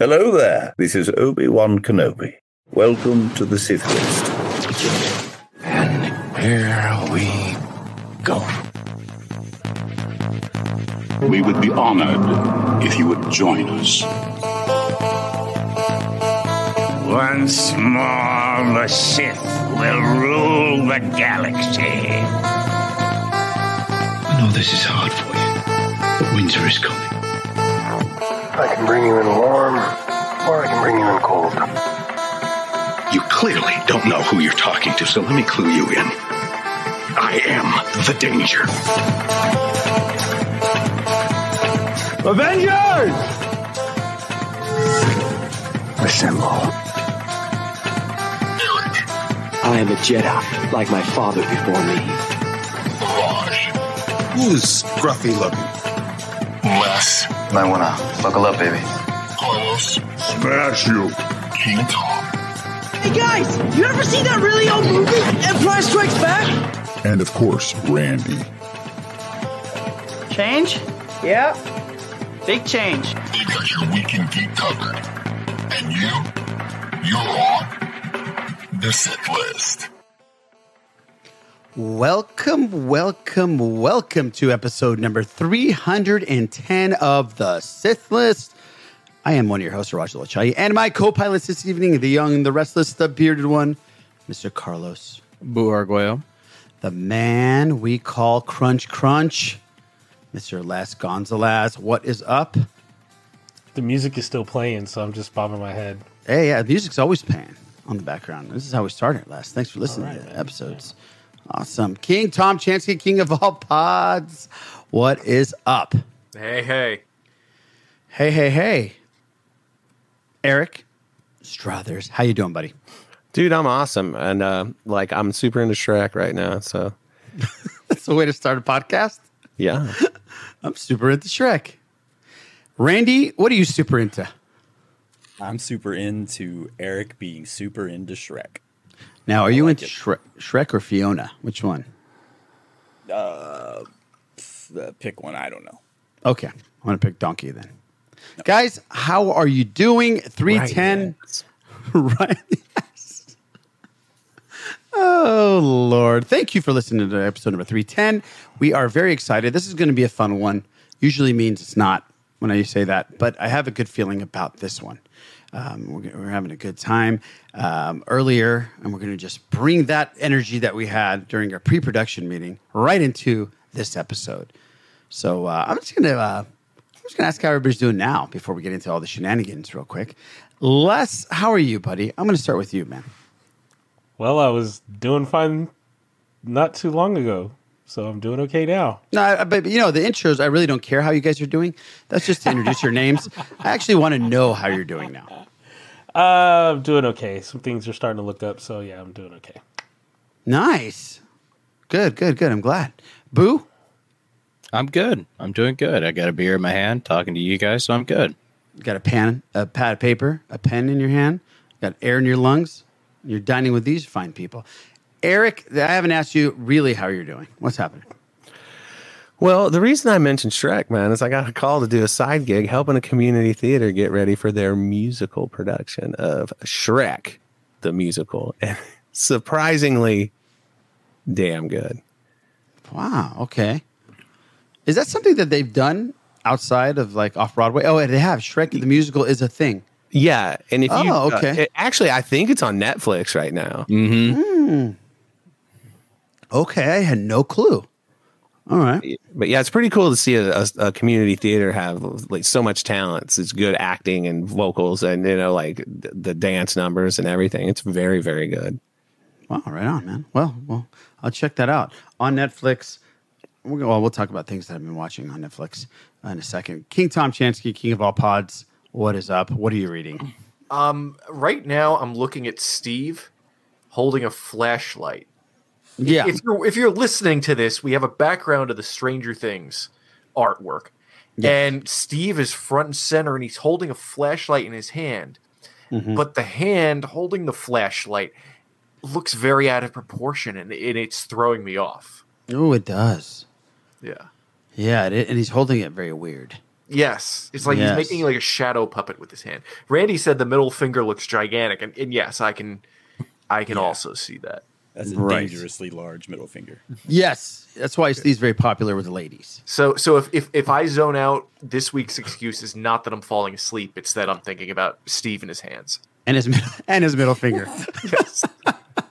Hello there. This is Obi Wan Kenobi. Welcome to the Sith List. And here we go. We would be honored if you would join us. Once more, the Sith will rule the galaxy. I know this is hard for you, but winter is coming. I can bring you in warm, or I can bring you in cold. You clearly don't know who you're talking to, so let me clue you in. I am the danger. Avengers! Assemble. I am a Jedi, like my father before me. Who's scruffy looking? Wes. Might wanna buckle up, baby. Carlos, Smash you. King Tom. Hey guys, you ever seen that really old movie, Empire Strikes Back? And of course, Randy. Change? Yeah. Big change. They've got your weekend geek covered. And you, you're on the Sith List. Welcome, welcome, welcome to episode number 310 of the Sith List. I am one of your hosts, Roger Lachai, and my co pilots this evening, the young, the restless, the bearded one, Mr. Carlos. Boo Arguello. The man we call Crunch Crunch, Mr. Les Gonzalez. What is up? The music is still playing, so I'm just bobbing my head. Hey, yeah, the music's always playing on the background. This is how we started, Les. Thanks for listening All right, to the man. episodes. Awesome. King Tom Chansky, king of all pods. What is up? Hey, hey. Hey, hey, hey. Eric Strothers. How you doing, buddy? Dude, I'm awesome. And uh, like I'm super into Shrek right now. So That's the way to start a podcast. yeah. I'm super into Shrek. Randy, what are you super into? I'm super into Eric being super into Shrek. Now, are you like into it. Shrek, Shrek or Fiona? Which one? Uh, pick one. I don't know. Okay. I'm going to pick Donkey then. Guys, how are you doing? 310. Right. Yes. Oh, Lord. Thank you for listening to episode number 310. We are very excited. This is going to be a fun one. Usually means it's not when I say that, but I have a good feeling about this one. Um, we're, we're having a good time um, earlier, and we're going to just bring that energy that we had during our pre production meeting right into this episode. So uh, I'm just going to. Uh, I'm just gonna ask how everybody's doing now before we get into all the shenanigans real quick. Les, how are you, buddy? I'm gonna start with you, man. Well, I was doing fine not too long ago, so I'm doing okay now. No, but you know the intros. I really don't care how you guys are doing. That's just to introduce your names. I actually want to know how you're doing now. Uh, I'm doing okay. Some things are starting to look up, so yeah, I'm doing okay. Nice, good, good, good. I'm glad. Boo, I'm good. I'm doing good. I got a beer in my hand talking to you guys, so I'm good. you got a pen, a pad of paper, a pen in your hand. Got air in your lungs. You're dining with these fine people. Eric, I haven't asked you really how you're doing. What's happening? Well, the reason I mentioned Shrek, man, is I got a call to do a side gig helping a community theater get ready for their musical production of Shrek, the musical. And surprisingly damn good. Wow. Okay. Is that something that they've done outside of like off Broadway? Oh, they have. Shrek the musical is a thing. Yeah, and if you Oh, uh, okay. it- actually, I think it's on Netflix right now. Hmm. Okay, I had no clue. All right. But yeah, it's pretty cool to see a, a, a community theater have like so much talent. It's good acting and vocals, and you know, like th- the dance numbers and everything. It's very, very good. Wow. Right on, man. Well, well, I'll check that out on Netflix. We're gonna, well, we'll talk about things that I've been watching on Netflix in a second. King Tom Chansky, King of all pods. What is up? What are you reading? Um, right now I'm looking at Steve holding a flashlight. Yeah. If you're if you're listening to this, we have a background of the Stranger Things artwork. And Steve is front and center and he's holding a flashlight in his hand. Mhm. But the hand holding the flashlight looks very out of proportion and, and it's throwing me off. Oh, it does. Yeah. Yeah, and he's holding it very weird. Yes, it's like Yes. he's making like a shadow puppet with his hand. Randy said the middle finger looks gigantic, and, and yes, I can, I can also see that. That's a Right. dangerously large middle finger. Yes, that's why he's very popular with the ladies. So, so if, if if I zone out, this week's excuse is not that I'm falling asleep; it's that I'm thinking about Steve and his hands. And his and his middle finger.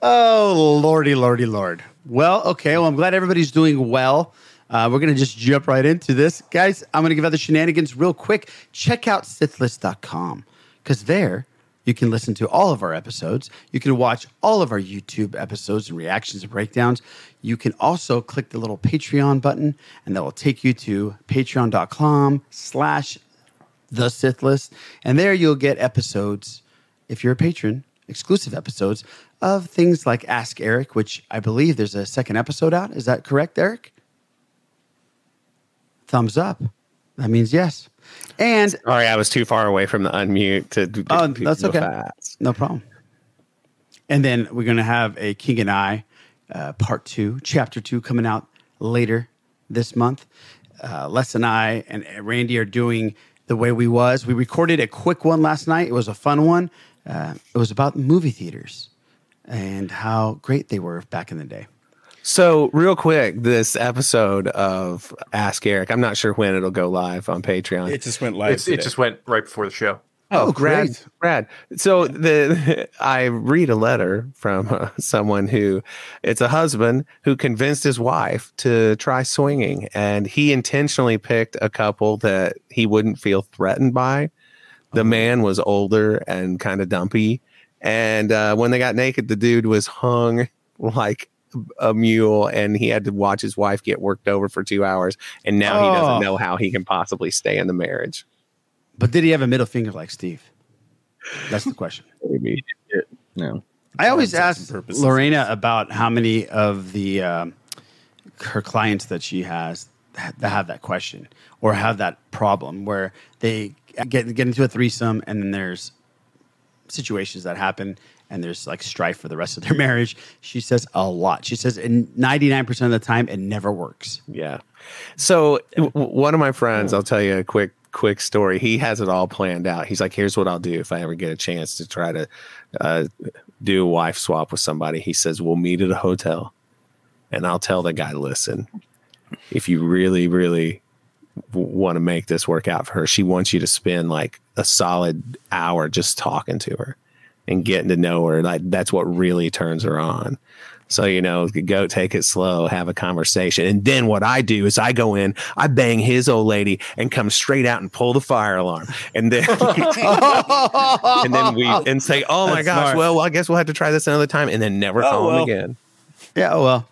Oh, lordy, lordy, lord. Well, okay. Well, I'm glad everybody's doing well. Uh, we're going to just jump right into this. Guys, I'm going to give out the shenanigans real quick. Check out sithlist.com because there you can listen to all of our episodes. You can watch all of our YouTube episodes and reactions and breakdowns. You can also click the little Patreon button, and that will take you to patreon.com slash the Sith List. And there you'll get episodes, if you're a patron, exclusive episodes of things like Ask Eric, which I believe there's a second episode out. Is that correct, Eric? Thumbs up. That means yes. And sorry, I was too far away from the unmute to. Oh, that's okay. fast. No problem. And then we're going to have a King and I uh, part two, chapter two, coming out later this month. Uh, Les and I and Randy are doing the way we was. We recorded a quick one last night. It was a fun one. Uh, it was about movie theaters and how great they were back in the day. So, real quick, this episode of Ask Eric, I'm not sure when it'll go live on Patreon. It just went It's, it just went right before the show. Oh, Oh, Brad, great. Brad. So the I read a letter from uh, someone who it's a husband who convinced his wife to try swinging, and he intentionally picked a couple that he wouldn't feel threatened by. The man was older and kind of dumpy, and uh, when they got naked, the dude was hung like a mule, and he had to watch his wife get worked over for two hours, and now he Oh. doesn't know how he can possibly stay in the marriage. But did he have a middle finger like Steve? That's the question. Maybe. No. I always ask. Lorena about how many of the um, her clients that she has that have that question or have that problem where they get get into a threesome and then there's situations that happen and there's like strife for the rest of their marriage. She says a lot. She says in ninety nine percent of the time it never works. Yeah. So w- one of my friends, I'll tell you a quick quick story. He has it all planned out. He's like, "Here's what I'll do if I ever get a chance to try to uh, do a wife swap with somebody." He says, "We'll meet at a hotel, and I'll tell the guy, listen, if you really, really want to make this work out for her, she wants you to spend like a solid hour just talking to her and getting to know her. Like that's what really turns her on." So, you know, go take it slow, have a conversation. And then what I do is I go in, I bang his old lady and come straight out and pull the fire alarm. And then and then we and say, Oh my That's gosh, smart. well, I guess we'll have to try this another time and then never Oh, call well. him again. Yeah, oh well.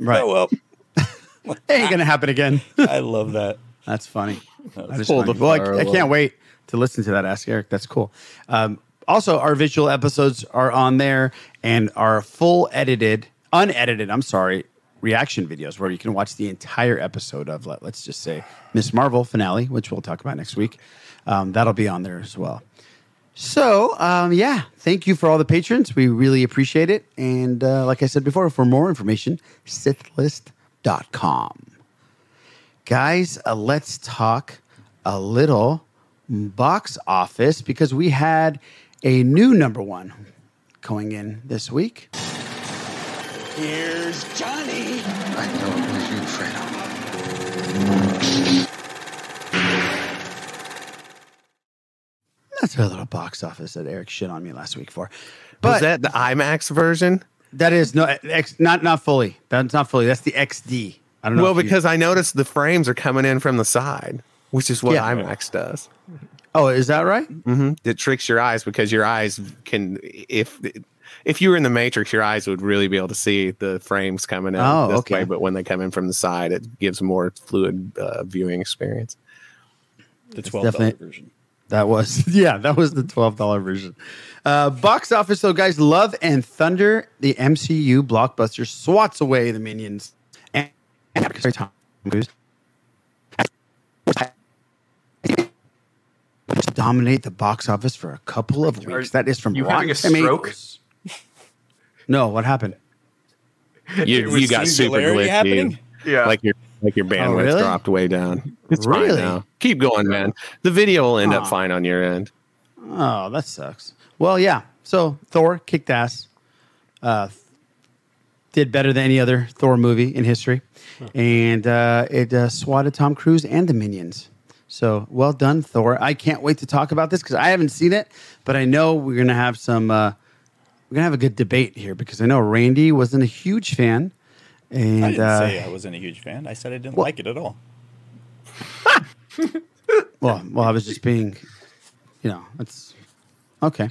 Right. Oh well, It ain't gonna happen again. I love that. That's funny. That is Pull the funny. Well, I, I can't wait to listen to that. Ask Eric. That's cool. Um, also, our visual episodes are on there, and our full edited, unedited. I'm sorry, reaction videos where you can watch the entire episode of let, let's just say Ms. Marvel finale, which we'll talk about next week. Um, that'll be on there as well. So, um, yeah, thank you for all the patrons. We really appreciate it. And uh, like I said before, for more information, sithlist.com. Guys, uh, let's talk a little box office because we had a new number one going in this week. Here's Johnny. I know it was you, Fredo. That's a little box office that Eric shit on me last week for. Was that the IMAX version? that is no X, not not fully. That's not fully. That's the XD. I don't know. Well, if you- because I noticed the frames are coming in from the side, which is what Yeah. IMAX does. Oh, is that right? hmm It tricks your eyes because your eyes can, if if you were in the Matrix, your eyes would really be able to see the frames coming in Oh, this okay. way. But when they come in from the side, it gives more fluid uh, viewing experience. The twelve dollar version. That was yeah, that was the twelve dollar version. Uh, box office, so guys, Love and Thunder, the MCU blockbuster swats away the minions and, and Tom Cruise dominate the box office for a couple of Are weeks. That is from you Rotten having a stroke? No, what happened? You, you got super singularity glitchy. happening? Yeah. Like your Like your bandwidth really? dropped way down. It's Really? fine now. Keep going, man. The video will end Aw. up fine on your end. Oh, that sucks. Well, yeah. So Thor kicked ass. Uh, did better than any other Thor movie in history, and uh, it uh, swatted Tom Cruise and the Minions. So well done, Thor. I can't wait to talk about this because I haven't seen it, but I know we're gonna have some. Uh, we're gonna have a good debate here because I know Randy wasn't a huge fan, and I didn't uh, say I wasn't a huge fan. I said I didn't Well- like it at all. well, well, I was just being, you know, it's okay.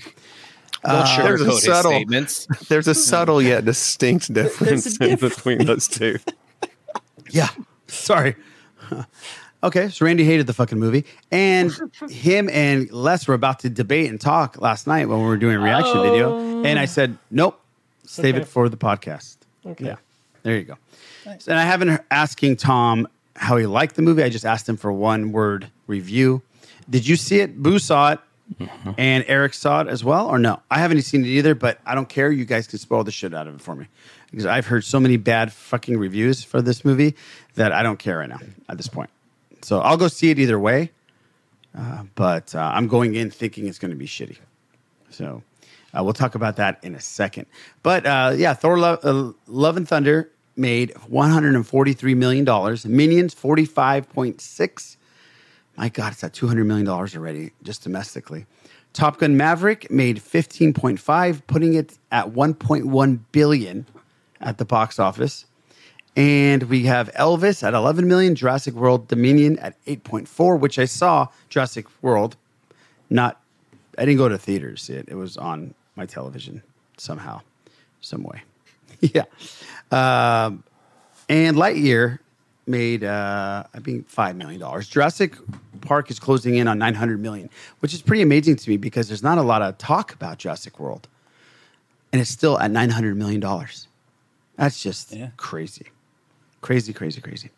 Uh, there's a subtle, there's a subtle yet distinct difference in between those two. Yeah. Sorry. Okay, so Randy hated the fucking movie, and him and Les were about to debate and talk last night when we were doing a reaction video, and I said, "Nope, save Okay. it for the podcast." Okay. Yeah, there you go. And I haven't heard- asking Tom how he liked the movie. I just asked him for one word review. Did you see it? Boo saw it, mm-hmm. and Eric saw it as well, or no? I haven't seen it either, but I don't care. You guys can spoil the shit out of it for me because I've heard so many bad fucking reviews for this movie that I don't care right now at this point. So I'll go see it either way, uh, but uh, I'm going in thinking it's going to be shitty. So uh, we'll talk about that in a second. But uh, yeah, Thor: Lo- uh, Love and Thunder made 143 million dollars. Minions 45.6. My God, it's at 200 million dollars already just domestically. Top Gun Maverick made 15.5, putting it at 1.1 billion at the box office. And we have Elvis at 11 million, Jurassic World Dominion at 8.4, which I saw Jurassic World. Not, I didn't go to theaters. see it. It was on my television somehow, some way. yeah. Um, and Lightyear made, uh, I think, $5 million. Jurassic Park is closing in on 900 million, which is pretty amazing to me because there's not a lot of talk about Jurassic World. And it's still at $900 million. That's just crazy. Crazy, crazy, crazy.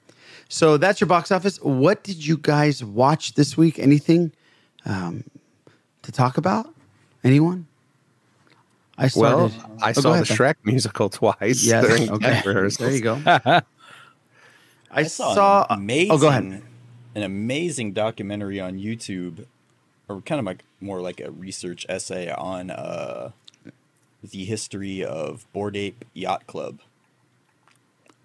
So that's your box office. What did you guys watch this week? Anything um, to talk about? Anyone? I Well. I Oh, saw the ahead, Ben. Shrek musical twice Yes, during okay. rehearsals. There you go. I, saw, saw. an amazing, oh, go ahead. An amazing documentary on YouTube, or kind of like more like a research essay on uh, the history of Bored Ape Yacht Club.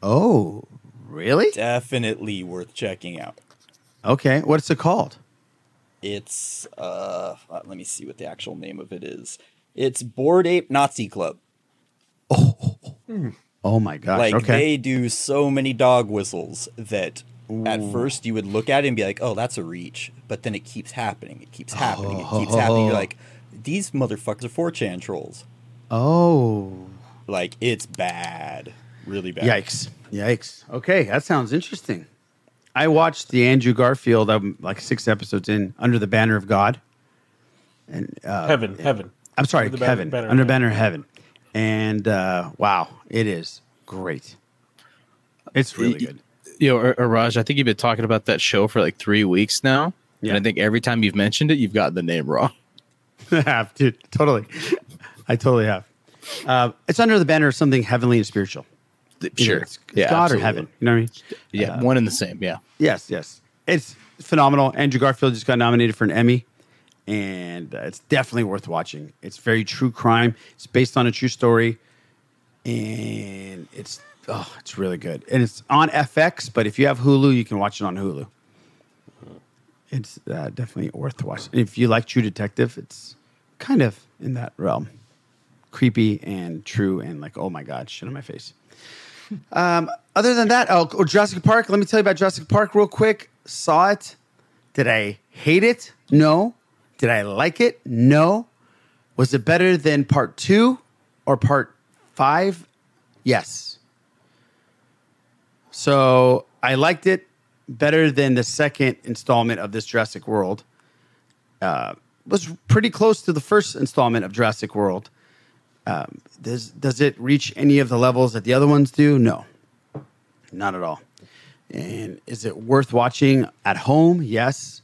Oh, really? Definitely worth checking out. Okay. What's it called? It's uh, uh, let me see what the actual name of it is. It's Bored Ape Nazi Club. Oh oh my gosh. like okay. they do so many dog whistles that at first you would look at it and be like, "Oh, that's a reach," but then it keeps happening. It keeps happening. It keeps happening. You're like, "These motherfuckers are 4chan trolls." oh. Like it's bad, really bad. Yikes. Yikes. Okay, that sounds interesting. I watched the Andrew Garfield, I'm like six episodes in, Under the Banner of God. And uh, Heaven, heaven. I'm sorry, Under the banner- Kevin. banner Under. Banner of Heaven. And uh, wow, it is great. It's really good. You know, Raj, I think you've been talking about that show for like three weeks now. yeah. And I think every time you've mentioned it, you've got the name wrong. I have, dude. Totally. I totally have. Uh, it's under the banner of something heavenly and spiritual. Sure. It's, it's Yeah, God absolutely. or heaven. You know what I mean? Yeah, Uh, one and the same. Yeah. Yes, yes. It's phenomenal. Andrew Garfield just got nominated for an Emmy, and uh, it's definitely worth watching. It's very true crime. It's based on a true story, and it's oh, it's really good. And it's on FX, but if you have Hulu, you can watch it on Hulu. It's uh, definitely worth watching. And if you like True Detective, it's kind of in that realm, creepy and true, and like oh my god, shit on my face. Um, other than that, oh, oh, Jurassic Park. Let me tell you about Jurassic Park real quick. Saw it. Did I hate it? No. Did I like it? No. Was it better than part two or part five? Yes. So I liked it better than the second installment of this Jurassic World. Uh, was pretty close to the first installment of Jurassic World. Um, does does it reach any of the levels that the other ones do? No, not at all. And is it worth watching at home? Yes.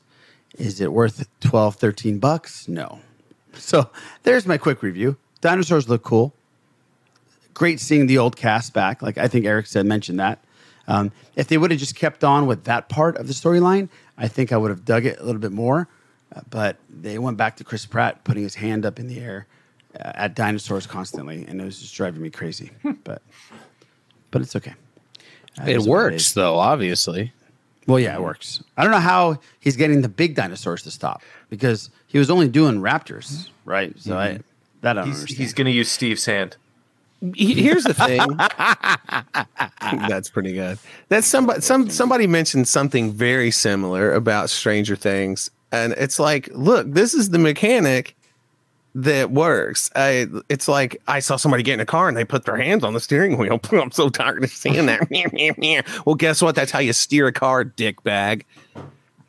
Is it worth 12, 13 bucks? No. So there's my quick review. Dinosaurs look cool. Great seeing the old cast back. Like I think Eric said, mentioned that. Um, if they would have just kept on with that part of the storyline, I think I would have dug it a little bit more. Uh, but they went back to Chris Pratt putting his hand up in the air Uh, at dinosaurs constantly, and it was just driving me crazy. Hmm. but but it's okay. Uh, It is what works is. though, obviously. Well, yeah, it works. I don't know how he's getting the big dinosaurs to stop because he was only doing raptors, hmm. right? So I hmm. that I don't He's, understand. he's going to use Steve's hand. He- Here's the thing. That's pretty good. That's somebody. Some somebody mentioned something very similar about Stranger Things, and it's like, look, this is the mechanic that works. I, it's like I saw somebody get in a car and they put their hands on the steering wheel. I'm so tired of seeing that. well, guess what? That's how you steer a car, dick bag.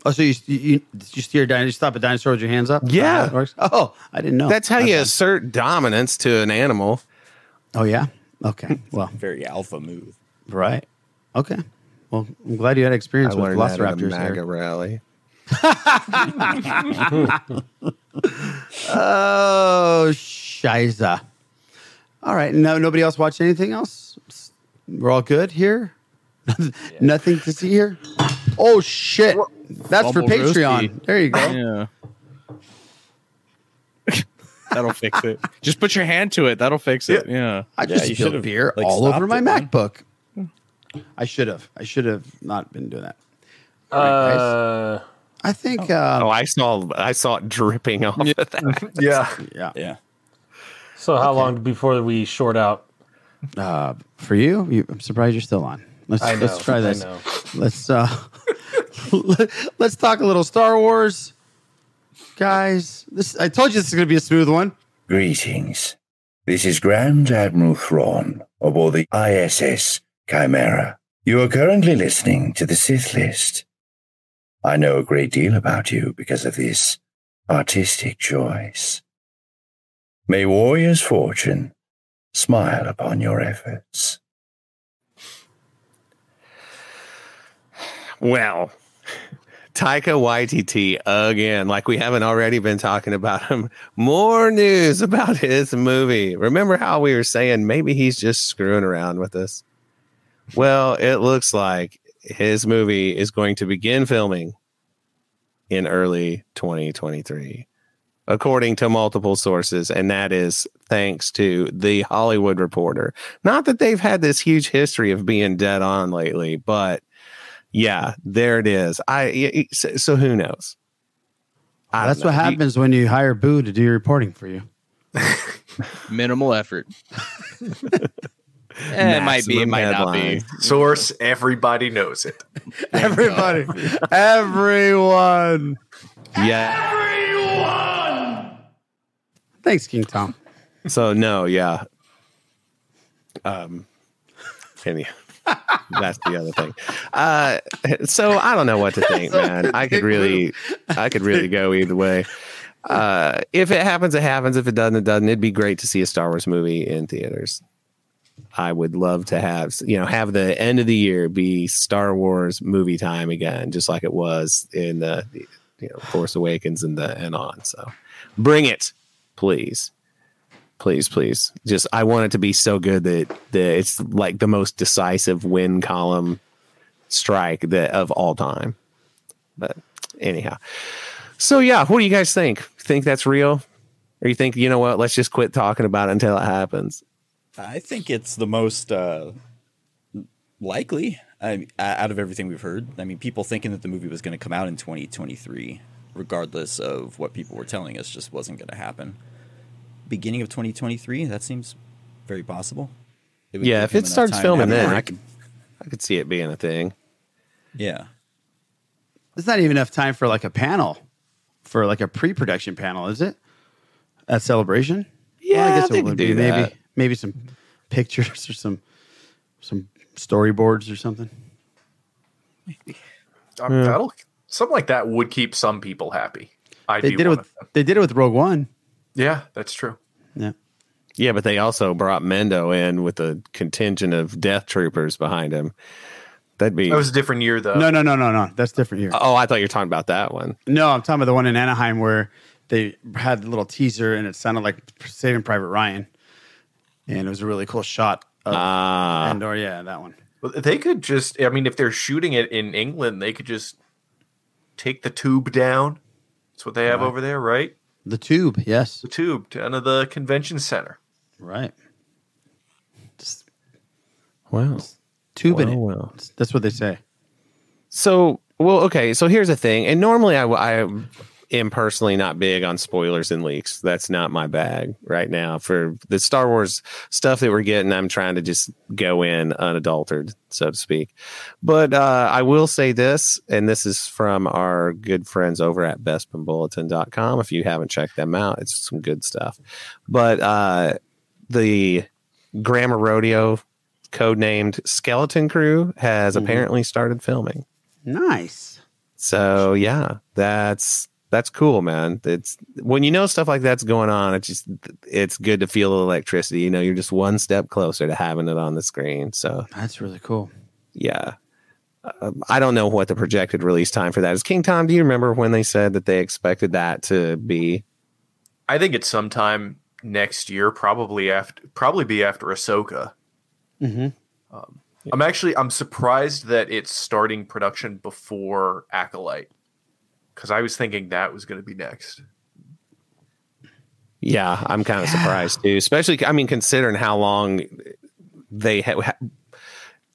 Oh, so you you, you steer down, you stop a dinosaur with your hands up? Is that Yeah. how works? Oh, I didn't know. That's how you Okay. assert dominance to an animal. Oh yeah. Okay. Well, Very alpha move. right. Okay. Well, I'm glad you had experience I with learned that at a. MAGA rally. Oh, shiza. All right. No, nobody else watched anything else. We're all good here. Nothing to see here. Oh shit! That's for Patreon. roasty. There you go. Yeah. That'll fix it. Just put your hand to it. That'll fix it. Yeah. I just you spilled should've, beer like, all over my it, man. MacBook. I should have. I should have not been doing that. All right, guys. Uh, I think. Um, Oh, I saw I saw it dripping off of that. Yeah. yeah. Yeah. so how long before we short out? Uh, for you, you, I'm surprised you're still on. Let's I know, let's try I this. know. Let's uh, let's talk a little Star Wars, guys. This I told you this is going to be a smooth one. Greetings. This is Grand Admiral Thrawn aboard the ISS Chimera. You are currently listening to the Sith List. I know a great deal about you because of this artistic choice. May warrior's fortune smile upon your efforts. Well, Taika Waititi again, like we haven't already been talking about him. More news about his movie. Remember how we were saying maybe he's just screwing around with us? Well, it looks like his movie is going to begin filming in early 2023, according to multiple sources. And that is thanks to the Hollywood Reporter. Not that they've had this huge history of being dead on lately, but yeah, there it is. I y- y- so, so who knows? I That's know. what You- happens when you hire Boo to do your reporting for you. Minimal effort. Eh, it might be. It Maximum might not be. Source, everybody knows it. Everybody, everyone. Yeah. Everyone. Thanks, King Tom. So no, yeah. Um. Any. That's the other thing. Uh, so I don't know what to think, man. I could really, I could really go either way. Uh, if it happens, it happens. If it doesn't, it doesn't. It'd be great to see a Star Wars movie in theaters. I would love to have, you know, have the end of the year be Star Wars movie time again, just like it was in the, you know, Force Awakens and the and on. So, bring it, please. Please please. Just i want it to be so good that, that it's like the most decisive win column strike that of all time. But anyhow. So yeah what do you guys think? Think that's real? Or you think you know what? Let's just quit talking about it until it happens I think it's the most uh, likely I mean, out of everything we've heard. I mean, people thinking that the movie was going to come out in 2023, regardless of what people were telling us, just wasn't going to happen. Beginning of 2023, that seems very possible. would yeah if it starts filming have then i break. could i could see it being a thing Yeah. There's not even enough time for like a panel, for like a pre-production panel, is it? At celebration. Yeah, they could do maybe that. maybe some pictures or some some storyboards or something. Um, that'll, something like that would keep some people happy. I'd They be did it with they did it with Rogue One. Yeah, that's true. Yeah. yeah but they also brought mendo in with a contingent of death troopers behind him that'd be That was a different year, though. No, no, no, no, no. That's different year. oh i thought you were talking about that one No, I'm talking about the one in Anaheim where they had the little teaser and it sounded like Saving Private Ryan, and it was a really cool shot. Of. Ah. Andor, yeah, that one. Well, they could just. I mean, if they're shooting it in England, they could just take the tube down. That's what they have Right. over there, right? The tube, yes. The tube down to the convention center. Right. Wow. Tubing Well, it. well. That's what they say. So, well, okay. So here's the thing, and normally I, I am personally not big on spoilers and leaks. That's not my bag right now. For the Star Wars stuff that we're getting, I'm trying to just go in unadulterated, so to speak. But uh, I will say this, and this is from our good friends over at bespinbulletin.com. If you haven't checked them out, it's some good stuff. But uh, the Grammar Rodeo, codenamed Skeleton Crew, has apparently started filming. Nice. So yeah, that's that's cool, man. It's when you know stuff like that's going on. It's just it's good to feel the electricity. You know, you're just one step closer to having it on the screen. So That's really cool. yeah. Um, I don't know what the projected release time for that is. King Tom, do you remember when they said that they expected that to be? I think it's sometime next year, probably after, probably be after Ahsoka. Mm-hmm. Um, I'm actually I'm surprised that it's starting production before Acolyte, because I was thinking that was going to be next. Yeah, I'm kind of surprised too. Especially, I mean, considering how long they had,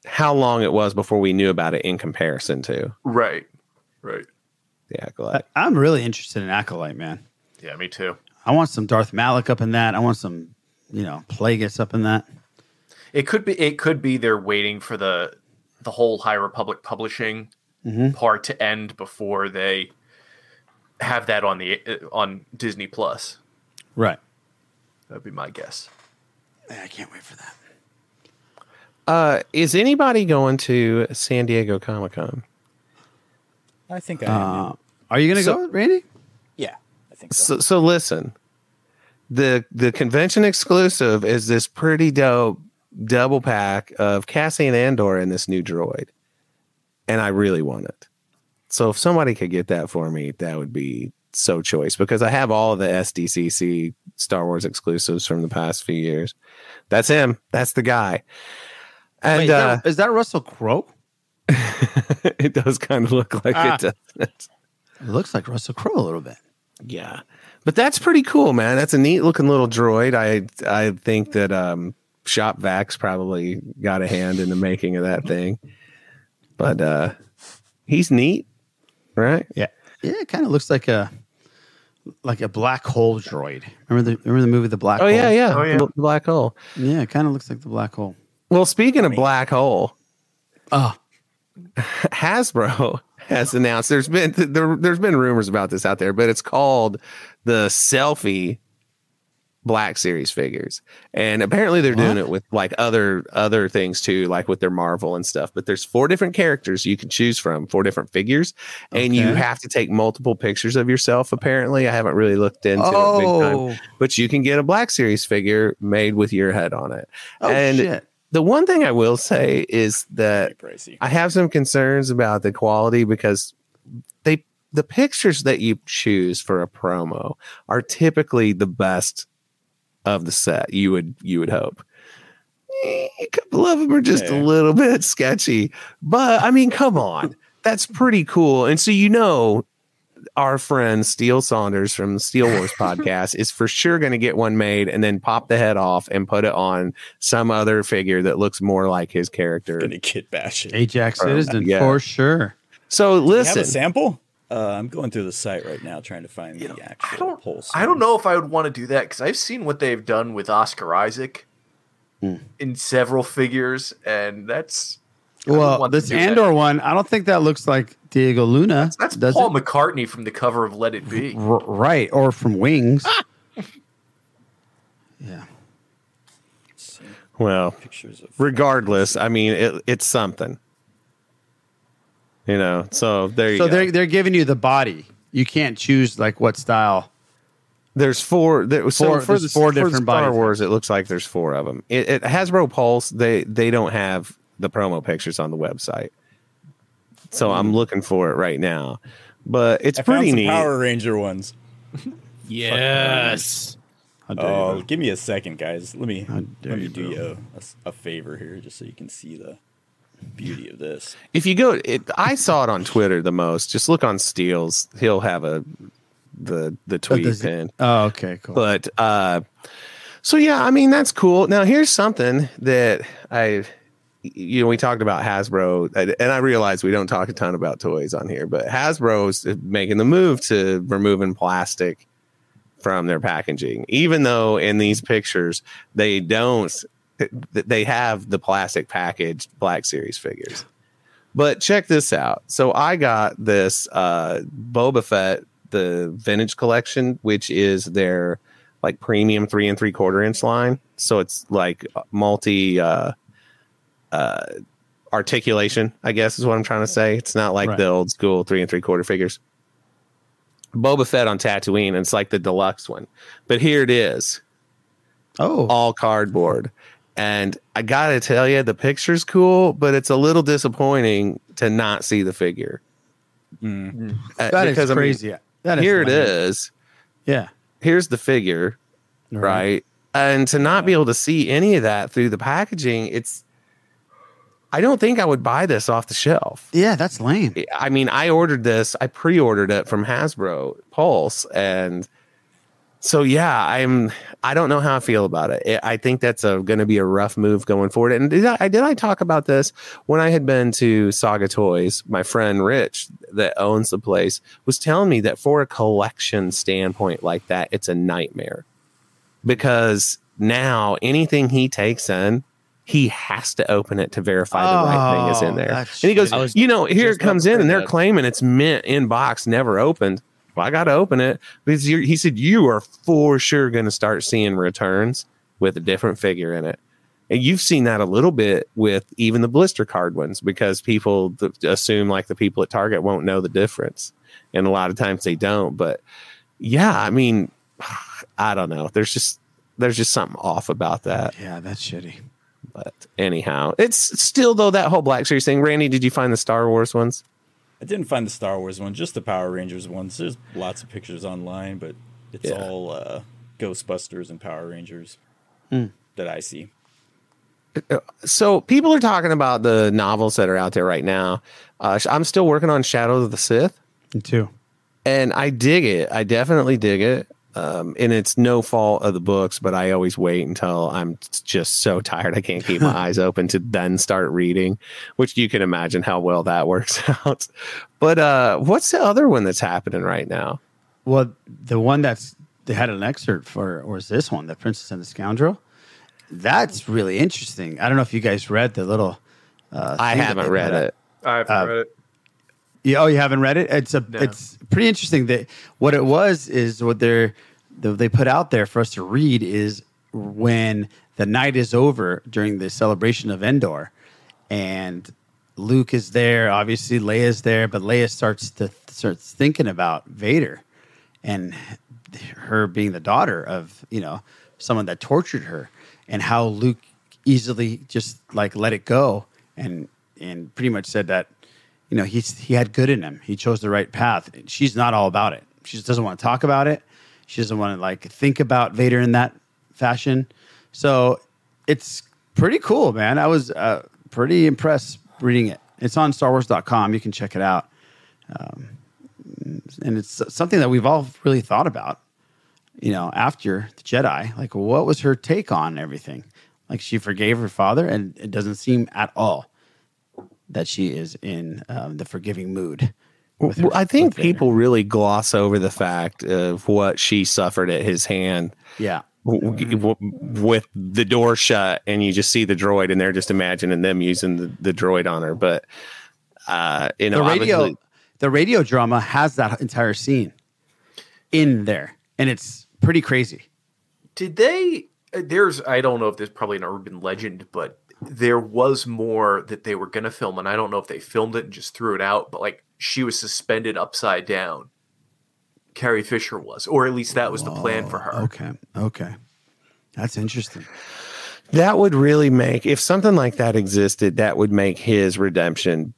how long it was before we knew about it in comparison to Right, right. the Acolyte. I'm really interested in Acolyte, man. Yeah, me too. I want some Darth Malik up in that. I want some, you know, Plagueis up in that. It could be it could be they're waiting for the the whole High Republic publishing Mhm. part to end before they have that on the on Disney Plus. Right. That'd be my guess. I can't wait for that. Uh, is anybody going to San Diego Comic Con? I think I am. Uh, are you going to So- go, Randy? yeah, I think so. So, so listen, the the convention exclusive is this pretty dope double pack of Cassian Andor and this new droid, and I really want it. So if somebody could get that for me, that would be so choice because I have all the SDCC Star Wars exclusives from the past few years. That's him. That's the guy. And Wait, is, uh, that, is that Russell Crowe? it does kind of look like Ah. it does. It looks like Russell Crowe a little bit. Yeah. But that's pretty cool, man. That's a neat looking little droid. I I think that um Shop Vax probably got a hand in the making of that thing. But uh he's neat, right? Yeah. Yeah, it kind of looks like a like a black hole droid. Remember the remember the movie The Black Oh Hole? yeah, yeah. Oh, yeah. The black hole. Yeah, it kind of looks like the black hole. Well, speaking of black hole, Oh, Hasbro has announced there's been there, there's been rumors about this out there, but it's called the selfie Black Series figures, and apparently they're doing it with like other other things too, like with their Marvel and stuff. But there's four different characters you can choose from, four different figures, and you have to take multiple pictures of yourself. Apparently, I haven't really looked into it big time, oh, but you can get a Black Series figure made with your head on it. oh and shit! the one thing I will say is that I have some concerns about the quality because they the pictures that you choose for a promo are typically the best of the set. You would you would hope. Eh, A couple of them are just a little bit sketchy, but I mean, come on, that's pretty cool. And so you know, our friend Steele Saunders from the Steel Wars podcast is for sure going to get one made and then pop the head off and put it on some other figure that looks more like his character. Gonna kit bash it. Ajax Citizen yeah. for sure. So Do you have listen, a sample? Uh, I'm going through the site right now trying to find the actual I don't pulse. I don't know if I would want to do that because I've seen what they've done with Oscar Isaac Hmm. in several figures, and that's Well, this do that. Andor one, I don't think that looks like Diego Luna. That's does Paul it? McCartney from the cover of Let It Be. R- right, or from Wings. yeah. well, Pictures of regardless, I mean, it, it's something. You know, so there you So go. they're they're giving you the body. You can't choose like what style. there's four. There, so Four- for there's the, four for the different Star body Wars, it looks like there's four of them. It, it Hasbro Pulse. They they don't have the promo pictures on the website, so mm. I'm looking for it right now. But it's I found pretty some neat. Power Ranger ones. Yes. Oh, give me a second, guys. Let me dare let me you, do bro. you a, a s- a favor here, just so you can see the beauty of this. If you go, it, I saw it on Twitter the most. Just look on Steels; he'll have a the the tweet does he- pin. Oh, okay, cool. But uh, so yeah, I mean that's cool. Now here's something that I, you know, we talked about Hasbro, and and I realize we don't talk a ton about toys on here, but Hasbro's making the move to removing plastic from their packaging, even though in these pictures they don't, they have the plastic packaged Black Series figures. But check this out. So I got this uh, Boba Fett, the vintage collection, which is their like premium three and three quarter inch line. So it's like multi uh, uh, articulation, I guess is what I'm trying to say. It's not like Right. the old school three and three quarter figures. Boba Fett on Tatooine, and it's like the deluxe one. But here it is. Oh, all cardboard. And I gotta tell you, the picture's cool, but it's a little disappointing to not see the figure. Uh, That is because, I mean, crazy. That is here it lame. is. Yeah. Here's the figure, right? And to not be able to see any of that through the packaging, it's. I don't think I would buy this off the shelf. Yeah, that's lame. I mean, I ordered this. I pre-ordered it from Hasbro Pulse, and so yeah, I'm. I don't know how I feel about it. It- I think that's going to be a rough move going forward. And did I did I talk about this when I had been to Saga Toys? My friend Rich, that owns the place, was telling me that for a collection standpoint like that, it's a nightmare because now anything he takes in. He has to open it to verify the right thing is in Oh, there. And he goes, you know, here it comes in and they're that. claiming it's mint in box, never opened. Well, I got to open it because you're, he said you are for sure going to start seeing returns with a different figure in it. And you've seen that a little bit with even the blister card ones because people th- assume like the people at Target won't know the difference. And a lot of times they don't. But yeah, I mean, I don't know. There's just, there's just something off about that. Yeah, that's shitty. But anyhow, it's still though that whole Black Series thing. Randy, did you find the Star Wars ones? I didn't find the Star Wars one, just the Power Rangers ones. There's lots of pictures online, but it's Yeah. all uh, Ghostbusters and Power Rangers Hmm. that I see. so people are talking about the novels that are out there right now. Uh, I'm still working on Shadows of the Sith. Me too. And I dig it. I definitely dig it. Um, and it's no fault of the books, but I always wait until I'm just so tired I can't keep my eyes open to then start reading, which you can imagine how well that works out. But uh, what's the other one that's happening right now? Well, the one that's they had an excerpt for, or is this one, The Princess and the Scoundrel? That's really interesting. I don't know if you guys read the little. Uh, I haven't read it. I haven't Uh, read it. Yeah, oh, you haven't read it? It's a it's pretty interesting that what it was is what they're the, they put out there for us to read is when the night is over during the celebration of Endor, and Luke is there. Obviously, Leia's there, but Leia starts to starts thinking about Vader and her being the daughter of you know someone that tortured her, and how Luke easily just like let it go and and pretty much said that you know he's he had good in him. He chose the right path. She's not all about it. She just doesn't want to talk about it. She doesn't want to like think about Vader in that fashion. So it's pretty cool, man. I was uh, pretty impressed reading it. It's on StarWars.com. You can check it out. Um, and it's something that we've all really thought about. You know, after the Jedi, like what was her take on everything? Like she forgave her father, and it doesn't seem at all that she is in um, the forgiving mood. her- I think with Vader. people really gloss over the fact of what she suffered at his hand. Yeah. w- w- with the door shut and you just see the droid and they're just imagining them using the, the droid on her but uh you know the radio, the radio drama has that entire scene in there, and it's pretty crazy. Did they? uh, There's, I don't know if there's probably an urban legend, but there was more that they were going to film, and I don't know if they filmed it and just threw it out, but like she was suspended upside down. Carrie Fisher was, or at least that was the plan for her. Okay, okay, that's interesting. that would really make if something like that existed that would make his redemption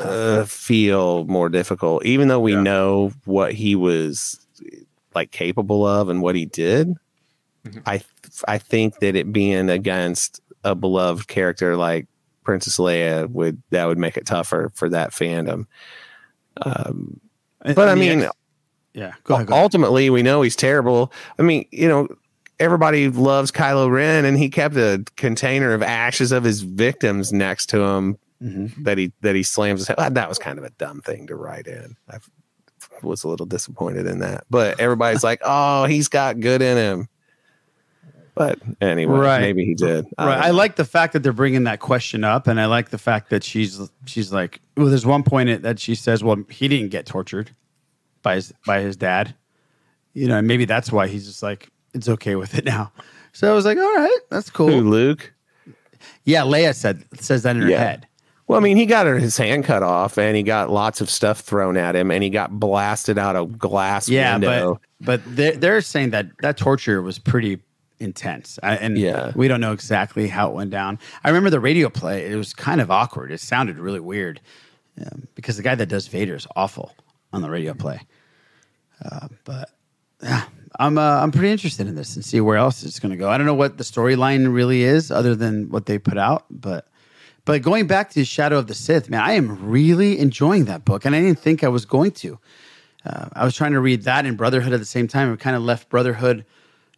uh, feel more difficult even though we know what he was like capable of and what he did i i think that it being against a beloved character like Princess Leia would that would make it tougher for that fandom. Um, but I and mean, ex- yeah, go ahead. Go ahead. ultimately, we know he's terrible. I mean, you know, everybody loves Kylo Ren, and he kept a container of ashes of his victims next to him Mm-hmm. that he that he slams his head. That was kind of a dumb thing to write in. I was a little disappointed in that, but everybody's like, "Oh, he's got good in him." But anyway, Right. maybe he did. I right. I know. like the fact that they're bringing that question up, and I like the fact that she's she's like, well, there's one point that she says, well, he didn't get tortured by his by his dad, you know, and maybe that's why he's just like, it's okay with it now. So I was like, all right, that's cool. Who, Luke? Yeah, Leia said says that in her Yeah. head. Well, I mean, he got his hand cut off, and he got lots of stuff thrown at him, and he got blasted out a glass Yeah, window. but but they're, they're saying that that torture was pretty intense, I, and Yeah. we don't know exactly how it went down. I remember the radio play; it was kind of awkward. It sounded really weird um, because the guy that does Vader is awful on the radio play. Uh, but yeah, I'm uh, I'm pretty interested in this and see where else it's going to go. I don't know what the storyline really is other than what they put out, but but going back to Shadow of the Sith, man, I am really enjoying that book, and I didn't think I was going to. Uh, I was trying to read that and Brotherhood at the same time. I kind of left Brotherhood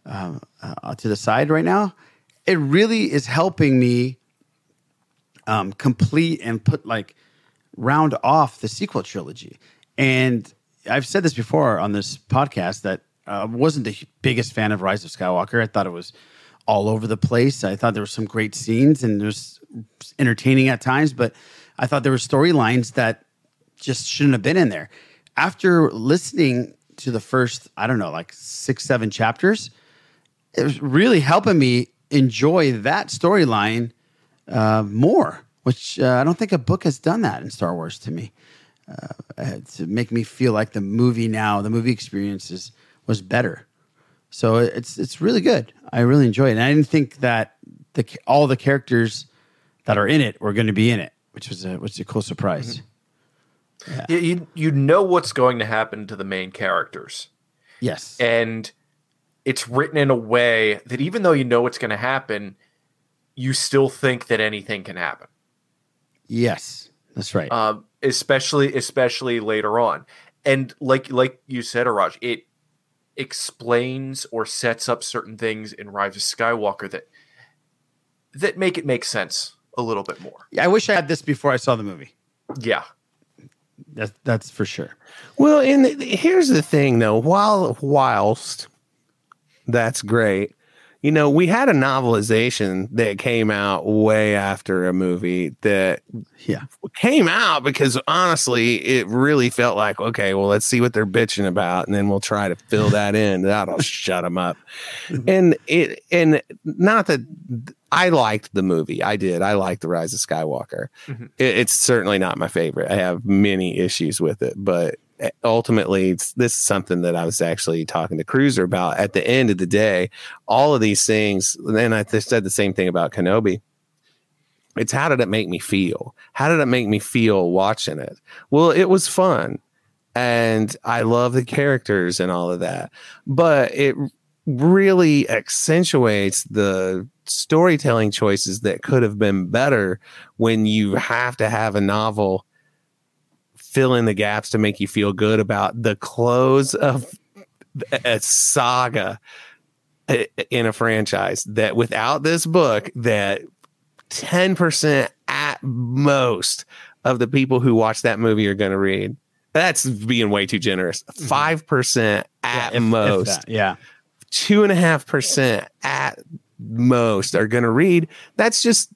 um, uh, to the side right now. It really is helping me um, complete and put like round off the sequel trilogy. And I've said this before on this podcast that I wasn't the biggest fan of Rise of Skywalker. I thought it was all over the place. I thought there were some great scenes and it was entertaining at times, but I thought there were storylines that just shouldn't have been in there. After listening to the first, I don't know, like six, seven chapters, it was really helping me enjoy that storyline uh, more, which uh, I don't think a book has done that in Star Wars to me. Uh, uh, to make me feel like the movie now, the movie experience is, was better. So it's it's really good. I really enjoy it. And I didn't think that the all the characters that are in it were going to be in it, which was a which is a cool surprise. You, you you know what's going to happen to the main characters. Yes. And it's written in a way that even though you know it's going to happen, you still think that anything can happen. Yes, that's right. Um, especially especially later on. And like like you said, Iraj, it explains or sets up certain things in Rise of Skywalker that that make it make sense a little bit more. Yeah, I wish I had this before I saw the movie. Yeah. That's that's for sure. Well, and th- here's the thing, though. While whilst that's great, you know, we had a novelization that came out way after a movie that yeah came out because honestly, it really felt like okay, well, let's see what they're bitching about, and then we'll try to fill that in. That'll shut them up. And it and not that I liked the movie. I did. I liked the Rise of Skywalker. Mhm. It, it's certainly not my favorite. I have many issues with it, but ultimately, this is something that I was actually talking to Cruiser about. At the end of the day, all of these things, and I said the same thing about Kenobi. It's how did it make me feel? How did it make me feel watching it? Well, it was fun. And I love the characters and all of that. But it really accentuates the storytelling choices that could have been better when you have to have a novel fill in the gaps to make you feel good about the close of a saga uh, in a franchise that without this book that 10% at most of the people who watch that movie are going to read that's being way too generous mm-hmm. 5% at if- if most that, yeah. two and a half percent at most are going to read. That's just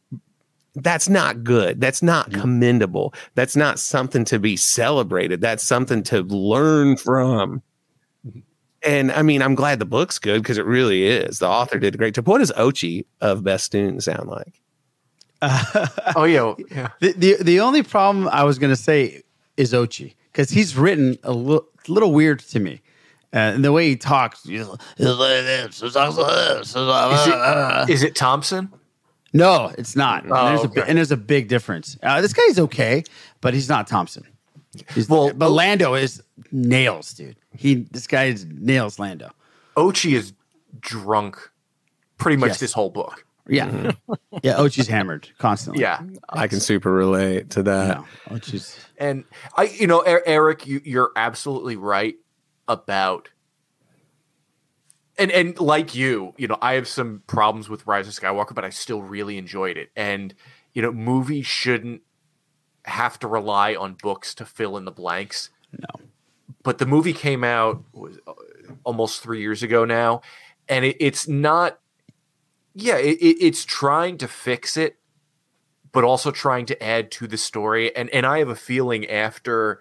that's not good. That's not commendable. That's not something to be celebrated. That's something to learn from. And I mean, I'm glad the book's good because it really is. The author did a great job. What does Ochi of Bestoon sound like? oh yeah, yeah. The, the the only problem I was gonna say is Ochi because he's written a little little weird to me. Uh, and the way he talks, he's like this, he's like this, he's like, Is uh, it, is it Thompson? No, it's not. Oh, and, there's a, okay. bi- and there's a big difference. Uh, this guy's okay, but he's not Thompson. He's, but Lando is nails, dude. He this guy is nails Lando. Ochi is drunk pretty much Yes. this whole book. Yeah, yeah. Ochi's hammered constantly. Yeah, I can super relate to that. No, Ochi's And I, you know, Eric, you, you're absolutely right about, and and like you, you know, I have some problems with Rise of Skywalker, but I still really enjoyed it. And you know, movies shouldn't have to rely on books to fill in the blanks. No, but the movie came out was uh, almost three years ago now, and it, it's not. Yeah, it, it, it's trying to fix it, but also trying to add to the story. And and I have a feeling after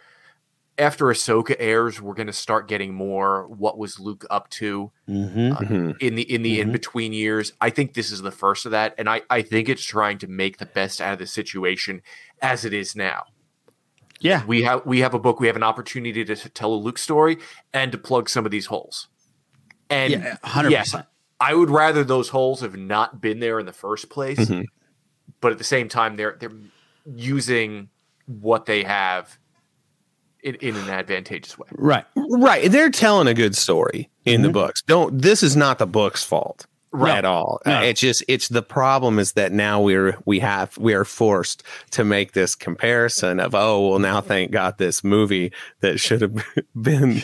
after Ahsoka airs, we're going to start getting more. What was Luke up to Mm-hmm. uh, in the in the in between years? I think this is the first of that, and I I think it's trying to make the best out of the situation as it is now. Yeah, we have we have a book. We have an opportunity to, tell a Luke story and to plug some of these holes. And Yeah, 100%. yes, I would rather those holes have not been there in the first place. Mhm. But at the same time, they're they're using what they have in, in an advantageous way. right. Right. They're telling a good story in the books. Don't this is not the book's fault. Right. At all. No. Uh, It's just it's the problem is that now we're we have we are forced to make this comparison of oh well now thank God this movie that should have been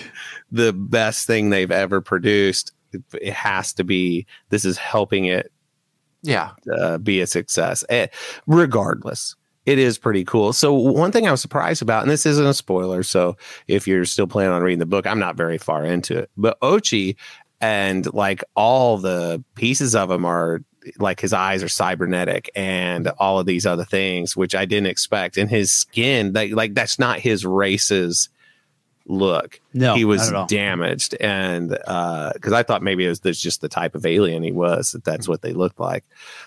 the best thing they've ever produced. It, it has to be this is helping it Yeah. uh, be a success. Eh, regardless, it is pretty cool. So one thing I was surprised about, and this isn't a spoiler, so if you're still planning on reading the book, I'm not very far into it. But Ochi and like all the pieces of him are like his eyes are cybernetic and all of these other things, which I didn't expect. And his skin, like like that's not his race's look. No, he was not at all. damaged, and uh because I thought maybe it was that's just the type of alien he was. That that's what they looked like.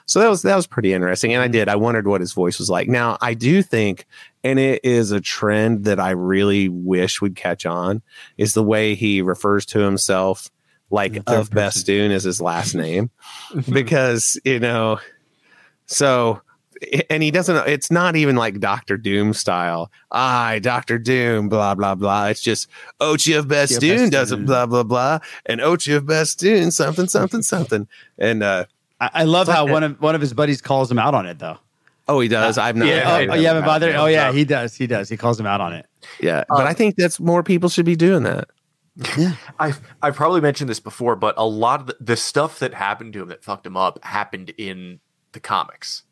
So that was that was pretty interesting, and I did. I wondered what his voice was like. Now I do think, and it is a trend that I really wish would catch on, is the way he refers to himself, like of Bestoon is his last name, because you know, so and he doesn't it's not even like Doctor Doom style. I, Doctor Doom, blah blah blah. It's just Ochi of Bestoon does it, blah blah blah, and Ochi of Bestoon, something something something. And uh I, I love how like one of one of his buddies calls him out on it though. oh, he does. I've not. Yeah, I've oh, you haven't bothered. not- Oh yeah, he does. He does. He calls him out on it. yeah. But I think that's more people should be doing that. Yeah. I've I've probably mentioned this before, but a lot of the, the stuff that happened to him that fucked him up happened in the comics.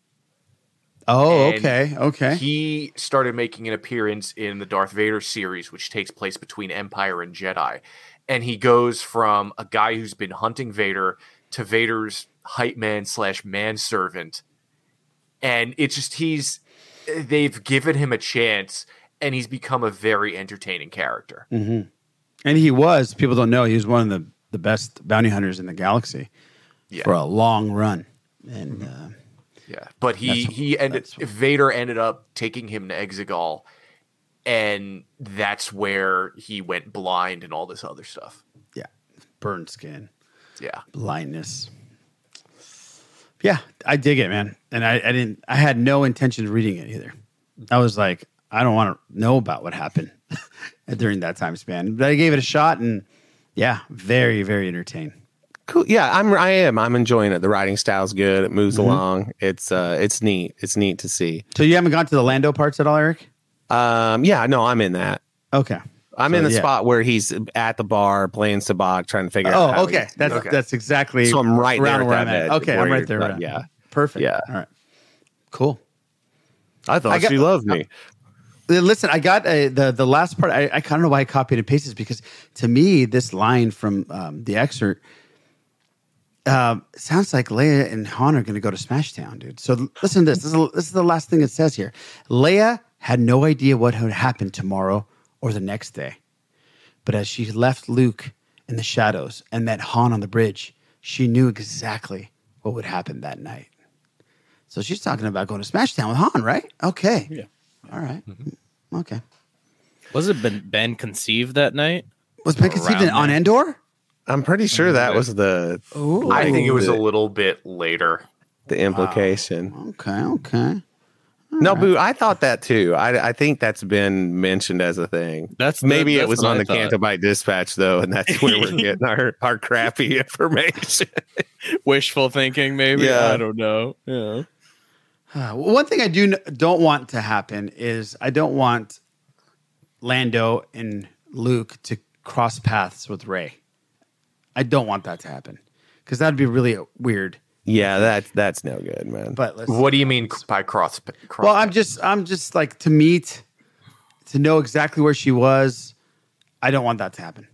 Oh, And okay, okay. He started making an appearance in the Darth Vader series, which takes place between Empire and Jedi. And he goes from a guy who's been hunting Vader to Vader's hype man slash manservant. And it's just he's they've given him a chance and he's become a very entertaining character. hmm And he was. People don't know he was one of the the best bounty hunters in the galaxy Yeah. for a long run. And uh, Yeah, but he That's- he ended Vader ended up taking him to Exegol, and that's where he went blind and all this other stuff. yeah, burned skin, Yeah, blindness. Yeah, I dig it, man. And I, I didn't. I had no intention of reading it either. I was like, I don't want to know about what happened during that time span. But I gave it a shot, and yeah, very, very entertained. Cool. Yeah, I'm. I am. I'm enjoying it. The writing style's good. It moves Mhm. along. It's uh, it's neat. It's neat to see. So you haven't gone to the Lando parts at all, Eric? Um, yeah, no, I'm in that. Okay. I'm So, in the yeah. spot where he's at the bar playing sabacc, trying to figure out. Oh, okay. That's that's exactly. So I'm right around where I'm at. Okay, I'm right there. right. yeah. perfect. Yeah. All right, cool. I thought I got- she loved me. Uh, Listen, I got uh, the the last part. I, I kind of know why I copied and pasted because to me, this line from um, the excerpt um, sounds like Leia and Han are going to go to Smashtown, dude. So listen to this. This is, this is the last thing it says here. Leia had no idea what would happen tomorrow or the next day, but as she left Luke in the shadows and met Han on the bridge, she knew exactly what would happen that night. So she's talking about going to Smashtown with Han, right? Okay. Yeah. All right. Okay. Was it Ben, ben conceived that night? Was Ben conceived in, on. Endor? I'm pretty sure that was the I think it was a little bit later. the implication. Okay. Okay. No, boo. I thought that too. I, I think that's been mentioned as a thing. That's maybe that's it was on I the Cantabite Dispatch though, and that's where we're getting our, our crappy information. Wishful thinking, maybe. Yeah. I don't know. Yeah. Uh, one thing I do don't want to happen is I don't want Lando and Luke to cross paths with Rey. I don't want that to happen because that'd be really weird. yeah, that's that's no good, man. But let's, What do you mean by cross? cross well, I'm just I'm just like to meet, to know exactly where she was. I don't want that to happen.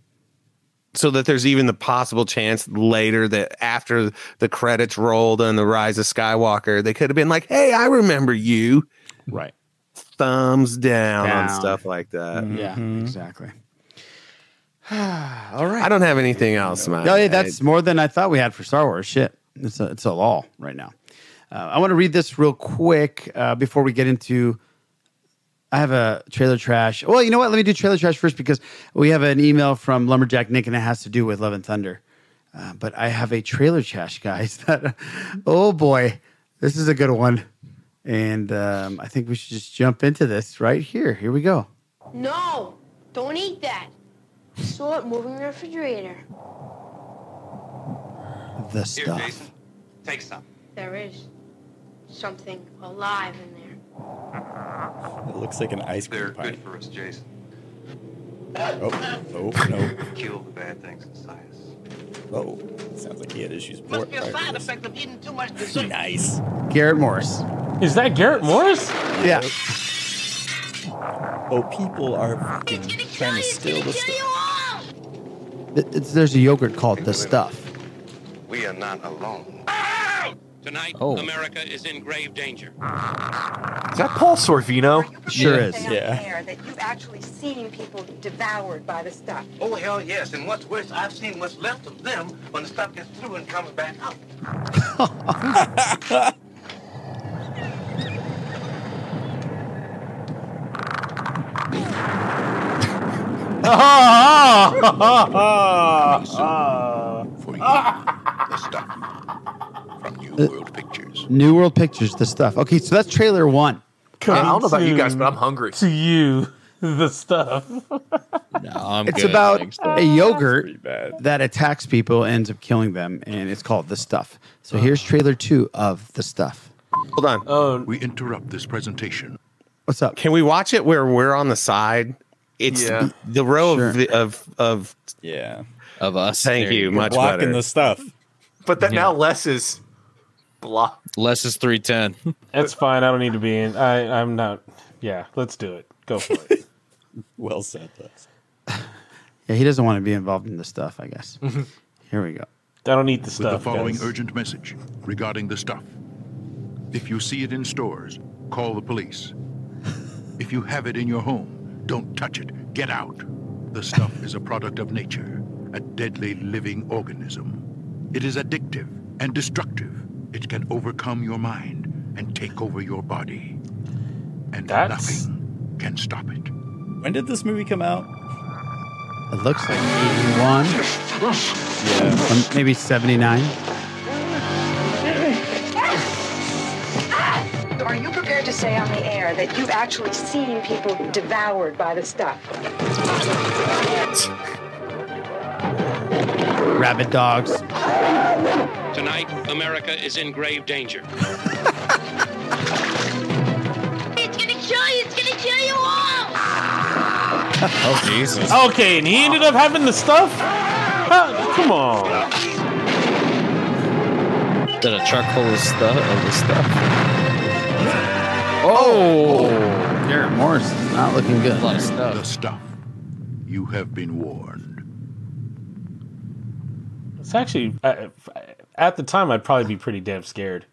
so that there's even the possible chance later that after the credits rolled on the Rise of Skywalker, they could have been like, "Hey, I remember you." Right. Thumbs down, on stuff like that. Yeah, mm-hmm. exactly. All right. I don't have anything else, man. No, yeah, that's more than I thought we had for Star Wars. Shit, it's a, it's a law right now. Uh, I want to read this real quick uh, before we get into. I have a trailer trash. Well, you know what? Let me do trailer trash first because we have an email from Lumberjack Nick and it has to do with Love and Thunder. Uh, but I have a trailer trash, guys. That oh boy, this is a good one, and um, I think we should just jump into this right here. Here we go. No, don't eat that. I saw it moving the refrigerator. The stuff. Here, Jason. Take some. There is something alive in there. It looks like an ice cream They're pie. good for us, Jason. Oh, oh, no. Kill the bad things inside us. Oh, sounds like he had issues. Must be a side effect of eating too much dessert. Nice. Garrett Morris. Is that Garrett Morris? Yeah. Oh, people are fucking trying to steal the stuff. It- It's, there's a yogurt called The Stuff. We are not alone. Tonight, Oh. America is in grave danger. Is that Paul Sorvino? Sure is. Yeah. that you've actually seen people devoured by the stuff. Oh, hell yes. And what's worse, I've seen what's left of them when the stuff gets through and comes back out. The stuff from New Uh, World Pictures. New World Pictures, The Stuff. Okay, so that's trailer one. I don't know about you guys, but I'm hungry. To you, the stuff. No, I'm it's good, about thanks. a yogurt that attacks people, ends up killing them, and it's called The Stuff. So here's trailer two of The Stuff. Hold on. Oh, We interrupt this presentation. What's up? Can we watch it where we're on the side? It's Yeah. the row Sure. of, of of. Yeah. Of us. Thank There you. go. Much Blocking better. the stuff. But that now less is blah. Less is 310. That's fine. I don't need to be in. I, I'm not. Yeah, let's do it. Go for it. Well said, Les. Yeah, he doesn't want to be involved in the stuff, I guess. Here we go. I don't need the With stuff. the following guys. urgent message regarding the stuff. If you see it in stores, call the police. If you have it in your home, don't touch it. Get out. The stuff is a product of nature, a deadly living organism. It is addictive and destructive. It can overcome your mind and take over your body. And That's- nothing can stop it. When did this movie come out? It looks like 81, Yeah. um, maybe 79. Say on the air that you've actually seen people devoured by the stuff? Rabbit dogs. Tonight, America is in grave danger. It's gonna kill you! It's gonna kill you all! Oh, Jesus. Okay, and he ended up having the stuff. Huh, come on. Did a truck full of stuff? Of the stuff. Oh, Garrett Morris is not looking good. a lot of The stuff. stuff. You have been warned. It's actually uh, at the time I'd probably be pretty damn scared.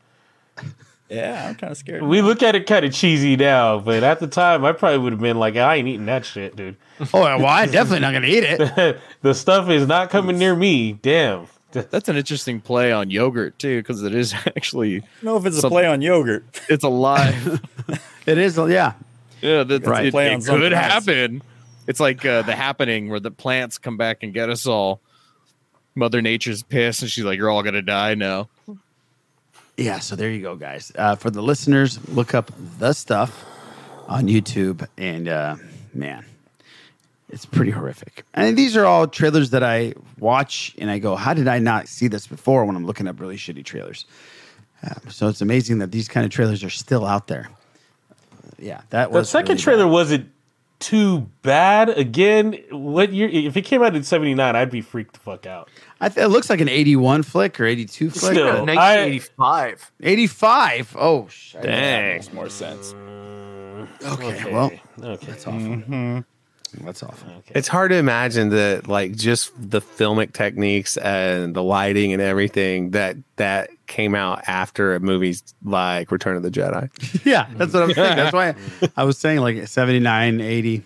Yeah, I'm kind of scared. We look at it kind of cheesy now, but at the time I probably would have been like, I ain't eating that shit, dude. Oh, well, I'm definitely not going to eat it. the stuff is not coming near me. Damn. That's an interesting play on yogurt too, because it is actually. I don't know if it's a play on yogurt. It's alive. It is, yeah. yeah, that's Right. It, Play it on something could else. happen. It's like uh, the happening where the plants come back and get us all. Mother Nature's pissed, and she's like, "You're all gonna die now." yeah, so there you go, guys. Uh, for the listeners, look up the stuff on YouTube, and uh, man, it's pretty horrific. And these are all trailers that I watch, and I go, "How did I not see this before?" When I'm looking up really shitty trailers. Um, so it's amazing that these kind of trailers are still out there. yeah, that was The second really trailer wasn't too bad. Again, what year? If it came out in '79, I'd be freaked the fuck out. I th- it looks like an 81 flick or 82 flick. Still, I- 1985. 85. Oh, sh- Dang. Makes more sense. Okay, well, okay, that's awful. Mm-hmm. That's awful. It's hard to imagine that, like, just the filmic techniques and the lighting and everything that that came out after a movie's like Return of the Jedi. yeah, that's what I'm saying. That's why I was saying like 79, 80.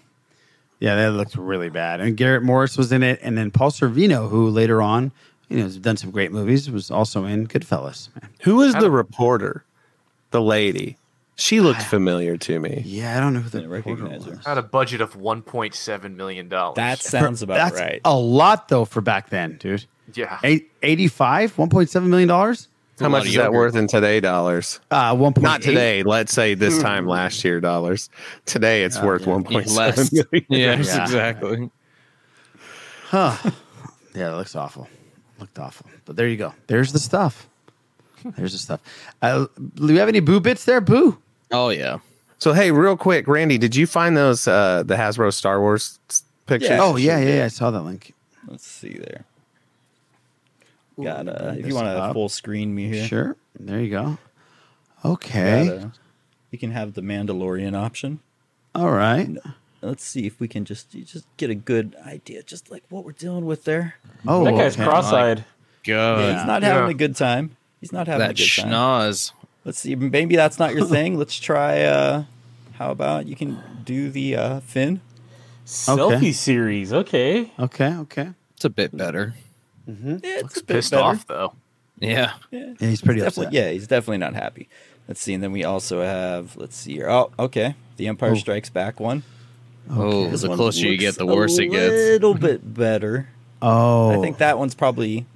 Yeah, that looked really bad. And Garrett Morris was in it, and then Paul Sorvino, who later on, you know, has done some great movies, was also in Goodfellas. Who was the reporter? The lady. She looked familiar to me. Yeah, I don't know who the Didn't recognize her. Had a budget of 1.7 million dollars. That sounds about That's right. a lot though for back then, dude. Yeah. Eight, 85, 1.7 million dollars. How much is that worth in today dollars? Uh, one point Not today. Let's say this time last year dollars. Today it's worth one point Less. seven million. Yes, Yeah. exactly. Huh. yeah, that looks awful. Looked awful. But there you go. There's the stuff. There's the stuff. Uh, do we have any boo bits there? Boo. Oh yeah. So hey, real quick, Randy, did you find those uh the Hasbro Star Wars s- pictures? Yeah. Oh yeah, yeah, yeah. I saw that link. Let's see there. Got Ooh, uh, if you want to full screen me here, Sure. There you go. Okay. Got, uh, you can have the Mandalorian option. All right. Let's see if we can just you just get a good idea, just like what we're dealing with there. Oh, that guy's okay. cross-eyed. God. Yeah, he's not having a good time. He's not having a that good time. Schnoz. Let's see. Maybe that's not your thing. Let's try. uh How about you can do the uh Finn? Selfie series. Okay. Okay. Okay. It's a bit better. Mm-hmm. Yeah, it's Looks a bit pissed better. off though. Yeah. Yeah, Yeah, he's pretty definitely. upset. Yeah, he's definitely not happy. Let's see, and then we also have. Let's see here. Oh, okay. The Empire Oh. Strikes Back one. Oh, This the closer you get, the worse it gets. A little bit better. Oh, I think that one's probably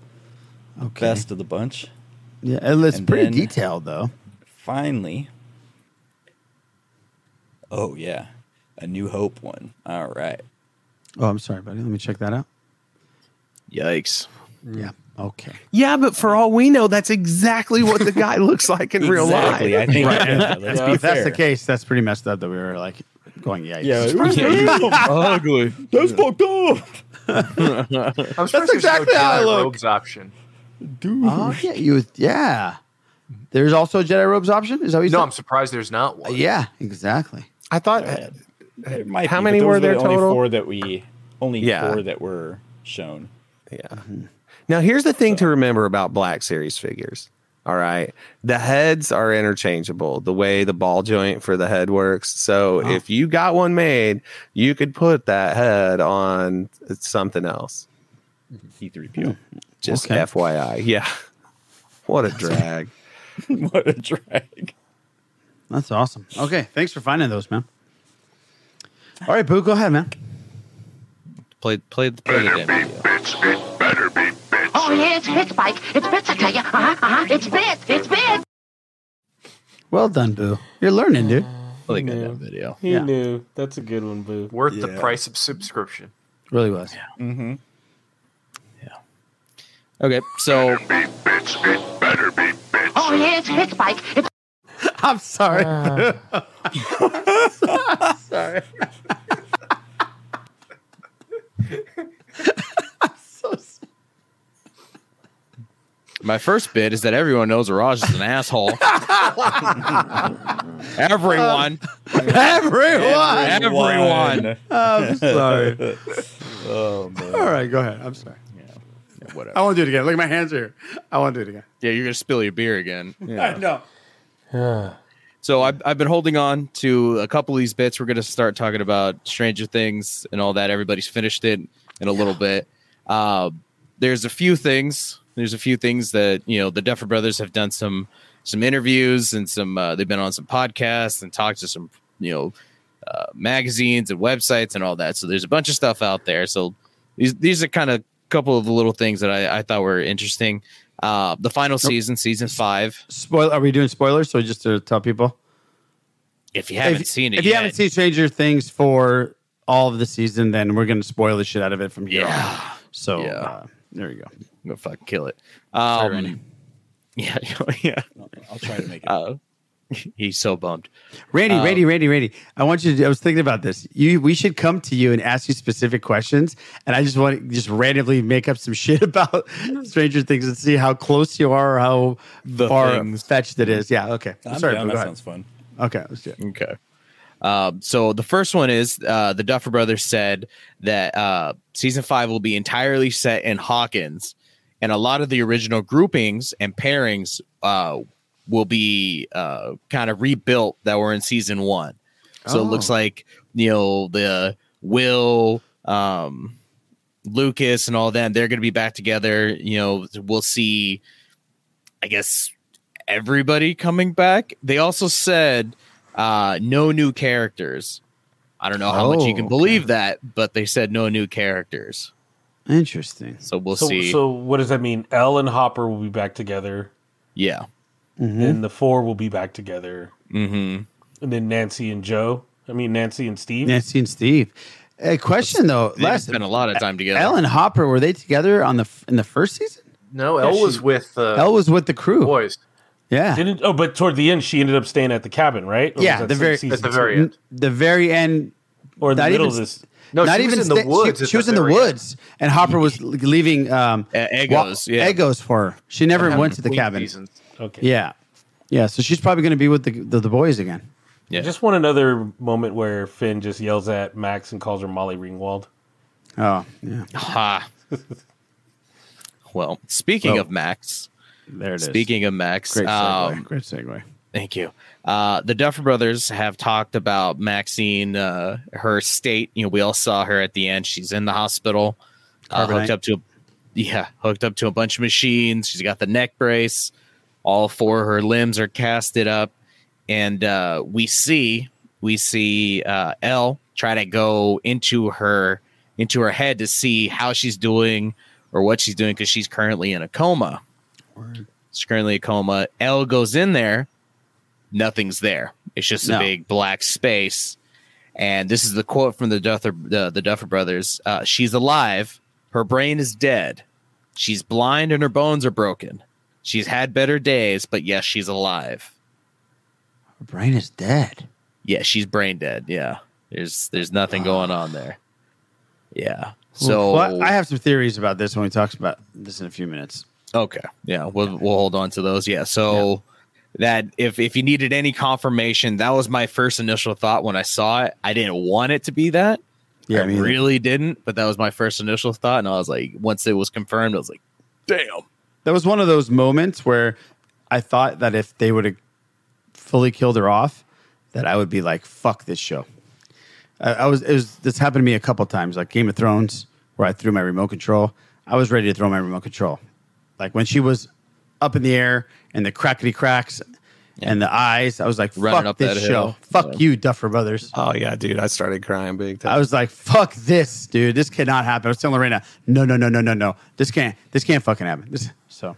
okay. best of the bunch. Yeah, and it's And pretty then- detailed though. Finally. Oh yeah, a New Hope one. All right. Oh, I'm sorry, buddy. Let me check that out. Yikes. Yeah. Okay. Yeah, but for all we know, that's exactly what the guy looks like in real Exactly. I life. think. Right. yeah, let's Yeah, if that's the case, that's pretty messed up that we were like going, yeah. Yeah, Ugly. that's fucked up. I'm surprised exactly no how I look. Rogues option. Dude. Oh yeah, you yeah. There's also a Jedi robes option. Is that what you No, said? I'm surprised there's not one. yeah, exactly. I thought There might How be, many but those were there the only total? Four that we only Yeah. four that were shown. Yeah. Mm-hmm. Now here's the thing to remember about Black Series figures. All right. The heads are interchangeable, the way the ball joint for the head works. So uh-huh. if you got one made, you could put that head on something else. C3PO. Hmm. Just Okay. FYI. Yeah. What a drag. what a drag. That's awesome. Okay, thanks for finding those, man. All right, Boo, go ahead, man. Play, play, play the damn video. Oh, yeah, it's Bits, Mike. It's Bits, I tell you. Uh-huh, uh-huh. It's Bits. It's Bits. Well done, Boo. You're learning, dude. Play the Yeah. damn video. He Yeah. knew. That's a good one, Boo. Worth the Yeah. price of subscription. Really was. Mm-hmm. Yeah. Okay, so Oh, yeah, it's Bits, Mike. It's I'm sorry. Uh. sorry. so s- my first bit is that everyone knows Raj is an asshole. Everyone. Um, everyone. Everyone. I'm sorry. Oh man. All right, go ahead. I'm sorry. Whatever. I want to do it again. Look, at my hands here. I want to do it again. Yeah, you're gonna spill your beer again. I know. So I've, I've been holding on to a couple of these bits. We're going to start talking about Stranger Things and all that. Everybody's finished it in a little bit. Uh, there's a few things. There's a few things that you know the Duffer Brothers have done some some interviews and some. Uh, they've been on some podcasts and talked to some you know uh, magazines and websites and all that. So there's a bunch of stuff out there. So these these are kind of couple of the little things that I, I thought were interesting. Uh, the final season, season five. Spoil. Are we doing spoilers? So just to tell people, If you haven't if, seen it, if you yet, haven't seen Stranger Things for all of the season, then we're going to spoil the shit out of it from here. Yeah. on. So Yeah. uh, there you go. I'm gonna fucking kill it. Um, yeah, yeah. I'll try to make it. Uh, he's so bummed. Randy, Uh, Randy, Randy, Randy. I want you to. I was thinking about this. You, we should come to you and ask you specific questions, and I just want to just randomly make up some shit about Stranger Things and see how close you are, or how The far things. fetched it is. Yeah. Okay. I'm Sorry. down. go That sounds fun. Okay. Let's do it. Okay. Um, so the first one is uh, the Duffer Brothers said that uh, season five will be entirely set in Hawkins, and a lot of the original groupings and pairings uh, will be uh, kind of rebuilt that were in season one. So it looks Oh. like you know the Will, um, Lucas, and all them. They're going to be back together. You know, we'll see. I guess everybody coming back. They also said uh, no new characters. I don't know how much you Oh, can okay. believe that, but they said no new characters. Interesting. So we'll so, see. so what does that mean? El and Hopper will be back together, yeah. Mhm. and the four will be back together, Mm-hmm. and then Nancy and Joe. I mean Nancy and Steve. Nancy and Steve. A question though. They Last spent a lot of time together. Ellen Hopper were they together on the in the first season? No, Yeah, El she- was with uh, El was with the crew. boys. Yeah. Didn't oh, but toward the end she ended up staying at the cabin, right? Or Yeah, the very- season At the very end. The very end. or the not middle even of this. No, not she was even in the sta- woods She, at was the in the very end. woods, and Hopper was leaving um, Uh, Eggos, yeah. Eggos for her. She never went to the cabin. seasons. Okay. Yeah, yeah. So she's probably going to be with the, the the boys again. Yeah. I just want another moment where Finn just yells at Max and calls her Molly Ringwald. Oh, yeah. Ha. well, speaking Well, of Max, There it is. speaking of Max, Great segue. um, Great segue. Thank you. Uh, the Duffer Brothers have talked about Maxine, uh, her state. You know, we all saw her at the end. She's in the hospital, uh, hooked up to, a, yeah, hooked up to a bunch of machines. She's got the neck brace. All four of her limbs are casted up, and uh, we see we see uh, El try to go into her into her head to see how she's doing or what she's doing because she's currently in a coma. She's currently a coma. El goes in there nothing's there. It's just a big black space. And this is the quote from the Duffer the, the Duffer brothers. Uh, She's alive. Her brain is dead. She's blind and her bones are broken. She's had better days, but yes, she's alive. Her brain is dead. Yeah, she's brain dead. Yeah, there's there's nothing going on there. Yeah. So Well, I have some theories about this when we talk about this in a few minutes. Okay. Yeah, we'll we'll hold on to those. Yeah. So that if if you needed any confirmation, that was my first initial thought when I saw it. I didn't want it to be that. Yeah, I me really didn't, but that was my first initial thought, and I was like, once it was confirmed, I was like, damn. That was one of those moments where I thought that if they would have fully killed her off, that I would be like, "Fuck this show." I, I was. Was. This happened to me a couple times, like Game of Thrones, where I threw my remote control. I was ready to throw my remote control, like when she was up in the air and the crackety cracks and the eyes. I was like, Running "Fuck up this that show! hill. Fuck Yeah. you, Duffer Brothers." Oh yeah, dude, I started crying big time. I was like, "Fuck this, dude! This cannot happen." I was telling Lorena, "No, no, no, no, no, no! This can't. This can't fucking happen." This, so,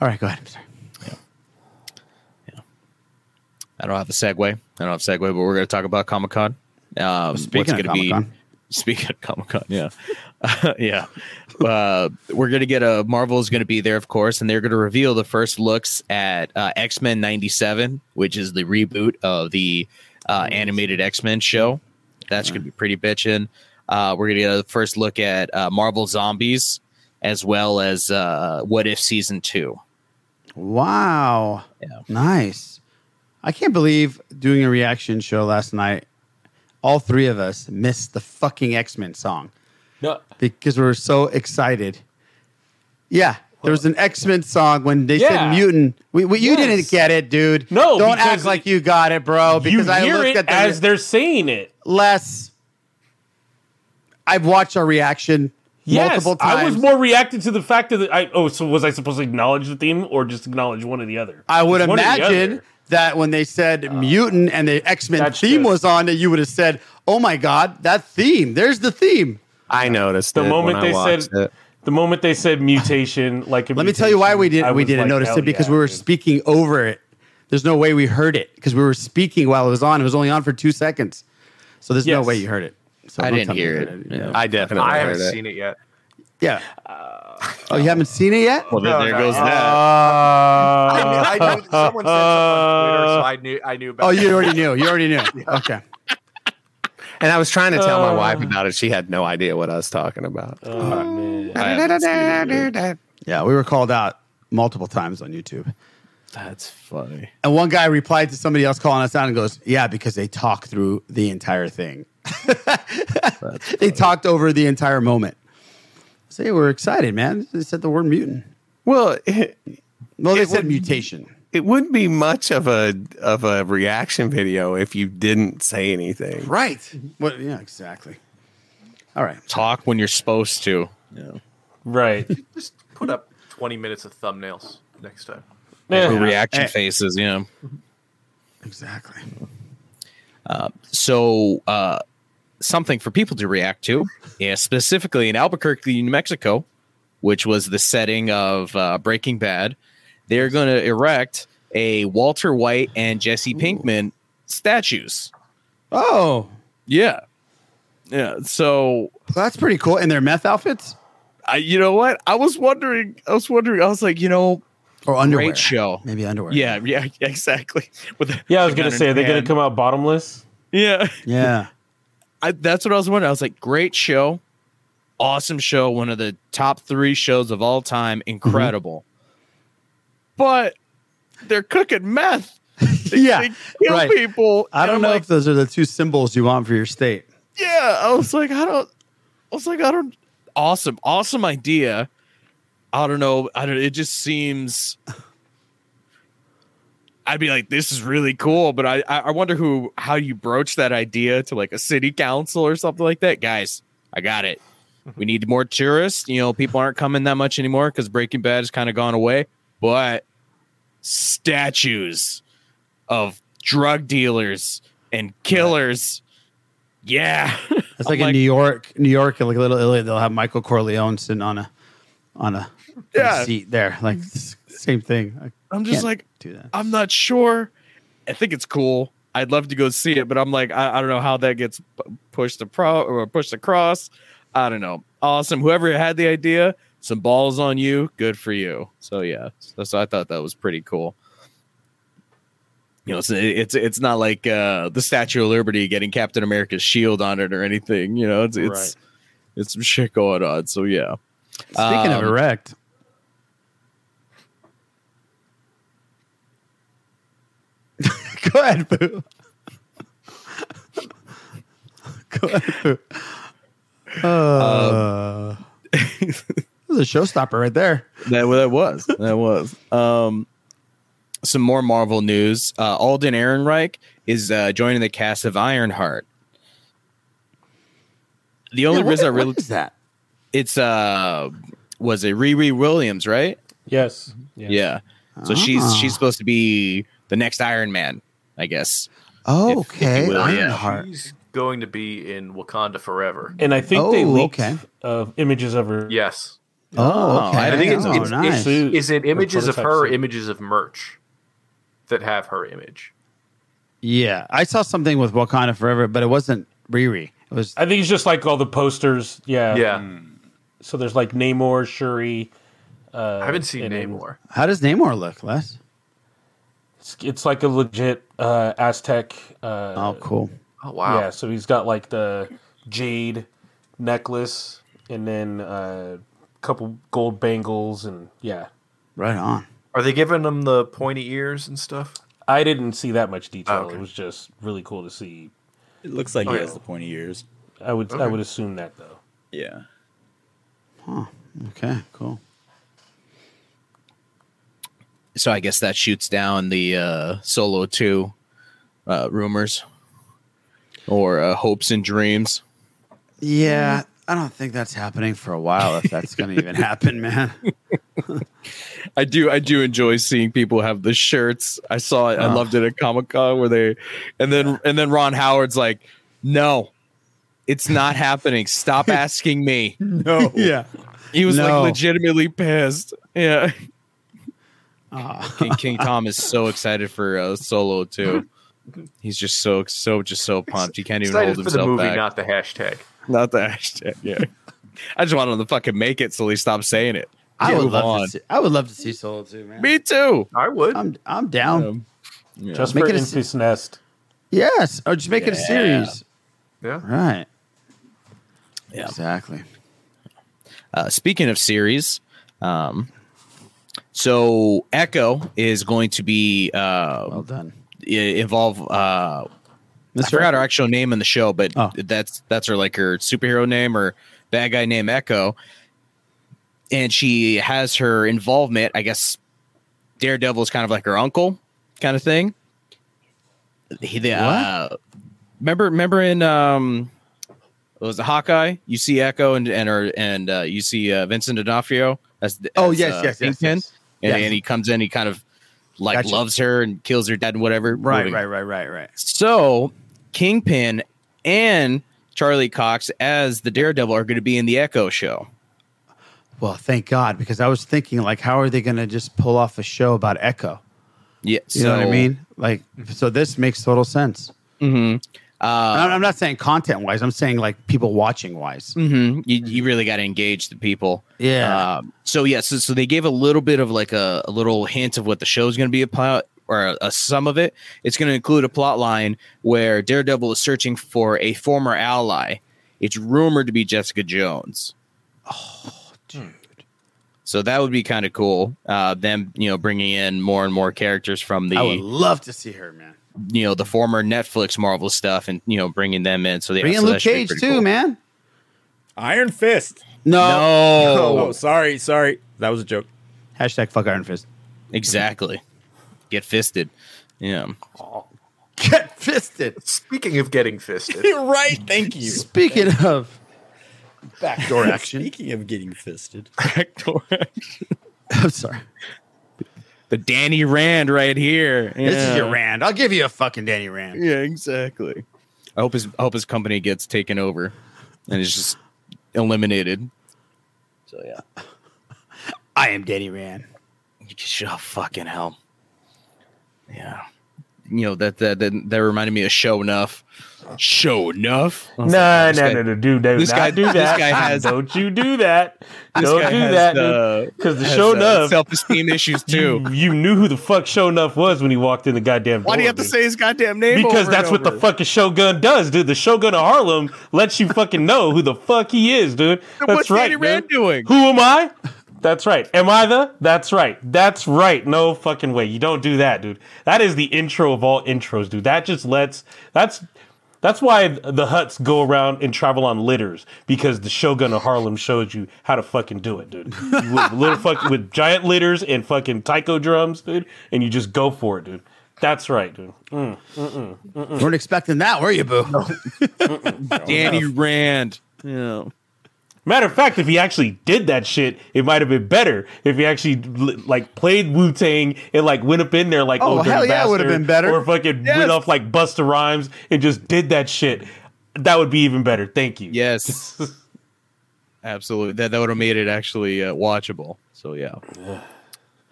all right, go ahead. I'm sorry. I don't have a segue. I don't have a segue, but we're going to talk about Comic Con. Um, speaking what's gonna be- Comic-Con. Speaking of Comic Con, yeah, yeah, uh, we're gonna get a Marvel is gonna be there, of course, and they're gonna reveal the first looks at uh, X Men '97, which is the reboot of the uh, animated X Men show. That's gonna be pretty bitchin'. Uh, we're gonna get a first look at uh, Marvel Zombies, as well as uh, What If season two. Wow. Nice. I can't believe doing a reaction show last night. All three of us missed the fucking X Men song No, because we were so excited. Yeah, there was an X Men song when they Yeah. said mutant. We, we, you Yes. didn't get it, dude. No, don't act like you got it, bro. Because I looked it at the as they're saying it. less. I've watched our reaction Yes, multiple times. I was more reacted to the fact that I. Oh, so was I supposed to acknowledge the theme or just acknowledge one or the other? I would It's one or the imagine that when they said uh, mutant and the X Men theme true. was on, that you would have said, "Oh my god, that theme! There's the theme." I noticed the it moment when they watched said it. The moment they said mutation, like a Let me tell you why we didn't we didn't like, notice it because yeah. we were speaking over it. There's no way we heard it because we were speaking while it was on. It was only on for two seconds, so there's no way you heard it. So I didn't tell me you hear heard it. Yeah. Yeah. I definitely I haven't it. seen it yet. Yeah. Uh, oh, you haven't seen it yet? Well, then No, there no. goes that. I, knew, I knew someone said something on Twitter, so I knew I knew about. Oh, it. you already knew. You already knew. Okay. And I was trying to tell my Uh. wife about it. She had no idea what I was talking about. Oh, man. I haven't seen it. Yeah, we were called out multiple times on YouTube. That's funny. And one guy replied to somebody else calling us out and goes, "Yeah, because they talk through the entire thing. they talked over the entire moment." So yeah, we're excited, man. They said the word mutant. Well, it, Well, they It said would- mutation. It wouldn't be much of a of a reaction video if you didn't say anything. Right. What? Yeah, exactly. All right. Talk when you're supposed to. Yeah. Right. Just put up 20 minutes of thumbnails next time. Yeah. Reaction Eh. faces, yeah. Exactly. Uh, so uh, something for people to react to, yeah, specifically in Albuquerque, New Mexico, which was the setting of uh, Breaking Bad. They're going to erect a Walter White and Jesse Pinkman statues. Oh, Yeah, yeah. So that's pretty cool. And their meth outfits I, you know what? I was wondering. I was wondering. I was like, you know, or underwear? great show. Maybe underwear. Yeah, yeah, exactly. With the- Yeah, I was gonna say, in are they gonna come out bottomless? Yeah. Yeah. I, that's what I was wondering. I was like, great show, awesome show, one of the top three shows of all time, mm-hmm. incredible. But they're cooking meth. They, Yeah, they kill right. people. I don't know like, if those are the two symbols you want for your state. yeah, I was like, I don't. I was like, I don't. Awesome, awesome idea. I don't know. I don't. It just seems. I'd be like, this is really cool, but I I I wonder who how you broach that idea to like a city council or something like that, guys. I got it. We need more tourists. You know, people aren't coming that much anymore because Breaking Bad has kind of gone away. But statues of drug dealers and killers, yeah. It's like in New York, New York, like Little Italy, they'll have Michael Corleone sitting on a on a, Yeah. seat there, like same thing. I I'm just like, do that. I'm not sure. I think it's cool. I'd love to go see it, but I'm like, I, I don't know how that gets pushed pro or pushed across. I don't know. Awesome. Whoever had the idea, some balls on you. Good for you. So yeah, so, so I thought that was pretty cool. You know, it's it's it's not like uh, the Statue of Liberty getting Captain America's shield on it or anything. You know, it's it's Right. it's some shit going on. So yeah. Speaking of Um, erect, go ahead, Boo. go ahead, Boo. Uh, this is a showstopper right there. That that was that was. Um, some more Marvel news. Uh, Alden Ehrenreich is uh, joining the cast of Ironheart. The only Yeah, what reason I is- really what is that? it's uh was it Riri Williams, right? Yes. Yeah. So she's Ah. she's supposed to be the next Iron Man, I guess. Oh, If- if you okay. will, yeah. Ironheart. She's going to be in Wakanda forever. And I think they Oh, leaked okay. uh, images of her. Yes. Oh, okay. I think it's, oh, it's, nice. suit is it images of her or suit. images of merch that have her image? yeah, I saw something with Wakanda Forever, but it wasn't Riri. It was I think it's just like all the posters. Yeah. Yeah. So there's like Namor, Shuri. Uh, I haven't seen and then Namor. how does Namor look, Les? It's, it's like a legit uh, Aztec. Uh, Oh, cool. Oh wow. Yeah. So he's got like the jade necklace and then uh, a couple gold bangles and yeah. Right on. Are they giving them the pointy ears and stuff? I didn't see that much detail. Oh, okay. It was just really cool to see. It looks like Oh, he yeah. has the pointy ears. I would I would assume that though. Yeah. Huh. Okay, cool. So I guess that shoots down the uh, Solo two uh, rumors or uh, hopes and dreams. Yeah, I don't think that's happening for a while. If that's going to even happen, man. I do I do enjoy seeing people have the shirts. I saw it. I Oh. loved it at Comic Con where they and then and then Ron Howard's like, no, it's not happening. Stop asking me. No. yeah. He was No. like legitimately pissed. Yeah. King, King Tom is so excited for uh, Solo too. He's just so so just so pumped. He can't even Excited hold for the himself movie, back. not the hashtag. Not the hashtag. Yeah. I just want him to fucking make it so he stops saying it. I would love on. to see. I would love to see Solo too, man. Me too. I would. I'm I'm down. Just Make for it a Infamous Nest. Yes, or just make it a series. Yeah. Right. Yeah. Exactly. Uh, speaking of series, um, so Echo is going to be uh, well done. Involve. Uh, I Mr. forgot her actual name in the show, but Oh. that's that's her like her superhero name or bad guy name Echo, and she has her involvement. I guess Daredevil is kind of like her uncle, kind of thing. He, the, uh, remember, remember in um, it was the Hawkeye. You see Echo and and her and uh, you see uh, Vincent D'Onofrio. As, Oh, as, yes, uh, yes, yes, yes. And, Yes. and he comes in. He kind of like Gotcha. loves her and kills her dad and whatever. Right, right, right, right, right. So Kingpin and Charlie Cox as the Daredevil are going to be in the Echo show. Well, thank God, because I was thinking, like, how are they going to just pull off a show about Echo? Yeah, You know what I mean? Like, so this makes total sense. Mm-hmm. Uh, I'm not saying content wise. I'm saying like people watching wise. hmm You, you really got to engage the people. Yeah. Um, so yeah, so, so they gave a little bit of like a, a little hint of what the show's going to be about, or a, a some of it. It's going to include a plot line where Daredevil is searching for a former ally. It's rumored to be Jessica Jones. Oh, dude. So that would be kind of cool. Uh, them, you know, bringing in more and more characters from the I would love to see her, man. you know the former Netflix Marvel stuff, and you know bringing them in. So they Bring in so Luke that should be Cage too, cool. man. Iron Fist. No. No. Oh, sorry, sorry. That was a joke. Hashtag fuck Iron Fist. Exactly. Get fisted. Yeah. Get fisted. Speaking of getting fisted, right. Thank you. Speaking of backdoor action. Speaking of getting fisted. Backdoor action. I'm sorry. The Danny Rand right here. This is your Rand. I'll give you a fucking Danny Rand. Yeah, exactly. I hope his I hope his company gets taken over and is just eliminated. So yeah. I am Danny Rand. You Oh fucking hell. Yeah. You know that that that, that reminded me of Sho'nuff. Show Enough. I was No, like, this no, guy- no, no, do that. this guy- do this guy has- Don't you do that. Don't do has, that, uh, Because the has, show uh, enough self-esteem issues too. You, you knew who the fuck Sho'nuff was when he walked in the goddamn. Why do you door, have to say his goddamn name? Because that's what the fucking Shogun does, dude. The Shogun of Harlem lets you fucking know who the fuck he is, dude. That's what's right. Danny Rand doing? Who am I? That's right. Am I the? That's right. That's right. No fucking way. You don't do that, dude. That is the intro of all intros, dude. That just lets. That's. That's why the Hutts go around and travel on litters because the Shogun of Harlem showed you how to fucking do it, dude. with little fucking with giant litters and fucking taiko drums, dude, and you just go for it, dude. That's right, dude. Mm, mm-mm, mm-mm. Weren't expecting that, were you, Boo? Danny Rand. Yeah. Matter of fact, if he actually did that shit, it might have been better. If he actually like played Wu Tang and like went up in there like Oh, Dirty hell yeah, it would've been better. Or fucking Yes. went off like Busta Rhymes and just did that shit. That would be even better. Thank you. Yes. Absolutely. That that would have made it actually uh, watchable. So yeah.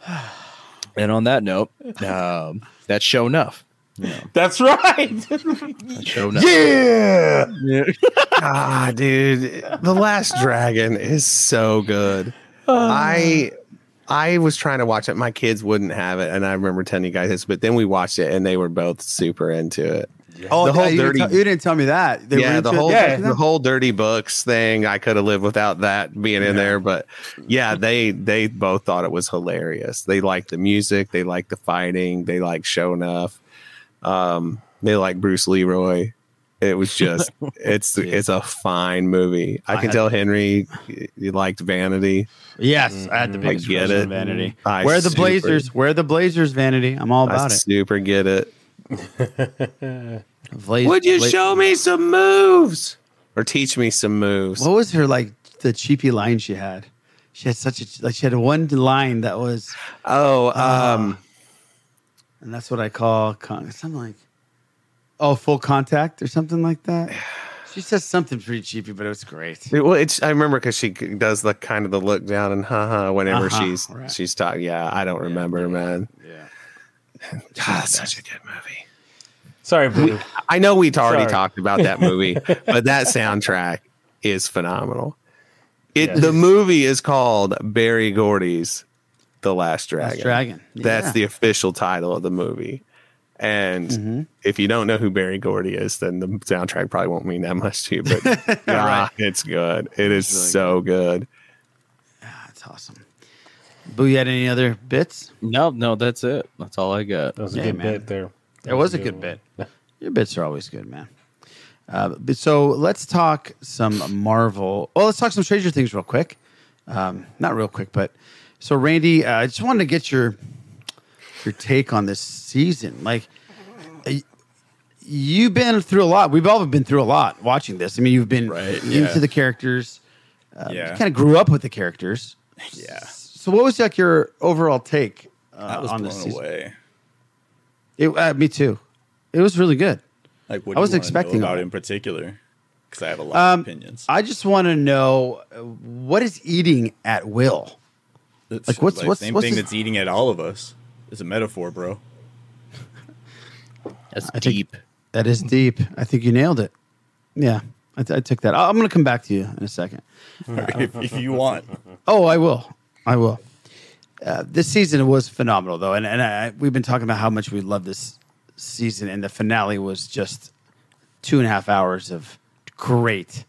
and on that note, um, that's Sho'nuff. That's right. That's show yeah. ah, dude, The Last Dragon is so good. I I was trying to watch it. My kids wouldn't have it, and I remember telling you guys this, but then we watched it, and they were both super into it. Oh, the whole yeah, you, dirty, didn't tell, you didn't tell me that. They yeah, the whole Yeah. the whole dirty books thing. I could have lived without that being in there, but yeah, they they both thought it was hilarious. They liked the music, they liked the fighting, they liked Sho'nuff. Um, they like Bruce Leroy. It was just it's it's a fine movie. I I can had- tell Henry you liked Vanity. Yes, I had the I get it. Vanity. I Where are the super- Blazers? Where are the Blazers, Vanity? I'm all I about it. super get it. Blaze- Would you Bla- show me some moves or teach me some moves? What was her like the cheapy line she had? She had such a like she had one line that was oh um and that's what I call con- something like oh full contact or something like that. She says something pretty cheapy, but it was great. It- well, it's I remember because she does the kind of the look down and haha whenever Uh-huh, she's right. she's talking. Yeah, I don't remember, man. Yeah, God, such a good movie. Sorry, We, I know we'd already Sorry. talked about that movie, but that soundtrack is phenomenal. It Yes. the movie is called Berry Gordy's The Last Dragon. Dragon, That's the official title of the movie. And Mm-hmm. if you don't know who Berry Gordy is, then the soundtrack probably won't mean that much to you. But ah, it's good. It is so good. That's awesome. Boo, you had any other bits? No, no, that's it. That's all I got. That was a Yeah, good man. bit there. It was a good bit. Your bits are always good, man. Uh, but so let's talk some Marvel. Well, let's talk some Stranger Things real quick. Um, not real quick, but so Randy, uh, I just wanted to get your your take on this season. Like, you've been through a lot. We've all been through a lot watching this. I mean, you've been into yeah. the characters. Uh, Yeah. You kind of grew up with the characters. Yeah. So, what was like your overall take uh, I was on blown this season? away. It, uh, me too. It was really good. Like, what I was you wanna know expecting about it. in particular? Because I have a lot Um, of opinions. I just want to know uh, what is eating at will. It's like, what's- what's- same what's thing his- that's eating at all of us? It's a metaphor, bro. That's I think that is deep. I think you nailed it. Yeah, I, t- I took that. I- I'm going to come back to you in a second. if, if you want. Oh, I will. I will. Uh, this season was phenomenal, though, and and I, we've been talking about how much we love this season, and the finale was just two and a half hours of great,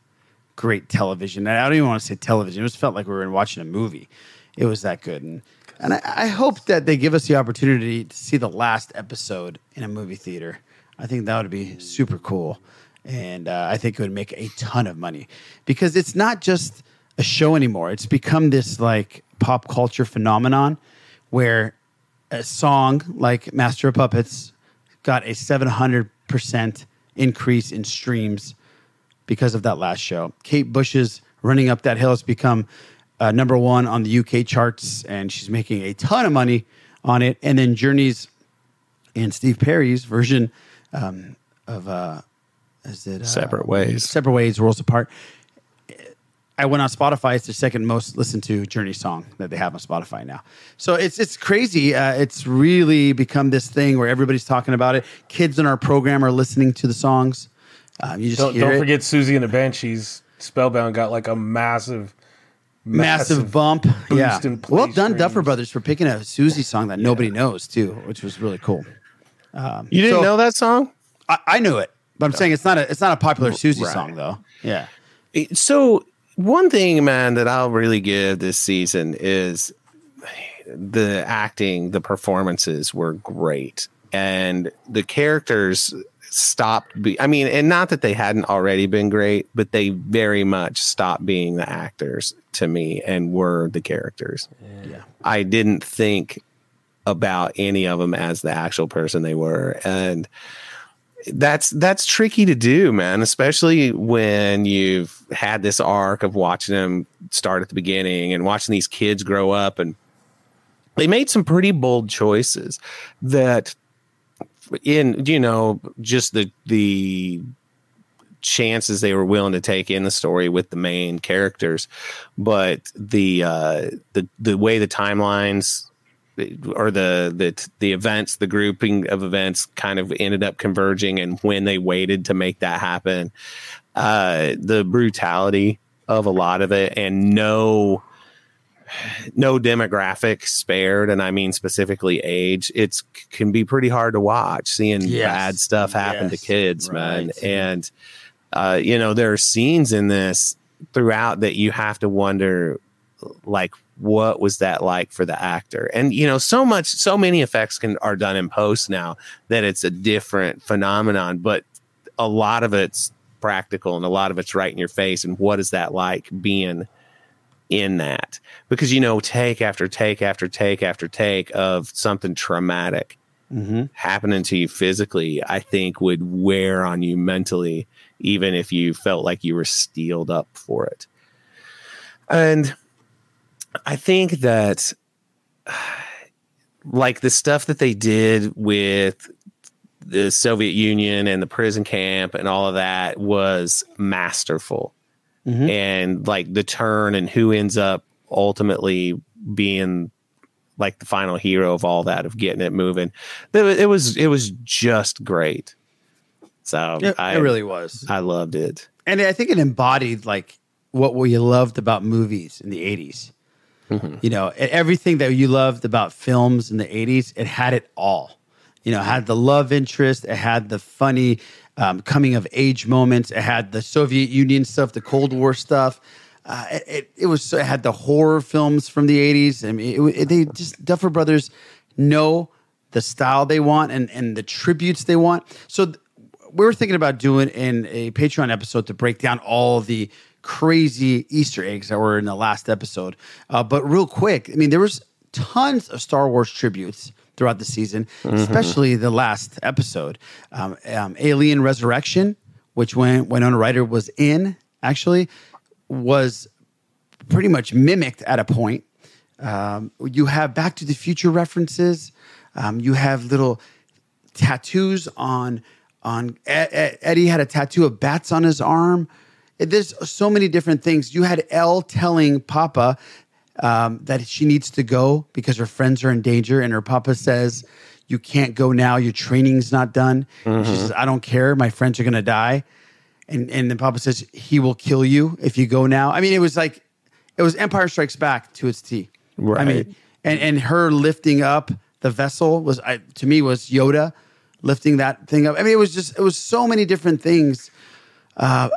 great television. And I don't even want to say television; it just felt like we were watching a movie. It was that good, and and I, I hope that they give us the opportunity to see the last episode in a movie theater. I think that would be super cool, and uh, I think it would make a ton of money because it's not just a show anymore. It's become this like pop culture phenomenon where a song like Master of Puppets got a 700% increase in streams because of that last show. Kate Bush's Running Up That Hill has become uh, number one on the UK charts, and she's making a ton of money on it. And then Journey's and Steve Perry's version um, of uh, is it uh, Separate Ways. Separate Ways, Worlds Apart. I went on Spotify. It's the second most listened to Journey song that they have on Spotify now. So it's it's crazy. Uh, it's really become this thing where everybody's talking about it. Kids in our program are listening to the songs. Um, you just Don't, hear don't it. forget Siouxsie and the Banshees. Spellbound got like a massive, massive, bump. boost Yeah. in play Well done, streams. Duffer Brothers, for picking a Siouxsie song that nobody knows too, which was really cool. Um, You didn't so- know that song? I, I knew it, but I'm saying it's not a it's not a popular Siouxsie Right. song though. Yeah. So one thing, man, that I'll really give this season is the acting, the performances were great, and the characters stopped. Be- I mean, and not that they hadn't already been great, but they very much stopped being the actors to me and were the characters. Yeah. I didn't think about any of them as the actual person they were, and that's that's tricky to do, man. Especially when you've had this arc of watching them start at the beginning and watching these kids grow up, and they made some pretty bold choices that, in you know, just the the chances they were willing to take in the story with the main characters, but the uh, the the way the timelines or the the the events, the grouping of events, kind of ended up converging, and when they waited to make that happen, uh, the brutality of a lot of it, and no no demographic spared, and I mean specifically age. It's can be pretty hard to watch seeing Yes. bad stuff happen Yes. to kids, man, Right. and uh, you know there are scenes in this throughout that you have to wonder like what was that like for the actor and you know so much so many effects can are done in post now that it's a different phenomenon but a lot of it's practical and a lot of it's right in your face and what is that like being in that because you know take after take after take after take of something traumatic Mm-hmm. happening to you physically i think would wear on you mentally even if you felt like you were steeled up for it and I think that like the stuff that they did with the Soviet Union and the prison camp and all of that was masterful. Mhm. And like the turn and who ends up ultimately being like the final hero of all that of getting it moving. It was, it was just great. So It- I it really was. I loved it. and I think it embodied like what we loved about movies in the 80s. Mm-hmm. You know, everything that you loved about films in the 80s, it had it all. You know, it had the love interest, it had the funny um, coming of age moments, it had the Soviet Union stuff, the Cold War stuff. Uh, it, it, it was it had the horror films from the 80s. I mean, it, it- they just Duffer Brothers know the style they want and and the tributes they want. So th- we were thinking about doing in a Patreon episode to break down all the crazy Easter eggs that were in the last episode. Uh, but real quick, I mean, there was tons of Star Wars tributes throughout the season, Mhm. especially the last episode, um, um, Alien Resurrection, which when Winona Ryder was in, actually was pretty much mimicked at a point. Um, you have Back to the Future references. Um, you have little tattoos on on Eddie had a tattoo of bats on his arm. There's so many different things. You had El telling Papa um, that she needs to go because her friends are in danger, and her Papa says, "You can't go now. Your training's not done." And She says, "I don't care. My friends are gonna die." And and then Papa says, "He will kill you if you go now." I mean, it was like it was Empire Strikes Back to its T. I Right. mean, and and her lifting up the vessel was I, to me was Yoda lifting that thing up. I mean, it was just it was so many different things, uh,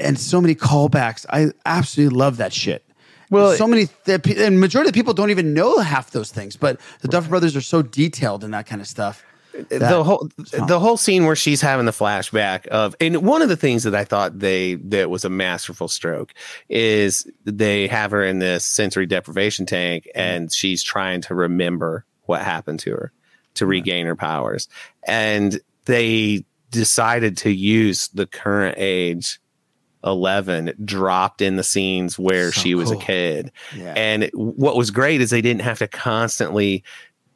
and so many callbacks. I absolutely love that shit. Well, so many, th- and majority of people don't even know half those things. But the Duffer Brothers are so detailed in that kind of stuff. the whole the whole scene where she's having the flashback of and one of the things that I thought they that was a masterful stroke is they have her in this sensory deprivation tank and she's trying to remember what happened to her to regain her powers and they decided to use the current age 11 dropped in the scenes where So she was cool. a kid Yeah. and what was great is they didn't have to constantly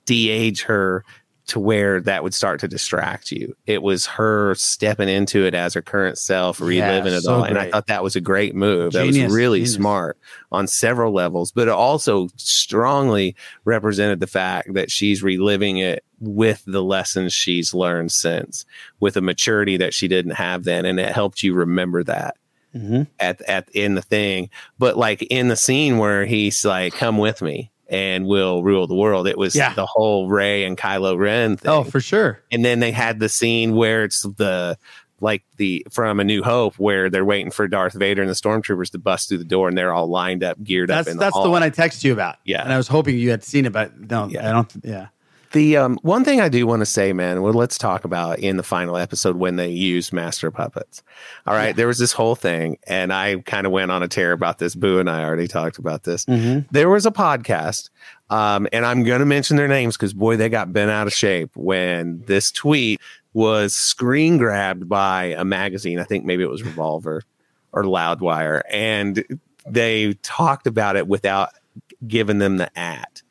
de-age her to where that would start to distract you. It was her stepping into it as her current self, reliving it so all. And I thought that was a great move. that was really genius. smart on several levels, but it also strongly represented the fact that she's reliving it with the lessons she's learned since, with a maturity that she didn't have then. And it helped you remember that Mhm. at at in the thing. But like in the scene where he's like, "Come with me." And we'll rule the world. It was Yeah. the whole Rey and Kylo Ren thing. Oh, for sure. And then they had the scene where it's the like the from A New Hope where they're waiting for Darth Vader and the stormtroopers to bust through the door and they're all lined up, geared That's up. In that's the, the one I texted you about. Yeah. and I was hoping you had seen it, but no, I don't. Yeah. The um, one thing I do want to say, man, well, let's talk about in the final episode when they used Master Puppets. All right, there was this whole thing, and I kind of went on a tear about this. Boo and I already talked about this. Mhm. There was a podcast, um, and I'm going to mention their names because boy, they got bent out of shape when this tweet was screen grabbed by a magazine. I think maybe it was Revolver or Loudwire, and they talked about it without giving them the at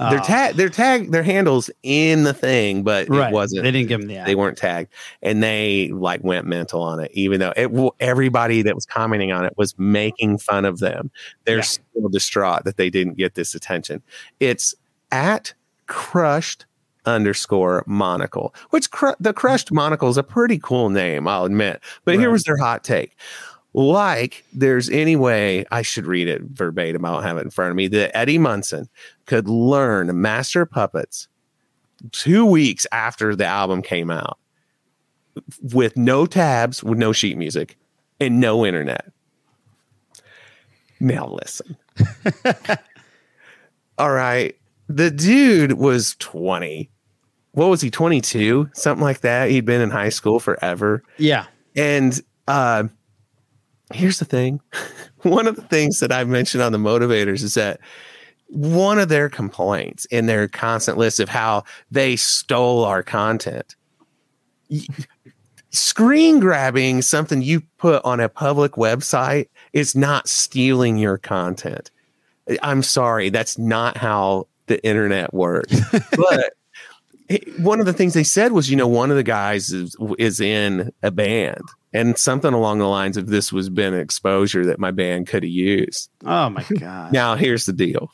their Oh. Uh, tag their tag their handles in the thing but Right. it wasn't They didn't give 'em the ad. they weren't tagged and they like went mental on it even though it everybody that was commenting on it was making fun of them they're Yeah. still distraught that they didn't get this attention it's at crushed underscore monocle which cr- the crushed monocle is a pretty cool name i'll admit but here was their hot take like there's any way I should read it verbatim. I don't have it in front of me. That Eddie Munson could learn Master Puppets two weeks after the album came out with no tabs, with no sheet music, and no internet. Now listen. All right. The dude was 20. What was he, 22? Something like that. He'd been in high school forever. Yeah. And uh, here's the thing one of the things that I've mentioned on the motivators is that one of their complaints in their constant list of how they stole our content. Screen grabbing something you put on a public website is not stealing your content. I'm sorry, that's not how the internet works. but one of the things they said was, you know, one of the guys is, is in a band, and something along the lines of this was been an exposure that my band could have used. Oh my god! Now here's the deal: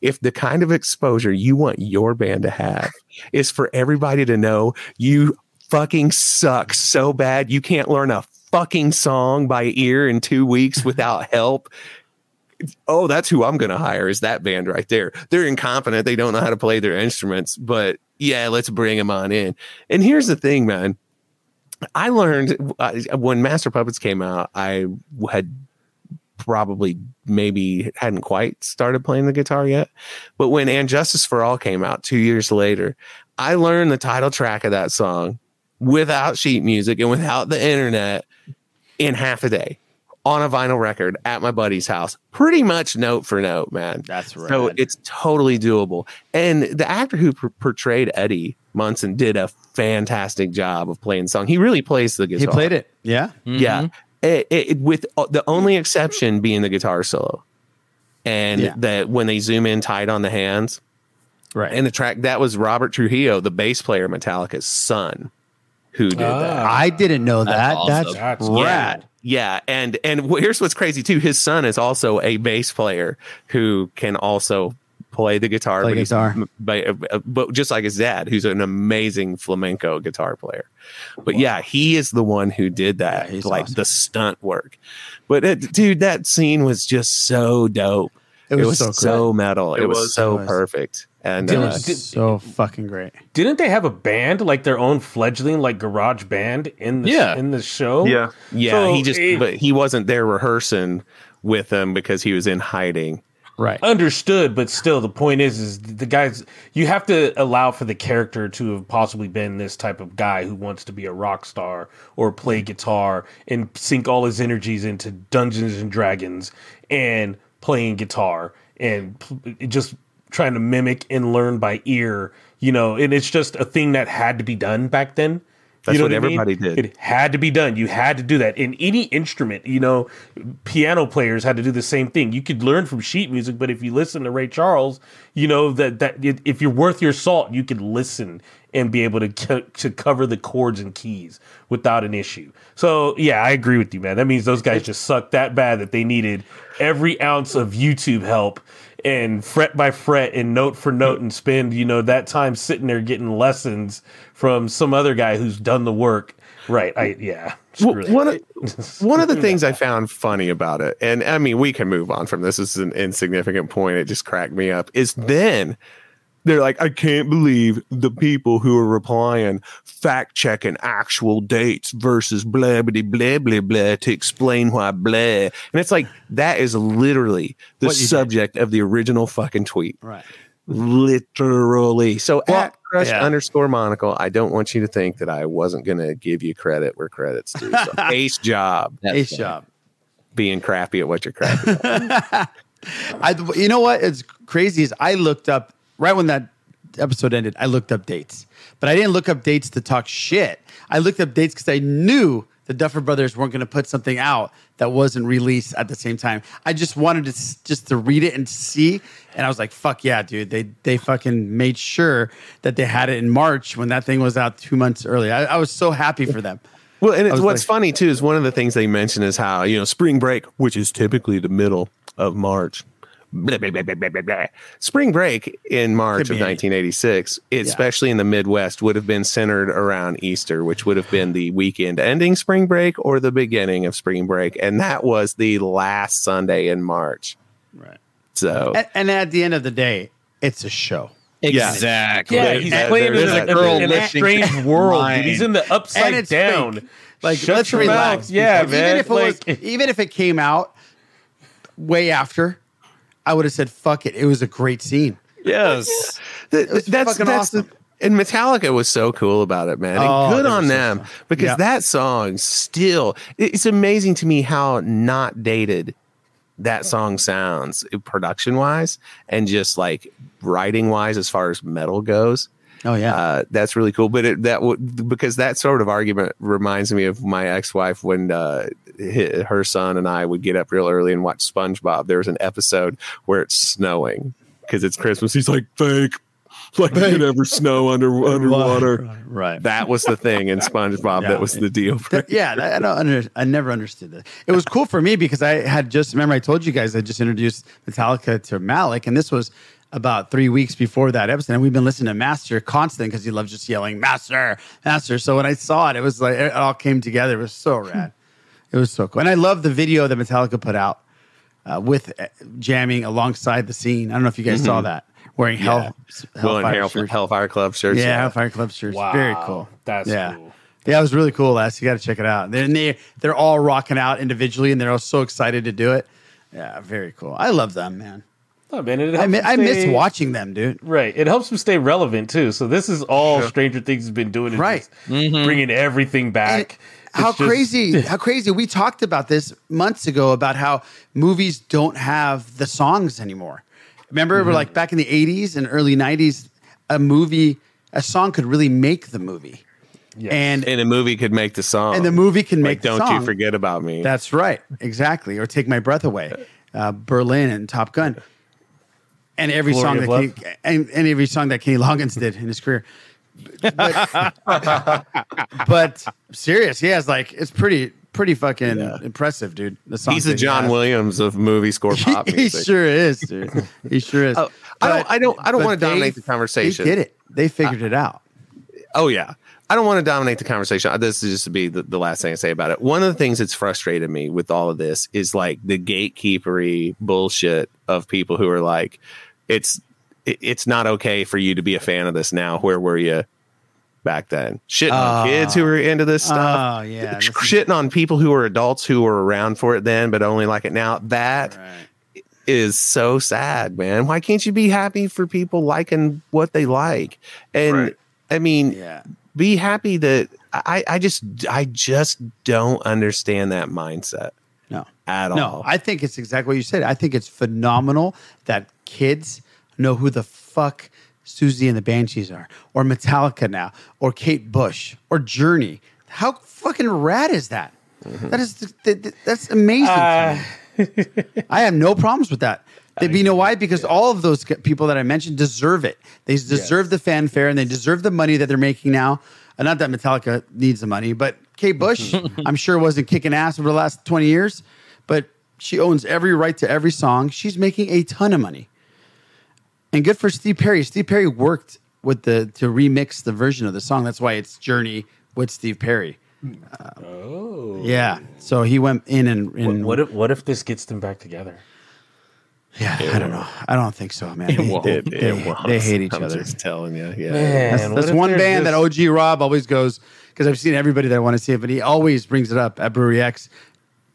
if the kind of exposure you want your band to have is for everybody to know you fucking suck so bad you can't learn a fucking song by ear in two weeks without help. Oh, that's who I'm going to hire is that band right there. They're incompetent. They don't know how to play their instruments, but yeah, let's bring them on in. And here's the thing, man. I learned uh, when Master Puppets came out, I had probably maybe hadn't quite started playing the guitar yet. But when And Justice for All came out two years later, I learned the title track of that song without sheet music and without the internet in half a day on a vinyl record at my buddy's house, pretty much note for note, man. That's right. So it's totally doable. And the actor who p- portrayed Eddie Munson did a fantastic job of playing the song. He really plays the guitar. He played it. Yeah. Yeah. It, it, with uh, the only exception being the guitar solo. And Yeah. that when they zoom in tight on the hands. Right. And the track that was Robert Trujillo, the bass player Metallica's son, who did that. I didn't know that. That's, That's rad. Yeah, yeah, and and here's what's crazy too. His son is also a bass player who can also play the guitar, Play but, guitar. but, uh, but just like his dad, who's an amazing flamenco guitar player. But yeah, he is the one who did that, He's like the stunt work. But it, dude, that scene was just so dope. It was so so, metal. It, It was, was. so It was. perfect. And Didn't- uh, did- so fucking great. Didn't they have a band like their own fledgling like garage band in the Yeah. in the show? Yeah, So he just it- but he wasn't there rehearsing with them because he was in hiding. Right. Understood, but still, the point is, is the guys. You have to allow for the character to have possibly been this type of guy who wants to be a rock star or play guitar and sink all his energies into Dungeons and Dragons and playing guitar and just trying to mimic and learn by ear. You know, and it's just a thing that had to be done back then. That's you know what mean? everybody did. It had to be done. You had to do that in any instrument. You know, piano players had to do the same thing. You could learn from sheet music, but if you listen to Ray Charles, you know that that if you're worth your salt, you could listen and be able to co- to cover the chords and keys without an issue. So yeah, I agree with you, man. That means those guys just sucked that bad that they needed every ounce of YouTube help and fret by fret and note for note and spend you know that time sitting there getting lessons from some other guy who's done the work. Right? I yeah. Well, one of one of the things I found funny about it, and I mean, we can move on from this. This is an insignificant point. It just cracked me up. Is then they're like, I can't believe the people who are replying, fact checking actual dates versus blah blah blah blah blah to explain why blah. And it's like that is literally the What you did. subject of the original fucking tweet. Right. Literally. So at crush yeah. underscore monocle, I don't want you to think that I wasn't going to give you credit where credit's due. So ace job. Ace job. Being crappy at what you're crappy at. I, you know what? It's crazy. Is I looked up right when that episode ended. I looked up dates, but I didn't look up dates to talk shit. I looked up dates because I knew the Duffer Brothers weren't going to put something out that wasn't released at the same time. I just wanted to s- just to read it and see, and I was like, "Fuck yeah, dude!" They they fucking made sure that they had it in March when that thing was out two months early. I, I was so happy for them. Well, and it's, what's like- funny too is one of the things they mention is how you know spring break, which is typically the middle of March. Blah, blah, blah, blah, blah, blah, blah. Spring break in March Could of be any- 1986, especially in the Midwest, would have been centered around Easter, which would have been the weekend ending spring break or the beginning of spring break, and that was the last Sunday in March. Right. So And, and at the end of the day, it's a show. Exactly. Yeah, he's There- playing there's in a, girl in a strange world. Dude. He's in the And upside it's down. fake. Like Shut let's your relax. mouth. Yeah, man. Even if it Like- was, even if it came out way after, I would have said, "Fuck it." It was a great scene. Yes. Th- was that's fucking that's awesome. the and Metallica was so cool about it, man. And Oh, good on them fun. because Yeah. that song still it's amazing to me how not dated that song sounds production wise and just like writing wise as far as metal goes. Oh yeah, Uh, that's really cool. But it, that would because that sort of argument reminds me of my ex-wife when uh, hi- her son and I would get up real early and watch SpongeBob. There was an episode where it's snowing because it's Christmas. He's like fake. like it could ever snow under underwater. Right. That was the thing in SpongeBob. That was the deal. That- yeah, I don't under, I never understood that. It was cool for me because I had just remember I told you guys I just introduced Metallica to Malik, and this was about three weeks before that episode, and we've been listening to Master constantly because he loves just yelling Master, Master. So when I saw it, it was like it all came together. It was so rad. It was so cool, and I love the video that Metallica put out uh, with uh, jamming alongside the scene. I don't know if you guys saw Mhm. that wearing hell, Will and Hellfire Hell. Hellfire Club shirts. Yeah, Hellfire Club shirts. Wow. Very cool. That's yeah. cool. Yeah, it was really cool, Les. You got to check it out. They're, they they're all rocking out individually, and they're all so excited to do it. Yeah, very cool. I love them, man. Oh, man, it I, mi- them I miss watching them, dude. Right. It helps them stay relevant too. So this is all Stranger Things has been doing. Is Right. just Bringing everything back. How just- crazy! How crazy! We talked about this months ago about how movies don't have the songs anymore. Remember, we're Mhm. like back in the '80s and early '90s, a movie, a song could really make the movie. And and a movie could make the song. And the movie can Like, make the Don't song. you forget about me. That's right, exactly. Or take my breath away, uh, Berlin and Top Gun, and every Glory song that Love. Kenny, and, and every song that Kenny Loggins did in his career. But, but serious, yeah, it's like it's pretty pretty fucking impressive, dude. The songs He's the that he John has. Williams of movie score pop he music. sure is, dude. He sure is. Oh, I don't. I don't. I don't want to dominate the conversation. They did it. They figured it out. Oh yeah. I don't want to dominate the conversation. This is just to be the, the last thing I say about it. One of the things that's frustrated me with all of this is like the gatekeepery bullshit of people who are like, it's it- it's not okay for you to be a fan of this now. Where were you back then? Shitting on Oh. kids who were into this ah, stuff. Oh yeah, Sh- shitting on people who were adults who were around for it then, but only like it now. That is so sad, man. Why can't you be happy for people liking what they like? And I mean, be happy that I, I just I just don't understand that mindset. No. At no, all. No, I think it's exactly what you said. I think it's phenomenal that kids know who the fuck Siouxsie and the Banshees are, or Metallica now, or Kate Bush, or Journey. How fucking rad is that? Mm-hmm. That is th- th- that's amazing. to me. I have no problems with that. They, you know why? Because all of those people that I mentioned deserve it. They deserve the fanfare and they deserve the money that they're making now. Uh, not that Metallica needs the money, but Kate Bush, I'm sure wasn't kicking ass over the last 20 years, but she owns every right to every song. She's making a ton of money. And good for Steve Perry. Steve Perry worked with the to remix the version of the song. That's why it's Journey with Steve Perry. Oh. Yeah. So he went in and, What, and what if what if this gets them back together? Yeah, I don't know. I don't think so, man. It They, won't. they, It they- won't. they hate each I'm other. just telling you. Yeah. Man, that's that's one they're band that OG Rob always goes because I've seen everybody that I want to see it, but he always brings it up at Brewery X.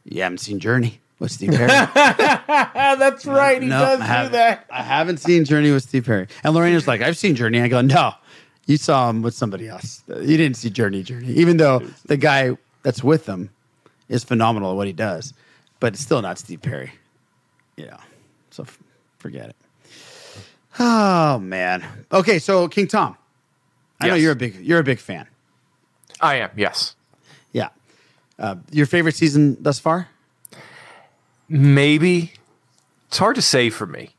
You haven't seen Journey with Steve Perry. That's right. He No, does do that. I haven't seen Journey with Steve Perry. And Lorena's like, I've seen Journey. I go, no, you saw him with somebody else. You didn't see Journey, Journey. Even though the guy that's with them is phenomenal at what he does, but it's still not Steve Perry. Yeah. So f- forget it. Oh man. Okay, so King Tom. I know you're a big you're a big fan. I am, yes. Yeah. Uh, your favorite season thus far? Maybe. It's hard to say for me.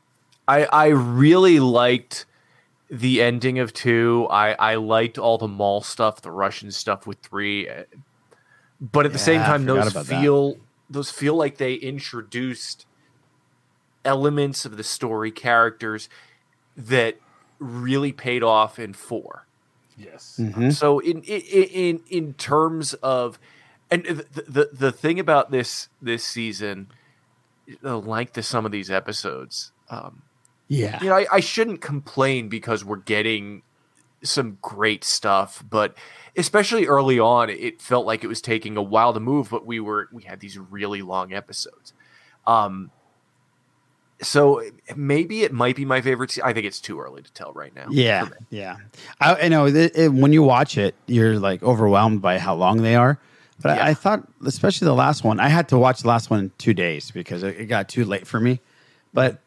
I I really liked the ending of two. I I liked all the mall stuff, the Russian stuff with three. uh, But at the same time, those about that. feel those feel like they introduced elements of the story, characters that really paid off in four. Yes. Mhm. So in in in in terms of, and the, the the thing about this this season, the length of some of these episodes, um, Yeah. you know, I, I shouldn't complain because we're getting some great stuff, but especially early on, it felt like it was taking a while to move. But we were we had these really long episodes. Um, so maybe it might be my favorite. se- I think it's too early to tell right now. Yeah, yeah. I, I know it, it- when you watch it, you're like overwhelmed by how long they are. But I, I thought, especially the last one, I had to watch the last one in two days because it, it got too late for me. But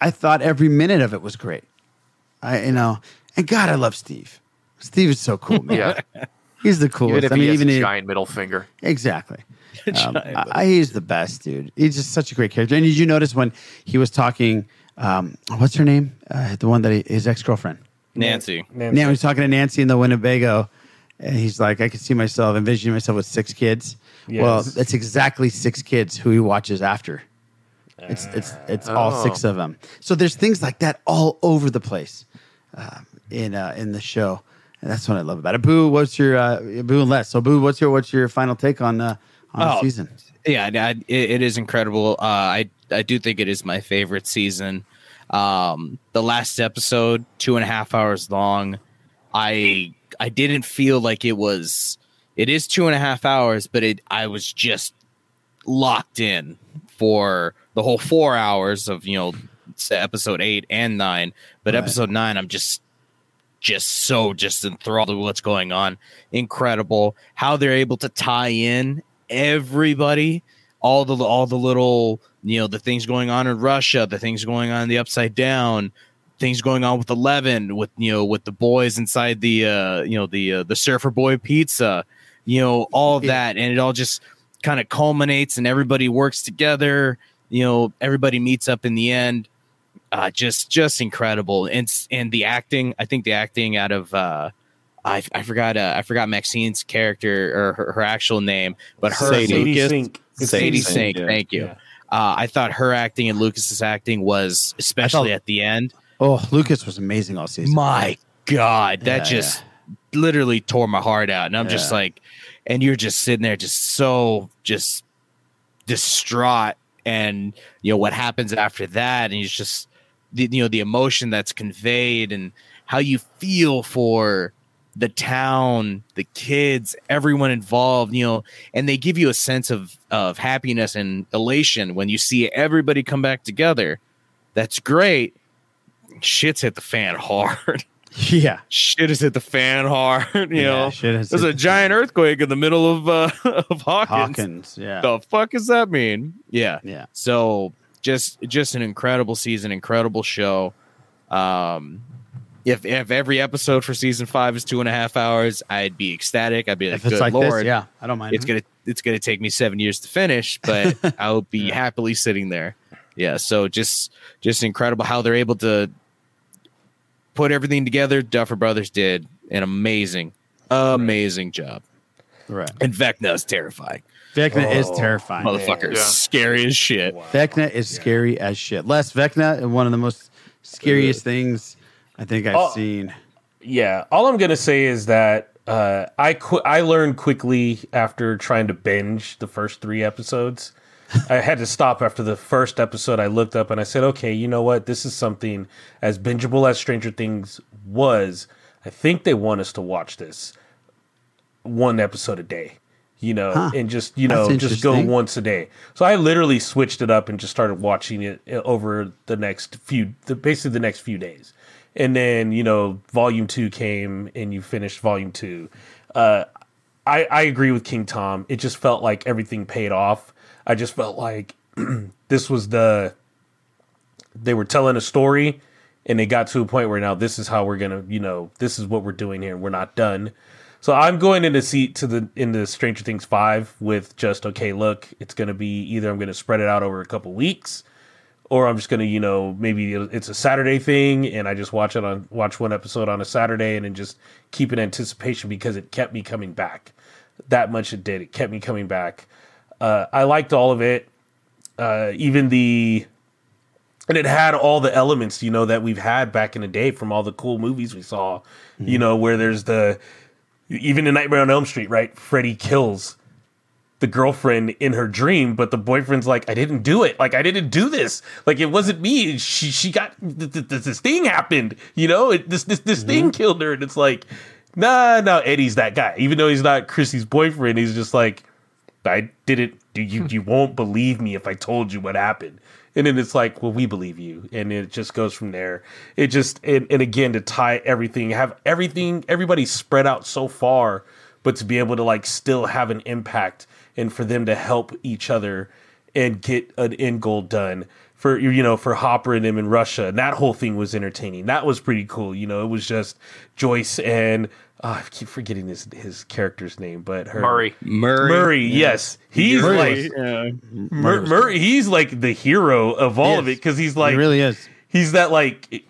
I thought every minute of it was great. I, you know, and God, I love Steve. Steve is so cool, man. Yeah. he's the coolest. Even if I he mean, has even a he- giant middle finger. Exactly. Um, Giant I, I- he's the best, dude. He's just such a great character. And did you notice when he was talking? Um, what's her name? Uh, the one that he, his ex girlfriend. Nancy. Now he's talking to Nancy in the Winnebago, and he's like, "I can see myself, envisioning myself with six kids." Well, Yes. that's exactly six kids who he watches after. It's it's it's all Oh. six of them. So there's things like that all over the place uh, in uh, in the show, and that's what I love about it. Boo, what's your uh, Boo and Les? So Boo, what's your what's your final take on uh, on the Oh, season? Yeah, I- I- it, it is incredible. Uh, I I do think it is my favorite season. Um, the last episode, two and a half hours long. I I didn't feel like it was. It is two and a half hours, but it I was just locked in for the whole four hours of you know episode eight and nine. But Right. episode nine, I'm just just so just enthralled with what's going on. Incredible how they're able to tie in everybody, all the all the little you know the things going on in Russia, the things going on in the Upside Down, things going on with Eleven, with you know with the boys inside the uh, you know the uh, the Surfer Boy Pizza, you know all of that, and it all just kind of culminates and everybody works together. You know everybody meets up in the end uh, just just incredible and and the acting i think the acting out of uh i, I forgot uh, i forgot maxine's character or her, her actual name but her Sadie. and Sadie lucas Sink. Sadie Sadie sink Sink, yeah. thank you Yeah. uh, i thought her acting and lucas's acting was especially at the end Oh, Lucas was amazing all season. my god that Yeah, just literally tore my heart out and i'm just like and you're just sitting there just so just distraught and you know what happens after that and it's just the you know the emotion that's conveyed and how you feel for the town the kids everyone involved you know and they give you a sense of of happiness and elation when you see everybody come back together. That's great shit's hit the fan hard Yeah. shit has hit the fan hard. You Yeah, know, there's a giant earthquake in the middle of uh, of Hawkins. Hawkins, yeah. The fuck does that mean? Yeah, Yeah. So just just an incredible season, incredible show. Um, if if every episode for season five is two and a half hours, I'd be ecstatic. I'd be like, good like this, lord, yeah, I don't mind. It's gonna it's gonna take me seven years to finish, but I'll be happily sitting there. Yeah. So just just incredible how they're able to put everything together. Duffer Brothers did an amazing, amazing job. Right. And Vecna is terrifying. Vecna is Oh, terrifying. Motherfucker, is scary as shit. Vecna is scary as shit. Les Vecna, one of the most scariest things I think I've Oh. seen. Yeah, all I'm gonna say is that uh, I qu- I learned quickly after trying to binge the first three episodes. I had to stop after the first episode. I looked up and I said, "Okay, you know what? This is something as bingeable as Stranger Things was. I think they want us to watch this one episode a day." You know, Huh. and just you know, just go once a day. So I literally switched it up and just started watching it uh, over the next few, the, basically the next few days. And then you know, volume two came and you finished volume two. Uh, I I agree with King Tom. It just felt like everything paid off. I just felt like this was the they were telling a story and they got to a point where now this is how we're gonna you know this is what we're doing here we're not done so i'm going into seat to the in the stranger things 5 with just okay look it's gonna be either i'm gonna spread it out over a couple weeks or i'm just gonna you know maybe it's a saturday thing and i just watch it on watch one episode on a saturday and then just keep in anticipation because it kept me coming back that much it did. It kept me coming back. Uh, i liked all of it. Uh, even the and it had all the elements you know that we've had back in the day from all the cool movies we saw you know where there's the even in nightmare on elm street right freddy kills the girlfriend in her dream but the boyfriend's like i didn't do it. Like i didn't do this. Like it wasn't me. She she got th- th- th- this thing happened. You know it, this this this thing killed her and it's like nah no eddie's that guy even though he's not chrissy's boyfriend he's just like I didn't. You? You won't believe me if I told you what happened. And then it's like, well, we believe you, and it just goes from there. It just and, and again to tie everything, have everything, everybody spread out so far, but to be able to like still have an impact, and for them to help each other and get an end goal done for you know for Hopper and him in Russia. And that whole thing was entertaining. That was pretty cool. You know, it was just Joyce and uh, I keep forgetting his his character's name, but her Murray. Murray. Murray, yes, he's Murray, like yeah. Mur- Murray. He's like the hero of all He of it because he's like he really is. he's that like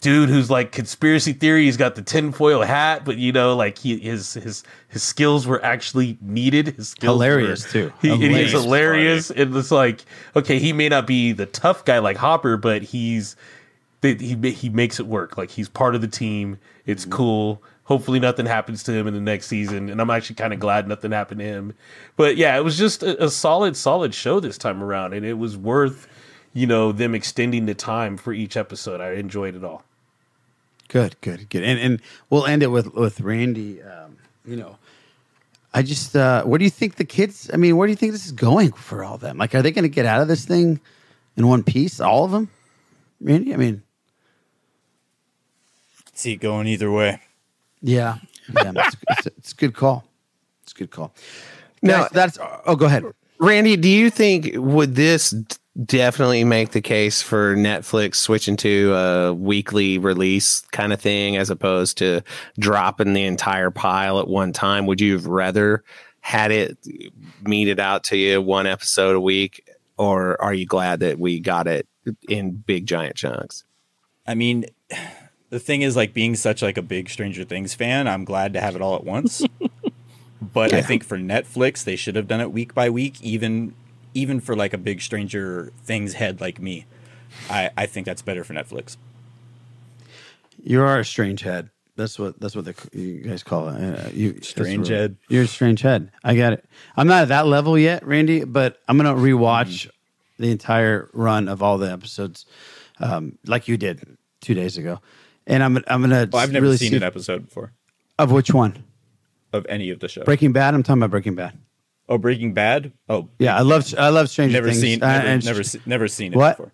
dude who's like conspiracy theory. He's got the tinfoil hat, but you know, like he his his his skills were actually needed. His skills Hilarious, were- too. He, and he's Hilarious. hilarious. And it's like, okay, he may not be the tough guy like Hopper, but he's he he makes it work. Like he's part of the team. It's cool. Hopefully nothing happens to him in the next season, and I'm actually kind of glad nothing happened to him. But yeah, it was just a, a solid, solid show this time around, and it was worth you know them extending the time for each episode. I enjoyed it all. Good, good, good. And and we'll end it with with Randy. Um, you know, I just uh, where do you think the kids? I mean, where do you think this is going for all of them? Like, are they going to get out of this thing in one piece? All of them, Randy? I mean, See it going either way. Yeah, yeah. It's, it's, it's a good call. It's a good call. Now- Guys, that's. Oh, go ahead. Randy, do you think would this definitely make the case for Netflix switching to a weekly release kind of thing as opposed to dropping the entire pile at one time? Would you have rather had it meted out to you one episode a week, or are you glad that we got it in big giant chunks? I mean, the thing is, like being such like a big Stranger Things fan, I'm glad to have it all at once. but I think for Netflix, they should have done it week by week, even even for like a big Stranger Things head like me. I I think that's better for Netflix. You are a strange head. That's what that's what the, you guys call it. Uh, you Strange what- head. You're a strange head. I got it. I'm not at that level yet, Randy, but I'm gonna rewatch the entire run of all the episodes, um, like you did two days ago, and I'm I'm gonna. Well, I've never really seen see- an episode before of which one. of any of the shows. Breaking Bad. I'm talking about Breaking Bad. Oh, Breaking Bad. Oh, Yeah, I love I love Stranger never Things. seen. Uh, Never, and- never, se- never seen it What? before.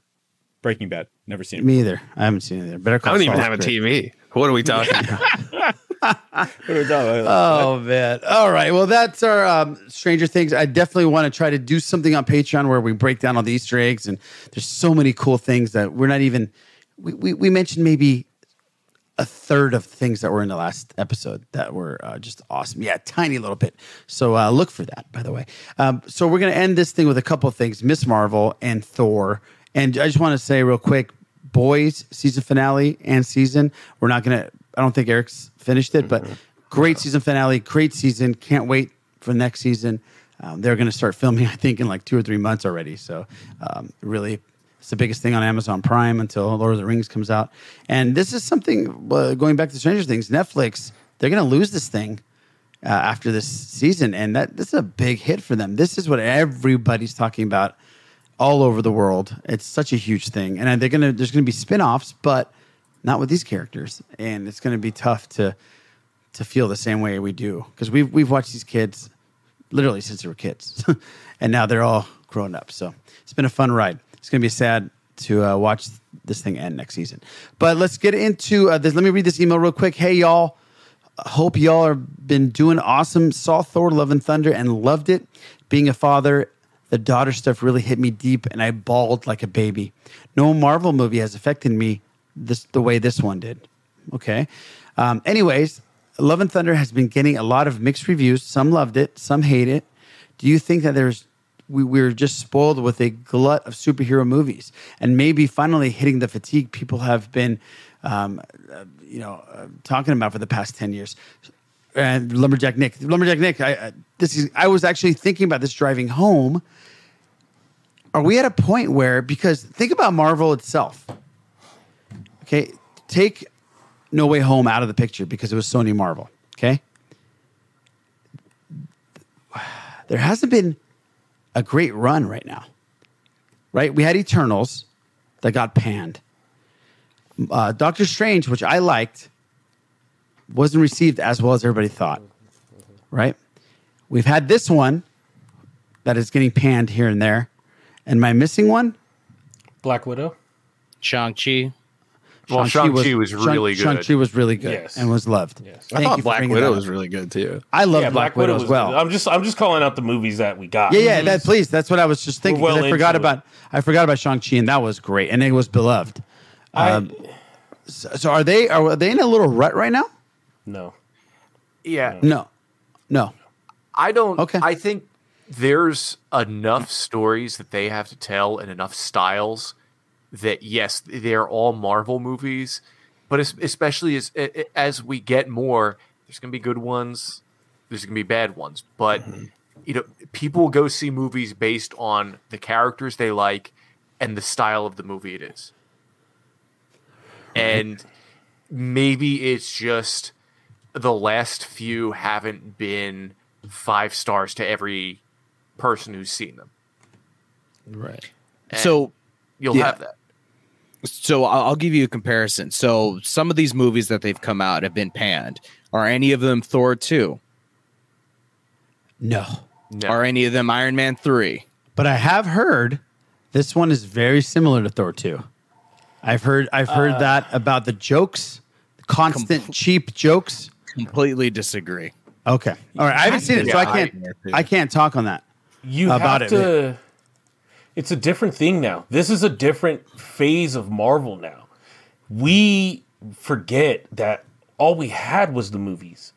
Breaking Bad. Never seen it. Me either. I haven't seen it either. Better Call I don't even have a is great. TV. What are we talking about? Oh man! All right. Well, that's our um, Stranger Things. I definitely want to try to do something on Patreon where we break down all the Easter eggs, and there's so many cool things that we're not even. We we, we mentioned maybe a third of things that were in the last episode that were uh, just awesome. Yeah, tiny little bit. So uh, look for that, by the way. Um, so we're gonna end this thing with a couple of things: Ms. Marvel and Thor. And I just want to say real quick, boys season finale and season. We're not gonna. I don't think Eric's finished it, but great season finale, great season. Can't wait for next season. Um, they're going to start filming, I think, in like two or three months already. So, um, really, it's the biggest thing on Amazon Prime until Lord of the Rings comes out. And this is something uh, going back to Stranger Things. Netflix, they're going to lose this thing uh, after this season, and that this is a big hit for them. This is what everybody's talking about all over the world. It's such a huge thing, and they're gonna there's gonna be spin-offs, but not with these characters, and it's gonna be tough to to feel the same way we do because we've we've watched these kids literally since they were kids, and now they're all grown up. So it's been a fun ride. It's gonna be sad to uh, watch this thing end next season. But let's get into uh, this. Let me read this email real quick. Hey y'all, hope y'all have been doing awesome. Saw Thor: Love and Thunder and loved it. Being a father, the daughter stuff really hit me deep, and I bawled like a baby. No Marvel movie has affected me this the way this one did. Okay. Um, anyways, Love and Thunder has been getting a lot of mixed reviews. Some loved it, some hate it. Do you think that there's we, we're just spoiled with a glut of superhero movies, and maybe finally hitting the fatigue people have been, um, uh, you know, uh, talking about for the past ten years? And lumberjack Nick, lumberjack Nick, I, this is I was actually thinking about this driving home. Are we at a point where because think about Marvel itself? Okay, take No Way Home out of the picture because it was Sony Marvel. Okay, there hasn't been a great run right now. Right, we had Eternals that got panned. Uh, Doctor Strange, which I liked, wasn't received as well as everybody thought. Right, we've had this one that is getting panned here and there. And my missing one, Black Widow. Shang Chi. Well, Shang-Chi was was, really good. Shang Chi was really good Yes. and was loved. Yes. I Thank thought you for Black bringing Widow was really good too. I love Yeah, Black, Widow as was- well. I'm just I'm just calling out the movies that we got. Yeah, yeah, that please. That's what I was just thinking. well I forgot into it. about I forgot about Shang Chi, and that was great, and it was beloved. Um, so, so are they are they in a little rut right now? No. Yeah. No, no. I don't. Okay. I think there's enough stories that they have to tell and enough styles that yes, they're all Marvel movies, but especially as as we get more, there's gonna be good ones, there's gonna be bad ones, but mm-hmm. you know, people go see movies based on the characters they like and the style of the movie it is, mm-hmm. and maybe it's just the last few haven't been five stars to every person who's seen them. Right. And so you'll yeah. have that. So I'll I'll give you a comparison. So some of these movies that they've come out have been panned. Are any of them Thor two? No. Are any of them Iron Man three? But I have heard this one is very similar to Thor 2. I've heard I've heard Uh, that about the jokes, constant cheap jokes. Completely disagree. Okay. All right. I haven't seen it, so I can't I- I can't talk on that. You about have it. to. It's a different thing now. This is a different phase of Marvel now. We forget that all we had was the movies.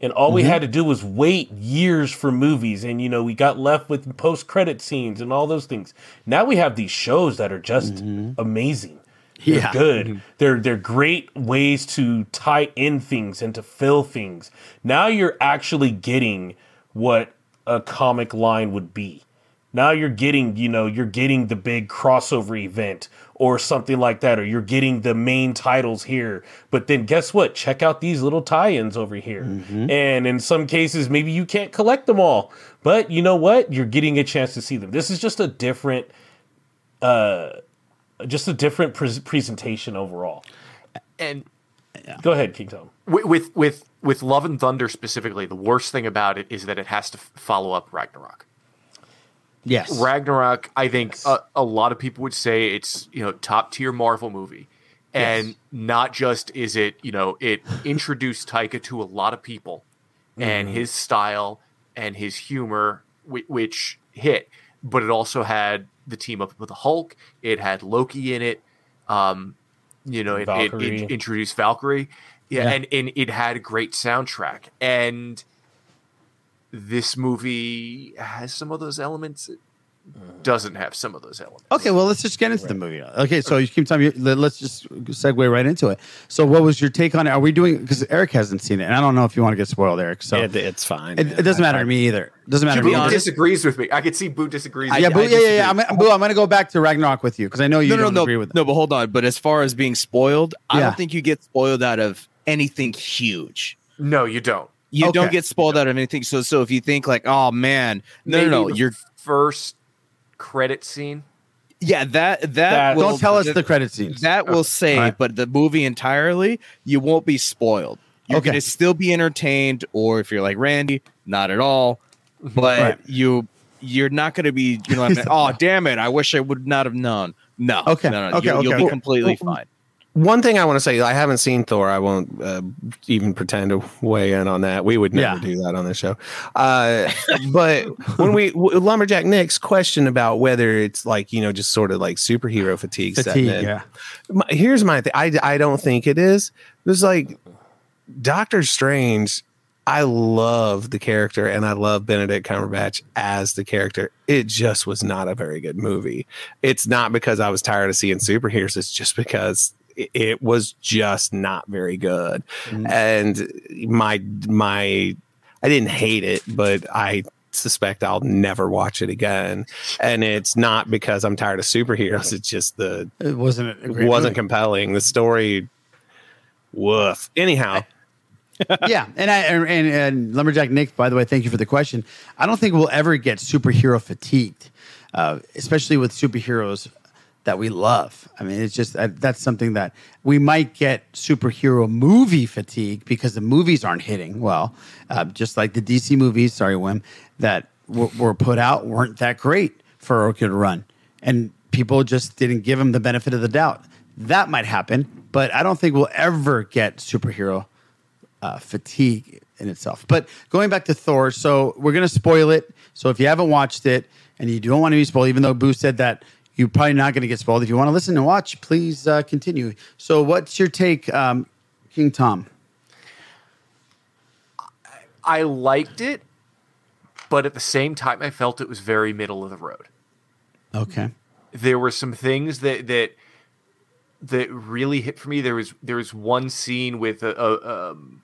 And all we Mhm. had to do was wait years for movies and you know, we got left with post-credit scenes and all those things. Now we have these shows that are just amazing. They're Yeah. good. Mhm. They're they're great ways to tie in things and to fill things. Now you're actually getting what a comic line would be. Now you're getting, you know, you're getting the big crossover event or something like that, or you're getting the main titles here. But then guess what? Check out these little tie-ins over here. And in some cases, maybe you can't collect them all. But you know what? You're getting a chance to see them. This is just a different uh just a different pres presentation overall. And Go ahead, King Tom. with, with with with Love and Thunder specifically, the worst thing about it is that it has to f- follow up Ragnarok. Yes. Ragnarok, I think a, a lot of people would say it's you know top tier Marvel movie, and Yes. not just is it you know it introduced Taika to a lot of people, and Mhm. his style and his humor, which, which hit, but it also had the team up with the Hulk. It had Loki in it. Um, you know, it, it, it introduced Valkyrie. Yeah, Yeah. and and it had a great soundtrack and this movie has some of those elements. It uh-huh. doesn't have some of those elements. Okay, well, let's just get into the movie. Okay, so you keep telling me. let- Let's just segue right into it. So, what was your take on it? Are we doing? Because Eric hasn't seen it, and I don't know if you want to get spoiled, Eric. So It- it's fine, It, it doesn't I- matter to me either. It doesn't matter to Boo me. disagrees with me. I could see Boo disagrees. yeah, Boo, yeah, yeah, yeah. I'm, Boo, I'm going to go back to Ragnarok with you because I know you no, no, don't no, agree with no. But hold on. But as far as being spoiled, I don't think you get spoiled out of anything huge. No, you don't. You Okay. don't get spoiled out of anything. So, so if you think like, oh man, no, Maybe no, no, the you're first credit scene. yeah, that that, That- will, Don't tell us the credit scene. That will say, All right. but the movie entirely, you won't be spoiled. You're Okay. gonna still be entertained, or if you're like Randy, not at all. Mm-hmm. But Right. you you're not gonna be, you know, like, oh damn it, I wish I would not have known. No, Okay, no, no, okay, you'll, you'll okay. be completely Well, fine. One thing I want to say, I haven't seen Thor. I won't uh, even pretend to weigh in on that. We would never Yeah. do that on this show. Uh, but when we w- Lumberjack Nick's question about whether it's like you know just sort of like superhero fatigue, Fatigue, in. yeah. My, here's my thing. I I don't think it is. It's like Doctor Strange. I love the character and I love Benedict Cumberbatch as the character. It just was not a very good movie. It's not because I was tired of seeing superheroes. It's just because it, was just not very good. And my my I didn't hate it, but I suspect I'll never watch it again. And it's not because I'm tired of superheroes. It's just the It wasn't. It wasn't movie. compelling. The story, woof. Anyhow, yeah, and I and, and, and lumberjack Nick, by the way, thank you for the question. I don't think we'll ever get superhero fatigued, uh, especially with superheroes that we love. I mean, it's just uh, that's something that we might get superhero movie fatigue because the movies aren't hitting well, uh, just like the DC movies. Sorry, Wim, that w- were put out weren't that great for good run, and people just didn't give them the benefit of the doubt. That might happen, but I don't think we'll ever get superhero uh, fatigue in itself. But going back to Thor, so we're going to spoil it. So if you haven't watched it and you don't want to be spoiled, even though Boo said that you're probably not going to get spoiled, if you want to listen and watch, please uh, continue. So, what's your take, um, King Tom? I liked it, but at the same time, I felt it was very middle of the road. Okay. There were some things that that that really hit for me. There was there was one scene with a, a um,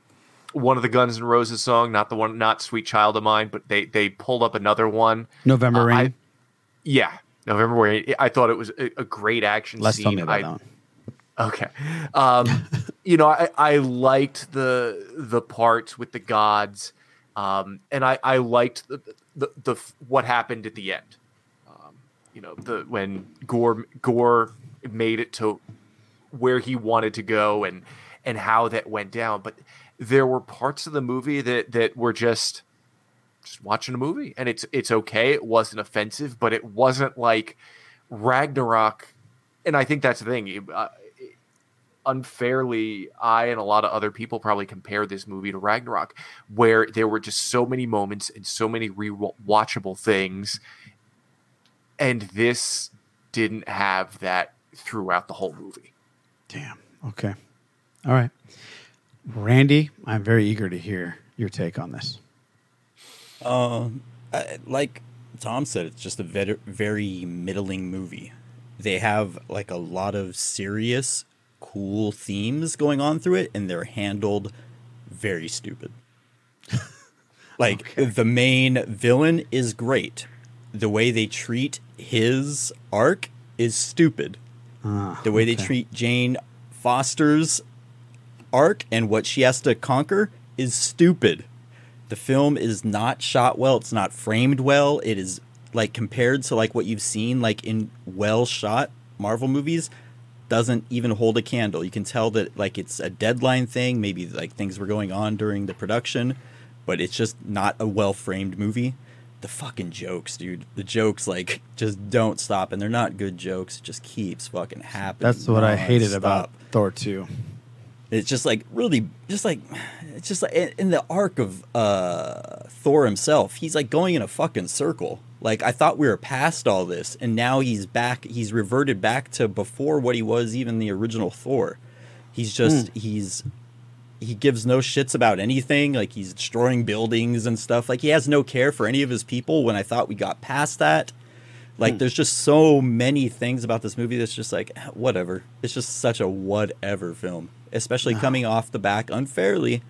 one of the Guns N' Roses song, not the one, not "Sweet Child of Mine," but they they pulled up another one. November Uh, I- Rain. yeah, November Rain. I thought it was a, great action Les scene. told me about I, that. Okay. Um, you know, I, I liked the the parts with the gods, um, and I, I liked the, the the what happened at the end. Um, you know, the when Gorr Gorr made it to where he wanted to go and and how that went down. But there were parts of the movie that that were just just watching a movie, and it's it's okay. It wasn't offensive, but it wasn't like Ragnarok. And I think that's the thing. Uh, unfairly, I and a lot of other people probably compare this movie to Ragnarok, where there were just so many moments and so many rewatchable things, and this didn't have that throughout the whole movie. Damn. Okay. All right. Randy, I'm very eager to hear your take on this. Um, I- like Tom said, it's just a very, very middling movie. They have like a lot of serious, cool themes going on through it, and they're handled very stupid. like the main villain is great. The way they treat his arc is stupid. Ah, the way they treat Jane Foster's arc and what she has to conquer is stupid. The film is not shot well. It's not framed well. It is like compared to like what you've seen like in well shot Marvel movies doesn't even hold a candle. You can tell that like it's a deadline thing, maybe like things were going on during the production, but it's just not a well framed movie. The fucking jokes, dude. The jokes like just don't stop and they're not good jokes. It just keeps fucking happening. That's what I hated about. Thor 2. It's just like really, just like it's just like in, the arc of uh, Thor himself, he's like going in a fucking circle. Like I thought we were past all this, and now he's back. He's reverted back to before what he was, even the original Thor. He's just he's he gives no shits about anything. Like he's destroying buildings and stuff. Like he has no care for any of his people. When I thought we got past that, like Hmm. there's just so many things about this movie that's just like whatever. It's just such a whatever film, especially coming off the back unfairly.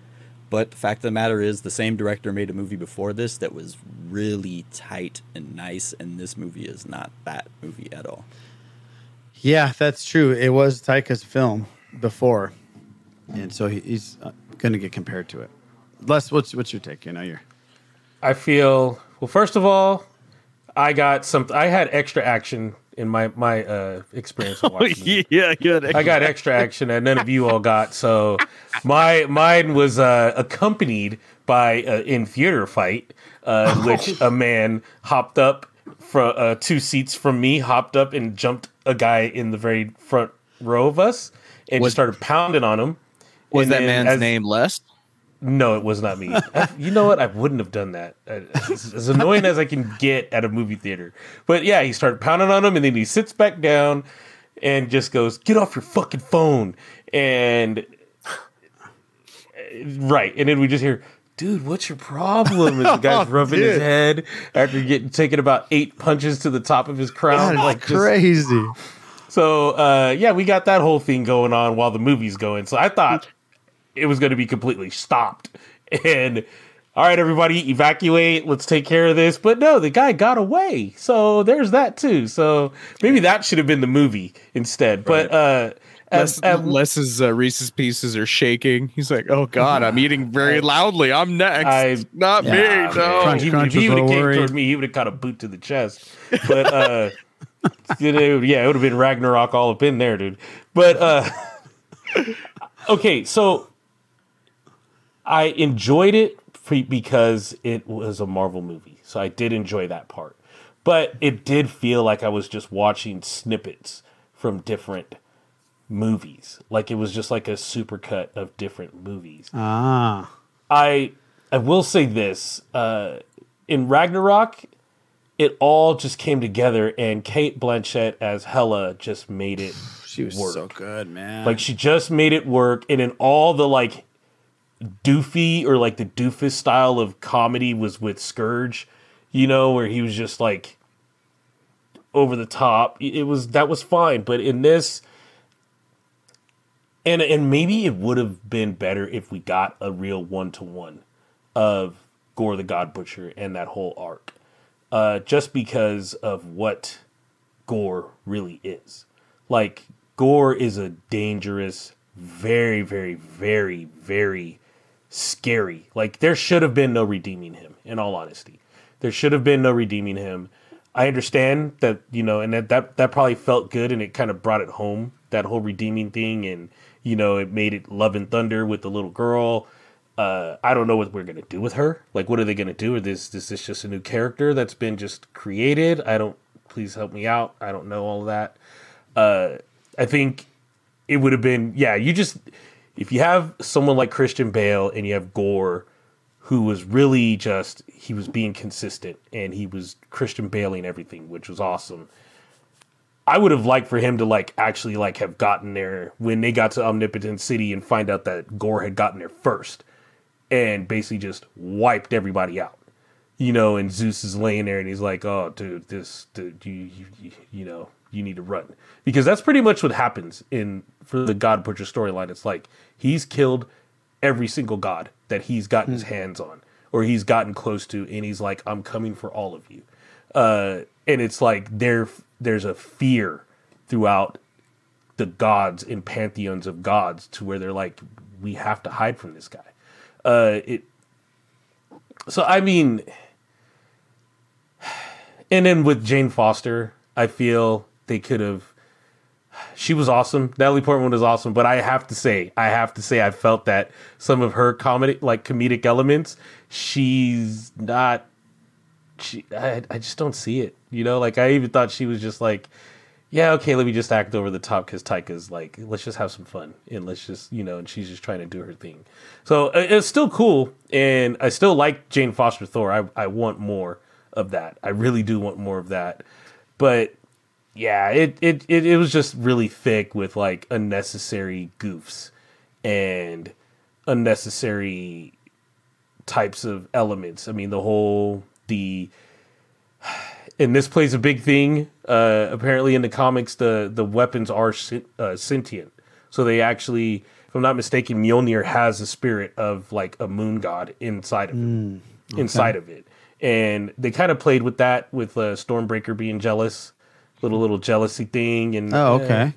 But the fact of the matter is, the same director made a movie before this that was really tight and nice, and this movie is not that movie at all. Yeah, that's true. It was Taika's film before, and so he, he's uh, going to get compared to it. Les, what's what's your take? You know, you're I feel well. First of all, I got some. I had extra action in my my uh, experience of watching. the yeah, good. I got extra action that none of you all got. So my mine was uh, accompanied by an in theater fight, uh, in which a man hopped up from uh, two seats from me, hopped up and jumped a guy in the very front row of us, and Was- just started pounding on him. Was And that man's as- name Les? No, it was not me. I- you know what? I wouldn't have done that. Uh, As, as annoying as I can get at a movie theater. But yeah, he started pounding on him and then he sits back down and just goes, Get off your fucking phone. And right. And then we just hear, Dude, what's your problem? As the guy's Oh, rubbing his head after getting taken about eight punches to the top of his crown. Like it's just- crazy. so uh, yeah, we got that whole thing going on while the movie's going. So I thought it was going to be completely stopped. And all right, everybody, evacuate. Let's take care of this. But no, the guy got away. So there's that too. So maybe that should have been the movie instead. But uh, Les, as, as- Les's uh, Reese's pieces are shaking. He's like, "Oh God, I'm eating very loudly. I'm next. I- Not Yeah, me. No." If he- if he would have came toward me, he would have caught a boot to the chest. But uh, you know, yeah, it would have been Ragnarok all up in there, dude. But uh, okay, so I enjoyed it because it was a Marvel movie, so I did enjoy that part. But it did feel like I was just watching snippets from different movies, like it was just like a supercut of different movies. Ah, I I will say this: uh, in Ragnarok, it all just came together, and Cate Blanchett as Hela just made it. she was work. so good, man. Like she just made it work, and in all the like doofy or like the doofus style of comedy was with Skurge, you know, where he was just like over the top. It was that was fine, but in this, and and maybe it would have been better if we got a real one to one of Gorr the God Butcher and that whole arc, uh, just because of what Gorr really is. Like Gorr is a dangerous, very, very, very, very scary. Like there should have been no redeeming him. In all honesty, there should have been no redeeming him. I understand that you know, and that that, that probably felt good, and it kind of brought it home that whole redeeming thing, and you know, it made it love and thunder with the little girl. Uh, I don't know what we're gonna do with her. Like, what are they gonna do? Or this is this just a new character that's been just created? I don't. Please help me out. I don't know all that. Uh, I think it would have been yeah. You just if you have someone like Christian Bale and you have Gorr, who was really just he was being consistent and he was Christian Bailing everything, which was awesome. I would have liked for him to like actually like have gotten there when they got to Omnipotent City and find out that Gorr had gotten there first and basically just wiped everybody out. You know, and Zeus is laying there and he's like, "Oh, dude, this, dude, you, you, you know, you need to run," because that's pretty much what happens in for the God Butcher storyline. It's like he's killed every single god that he's gotten his hands on or he's gotten close to, and he's like, "I'm coming for all of you," uh, and it's like there, there's a fear throughout the gods and pantheons of gods to where they're like, we have to hide from this guy. Uh, it. So I mean, and then with Jane Foster, I feel they could have. She was awesome. Natalie Portman was awesome, but I have to say, I have to say, I felt that some of her comedy, like comedic elements, she's not. She, I, I just don't see it. You know, like I even thought she was just like, yeah, okay, let me just act over the top because Taika's like, let's just have some fun and let's just, you know, and she's just trying to do her thing. So it's still cool, and I still like Jane Foster Thor. I I want more of that. I really do want more of that, but yeah, it it it, it was just really thick with like unnecessary goofs and unnecessary types of elements. I mean, the whole the and this plays a big thing. Uh, apparently, in the comics, the the weapons are uh, sentient, so they actually, if I'm not mistaken, Mjolnir has a spirit of like a moon god inside of it, Mm, okay. inside of it, and they kind of played with that with uh, Stormbreaker being jealous, little little jealousy thing, and Oh, okay.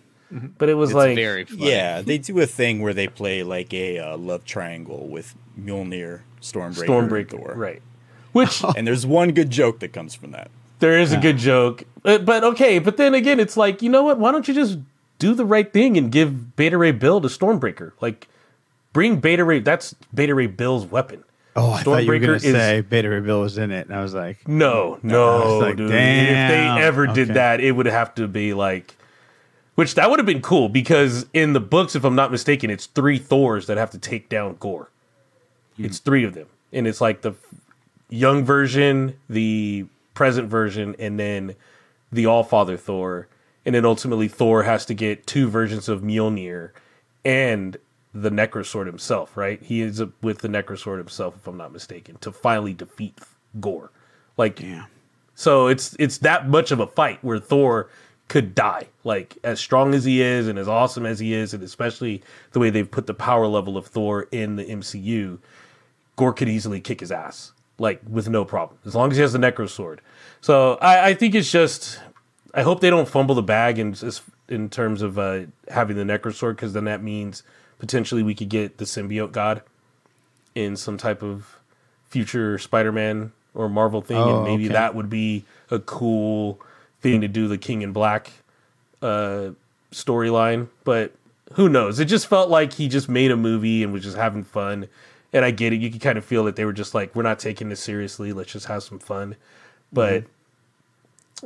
But it was like very Yeah, they do a thing where they play like a uh, love triangle with Mjolnir, Stormbreaker, Stormbreaker, and Thor. right? Which and there's one good joke that comes from that. There is a good joke, but, but okay. But then again, it's like you know what? Why don't you just do the right thing and give Beta Ray Bill to Stormbreaker? Like, bring Beta Ray. That's Beta Ray Bill's weapon. Oh, I thought you were going to say Beta Bill was in it, and I was like, No, I no, was like, dude. damn. If they ever did Okay. that, it would have to be like, which that would have been cool because in the books, if I'm not mistaken, it's three Thors that have to take down Gorr. Hmm. It's three of them, and it's like the young version, the present version, and then the All Father Thor, and then ultimately Thor has to get two versions of Mjolnir and the Necrosword himself. Right? He is with the Necrosword himself, if I'm not mistaken, to finally defeat Gorr. Like, yeah. so it's it's that much of a fight where Thor could die. Like as strong as he is and as awesome as he is, and especially the way they've put the power level of Thor in the MCU, Gorr could easily kick his ass, like with no problem, as long as he has the Necro Sword. So I, I think it's just, I hope they don't fumble the bag in in terms of uh, having the Necro Sword, because then that means potentially we could get the symbiote god in some type of future Spider-Man or Marvel thing, Oh, and maybe okay. that would be a cool thing to do the King in Black uh, storyline. But who knows? It just felt like he just made a movie and was just having fun. And I get it. You could kind of feel that they were just like, we're not taking this seriously. Let's just have some fun. But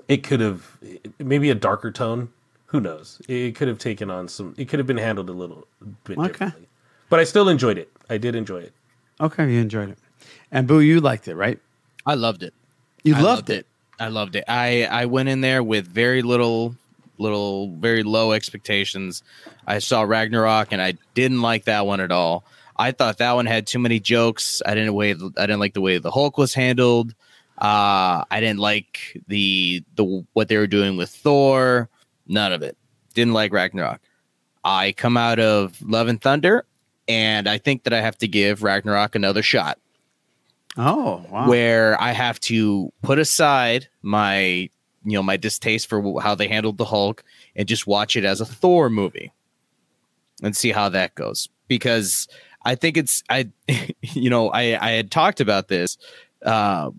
it could have maybe a darker tone. Who knows? It could have taken on some. It could have been handled a little bit Okay. differently. But I still enjoyed it. I did enjoy it. okay, you enjoyed it. And Boo, you liked it, right? I loved it. You I loved, it. I loved it. I I went in there with very little little very low expectations. I saw Ragnarok and I didn't like that one at all. I thought that one had too many jokes. I didn't way I didn't like the way the Hulk was handled. Uh I didn't like the the what they were doing with Thor. None of it. Didn't like Ragnarok. I come out of Love and Thunder, and I think that I have to give Ragnarok another shot. Oh, wow. Where I have to put aside my, you know, my distaste for how they handled the Hulk and just watch it as a Thor movie and see how that goes. Because I think it's I, you know, I I had talked about this uh,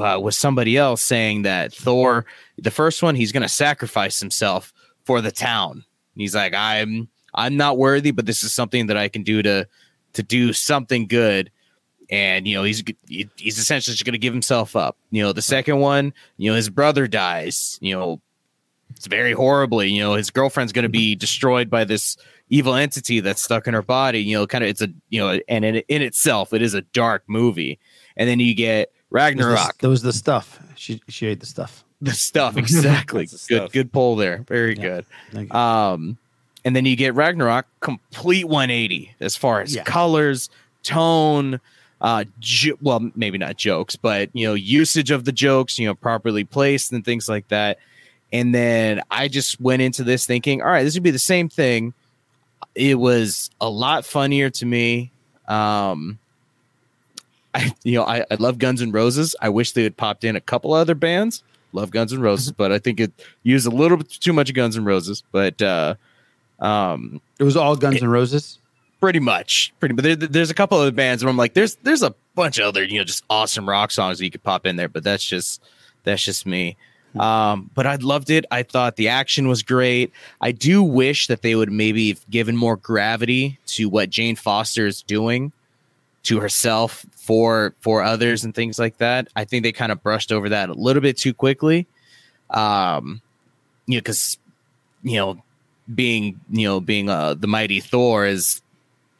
uh, with somebody else saying that Thor, the first one, he's going to sacrifice himself for the town. He's like, I'm I'm not worthy, but this is something that I can do to to do something good. And you know, he's he's essentially just going to give himself up. You know, the second one, you know, his brother dies. You know, it's very horribly. You know, his girlfriend's going to be destroyed by this evil entity that's stuck in her body. You know, kind of it's a you know, and in, in itself, it is a dark movie. And then you get Ragnarok. That was the stuff. She she ate the stuff. The stuff exactly. good stuff. good pull there. Very good. Um, and then you get Ragnarok, complete 180 as far as Yeah. colors, tone. Uh, jo- well, maybe not jokes, but you know, usage of the jokes, you know, properly placed and things like that. And then I just went into this thinking, all right, this would be the same thing. It was a lot funnier to me. Um, I, you know, I, I love Guns N' Roses. I wish they had popped in a couple other bands. Love Guns N' Roses, but I think it used a little bit too much Guns N' Roses. But uh, um, it was all Guns N' Roses. Pretty much, pretty. But there, there's a couple other bands where I'm like, there's there's a bunch of other you know just awesome rock songs that you could pop in there. But that's just that's just me. Um, but I loved it. I thought the action was great. I do wish that they would maybe have given more gravity to what Jane Foster is doing to herself for for others and things like that. I think they kind of brushed over that a little bit too quickly. Um, you know, because you know, being you know being uh, the mighty Thor is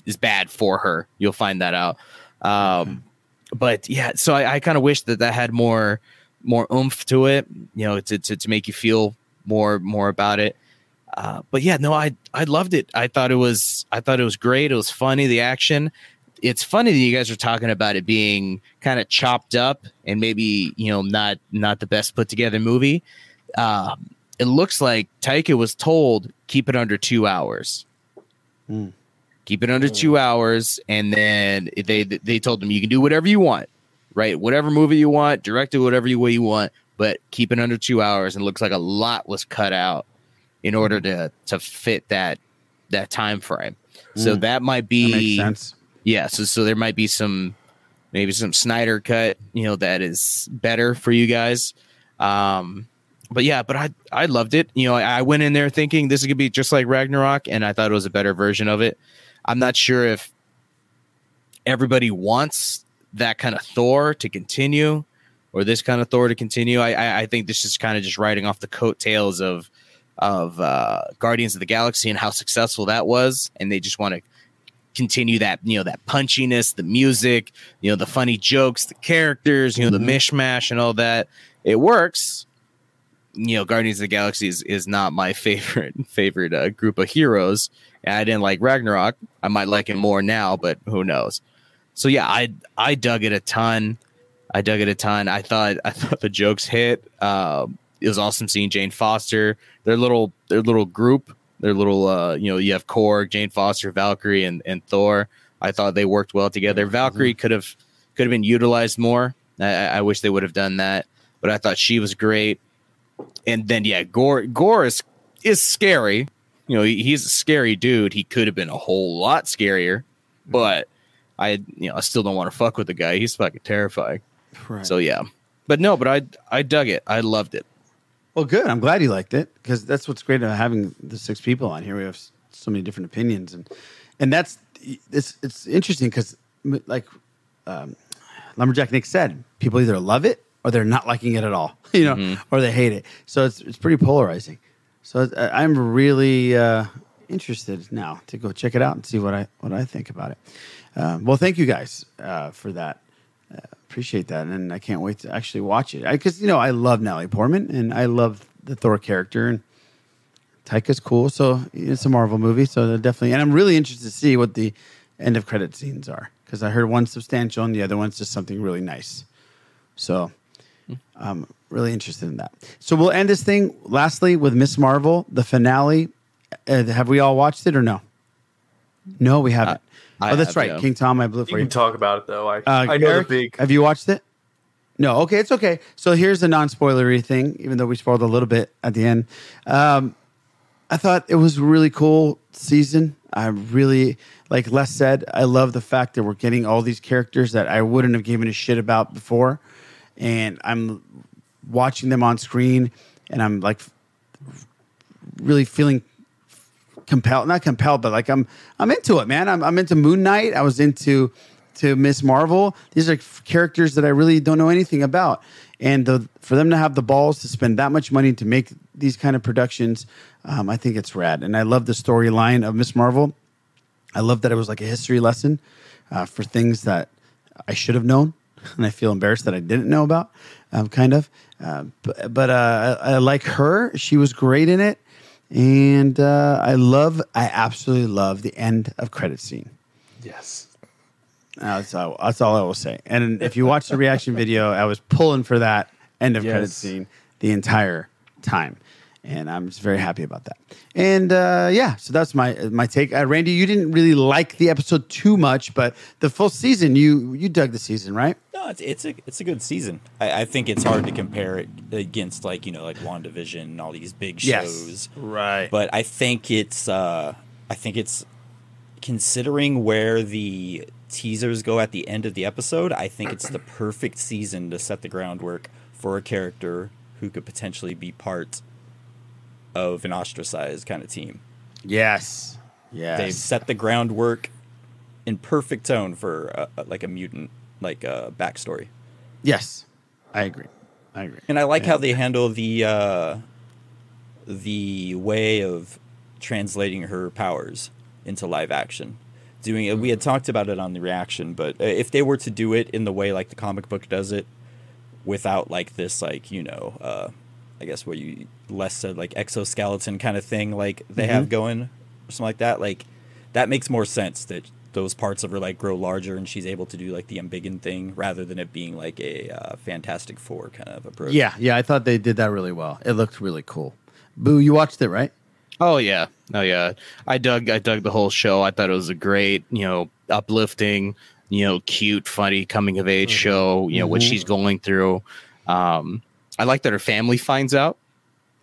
is bad for her. You'll find that out. Um, but yeah, so I, I kind of wish that that had more more oomph to it. You know, to to, to make you feel more more about it. Uh, but yeah, no, I I loved it. I thought it was I thought it was great. It was funny. The action. It's funny that you guys are talking about it being kind of chopped up and maybe you know not not the best put together movie. Um, it looks like Taika was told keep it under two hours. Keep it under two hours, and then they they told him you can do whatever you want, right? Whatever movie you want, direct it whatever way you want, but keep it under two hours. And it looks like a lot was cut out in order to to fit that that time frame. So Mm. that might be That makes sense. Yeah, so so there might be some maybe some Snyder cut, you know, that is better for you guys. Um but yeah, but I I loved it. You know, I, I went in there thinking this is gonna be just like Ragnarok, and I thought it was a better version of it. I'm not sure if everybody wants that kind of Thor to continue or this kind of Thor to continue. I I, I think this is kind of just riding off the coattails of of uh, Guardians of the Galaxy and how successful that was, and they just want to continue that you know that punchiness, the music, you know the funny jokes, the characters, you know the mishmash and all that. It works. You know, Guardians of the Galaxy is, is not my favorite favorite uh, group of heroes. And I didn't like Ragnarok. I might like it more now, but who knows? So yeah, I I dug it a ton. I dug it a ton. I thought I thought the jokes hit. Um, it was awesome seeing Jane Foster. Their little their little group, their little uh, you know, you have Korg, Jane Foster, Valkyrie, and and Thor. I thought they worked well together. Valkyrie could have could have been utilized more. I, I I wish they would have done that, but I thought she was great. And then yeah, Gorr Gorr is is scary. You know, he, he's a scary dude. He could have been a whole lot scarier, but I you know I still don't want to fuck with the guy. He's fucking terrifying. Right. So yeah, but no, but I I dug it. I loved it. Well, good. I'm glad you liked it because that's what's great about having the six people on here. We have so many different opinions, and and that's it's it's interesting because like um, lumberjack Nick said, people either love it or they're not liking it at all, you know, or they hate it. So it's it's pretty polarizing. So I- I'm really uh, interested now to go check it out and see what I what I think about it. Um, well, thank you guys uh, for that. Appreciate that, and I can't wait to actually watch it. Because you know I love Natalie Portman, and I love the Thor character, and Taika's cool. So it's a Marvel movie, so definitely. And I'm really interested to see what the end of credit scenes are because I heard one substantial and the other one's just something really nice. So I'm really interested in that. So we'll end this thing lastly with Ms. Marvel, the finale. uh, have we all watched it or no? No, we haven't. I oh, that's have, right. yeah. King Tom, I blew it You for you. can talk about it though. I Uh, I know Eric, the big. Have you watched it? No. Okay, it's okay. So here's a non-spoilery thing, even though we spoiled a little bit at the end. Um, I thought it was a really cool season. I really, like Les said, I love the fact that we're getting all these characters that I wouldn't have given a shit about before, and I'm watching them on screen, and I'm like really feeling compelled not compelled but like i'm i'm into it man. I'm, I'm into moon knight. I was into to Ms. Marvel. These are characters that i really don't know anything about. And the, for them to have the balls to spend that much money to make these kind of productions um, i think it's rad. And i love the storyline of Ms. Marvel. I love that it was like a history lesson uh, for things that i should have known and i feel embarrassed that i didn't know about um, kind of. Uh, but, but uh, I, I like her. She was great in it and uh, I love, I absolutely love the end of credit scene. Yes. That's all, that's all I will say. And if you watch the reaction video, I was pulling for that end of credit scene the entire time, and I'm just very happy about that. And uh, yeah, so that's my my take. Uh, Randy, you didn't really like the episode too much, but the full season, you you dug the season, right? No, it's it's a it's a good season. I, I think it's hard to compare it against like you know like WandaVision and all these big Yes. shows. Right. But I think it's uh I think it's considering where the teasers go at the end of the episode, I think it's the perfect season to set the groundwork for a character who could potentially be part of an ostracized kind of team. Yes. Yes. They've set the groundwork in perfect tone for uh, like a mutant like uh, backstory. Yes, I agree. I agree. And I like how they handle the uh, the way of translating her powers into live action. Doing it, we had talked about it on the reaction, but uh, if they were to do it in the way like the comic book does it, without like this like you know, uh, I guess what you Les said like exoskeleton kind of thing like they have Mhm. going or something like that, like that makes more sense that those parts of her like grow larger and she's able to do like the embiggen thing rather than it being like a uh, Fantastic Four kind of approach. Yeah, yeah, I thought they did that really well. It looked really cool. Boo, you watched it, right? Oh yeah, oh yeah. I dug I dug the whole show. I thought it was a great, you know, uplifting, you know, cute, funny coming of age show. You know what Mhm. she's going through. Um, I like that her family finds out.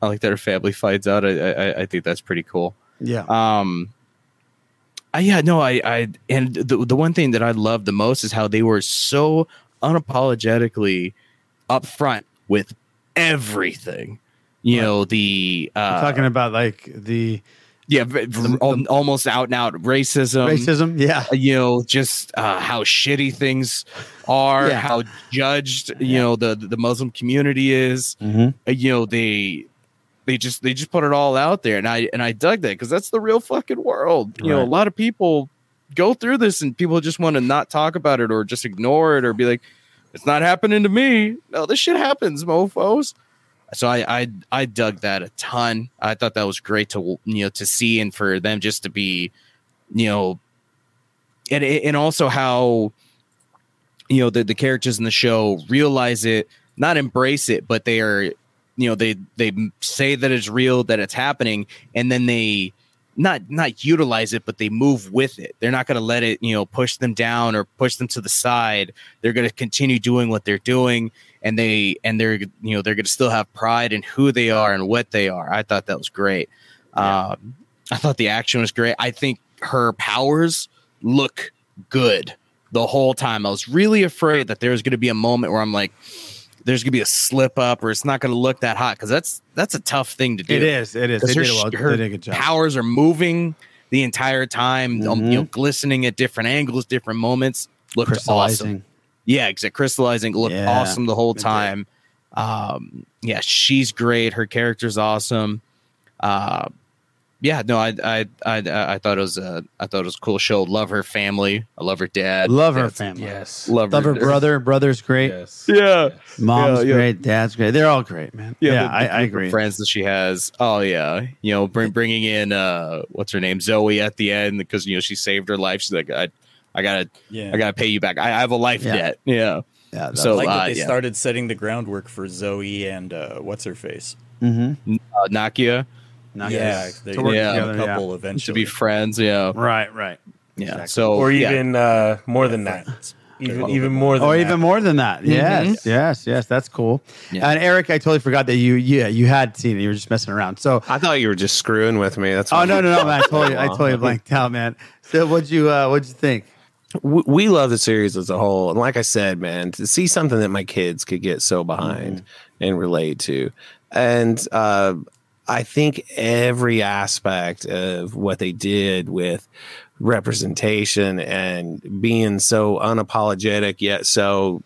I like that her family finds out. I I, I think that's pretty cool. Yeah. Um. I, yeah, no, I, I, and the the one thing that I love the most is how they were so unapologetically upfront with everything. You know the uh, talking about like the yeah, v- al- almost out and out racism. Racism, yeah. Uh, You know, just uh, how shitty things are, Yeah. how judged you know the the Muslim community is. Mhm. Uh, you know, they they just they just put it all out there, and I and I dug that because that's the real fucking world. You know, a lot of people go through this, and people just want to not talk about it or just ignore it or be like, "It's not happening to me." No, this shit happens, mofo's so I, I I dug that a ton. I thought that was great to you know to see and for them just to be, you know, and and also how, you know, the the characters in the show realize it, not embrace it, but they are, you know, they they say that it's real, that it's happening, and then they not not utilize it, but they move with it. They're not going to let it, you know, push them down or push them to the side. They're going to continue doing what they're doing, and they and they're you know they're going to still have pride in who they are and what they are. I thought that was great. Um, I thought the action was great. I think her powers look good the whole time. I was really afraid that there was going to be a moment where I'm like, there's going to be a slip up or it's not going to look that hot because that's that's a tough thing to do. It is. It is. They her, well. her They did a good job. powers are moving the entire time, um, you know, glistening at different angles, different moments. Looked awesome. Yeah, exactly. Crystallizing looked Yeah, awesome the whole time. Um, yeah, she's great. Her character's awesome. Uh, yeah, no, I, I, I, I thought it was a, I thought it was a cool show. Love her family. I love her dad. Love her That's- family. Yes. Love, Love her brother. Brother's great. Yes. Yeah. Mom's Yeah, yeah. great. Dad's great. They're all great, man. Yeah, the- the I, I agree. Friends that she has. Oh yeah, you know, bring, bringing in uh, what's her name, Zoe at the end because you know she saved her life. She's like, I, I gotta, Yeah. I gotta pay you back. I, I have a life Yeah. debt. Yeah. Yeah. So I like that uh, they yeah. started setting the groundwork for Zoe and uh, what's her face. Mhm. uh, Nakia. Not Yeah, they- to work yeah, together, a couple eventually. to be friends. Yeah, Right, right. yeah. So or yeah. even uh, more than that. Even even more than or that. even more than that. Yes, Mhm. yes, yes. That's cool. Yeah. And Eric, I totally forgot that you, yeah, you had seen it. You were just messing around. So, I thought you were just screwing with me. That's oh no, no, no, man! I totally, I totally blanked out, man. So, what'd you, uh, what'd you think? We, love the series as a whole. And like i said man to see something that my kids could get so behind and relate to. And uh, i think every aspect of what they did with representation and being so unapologetic yet so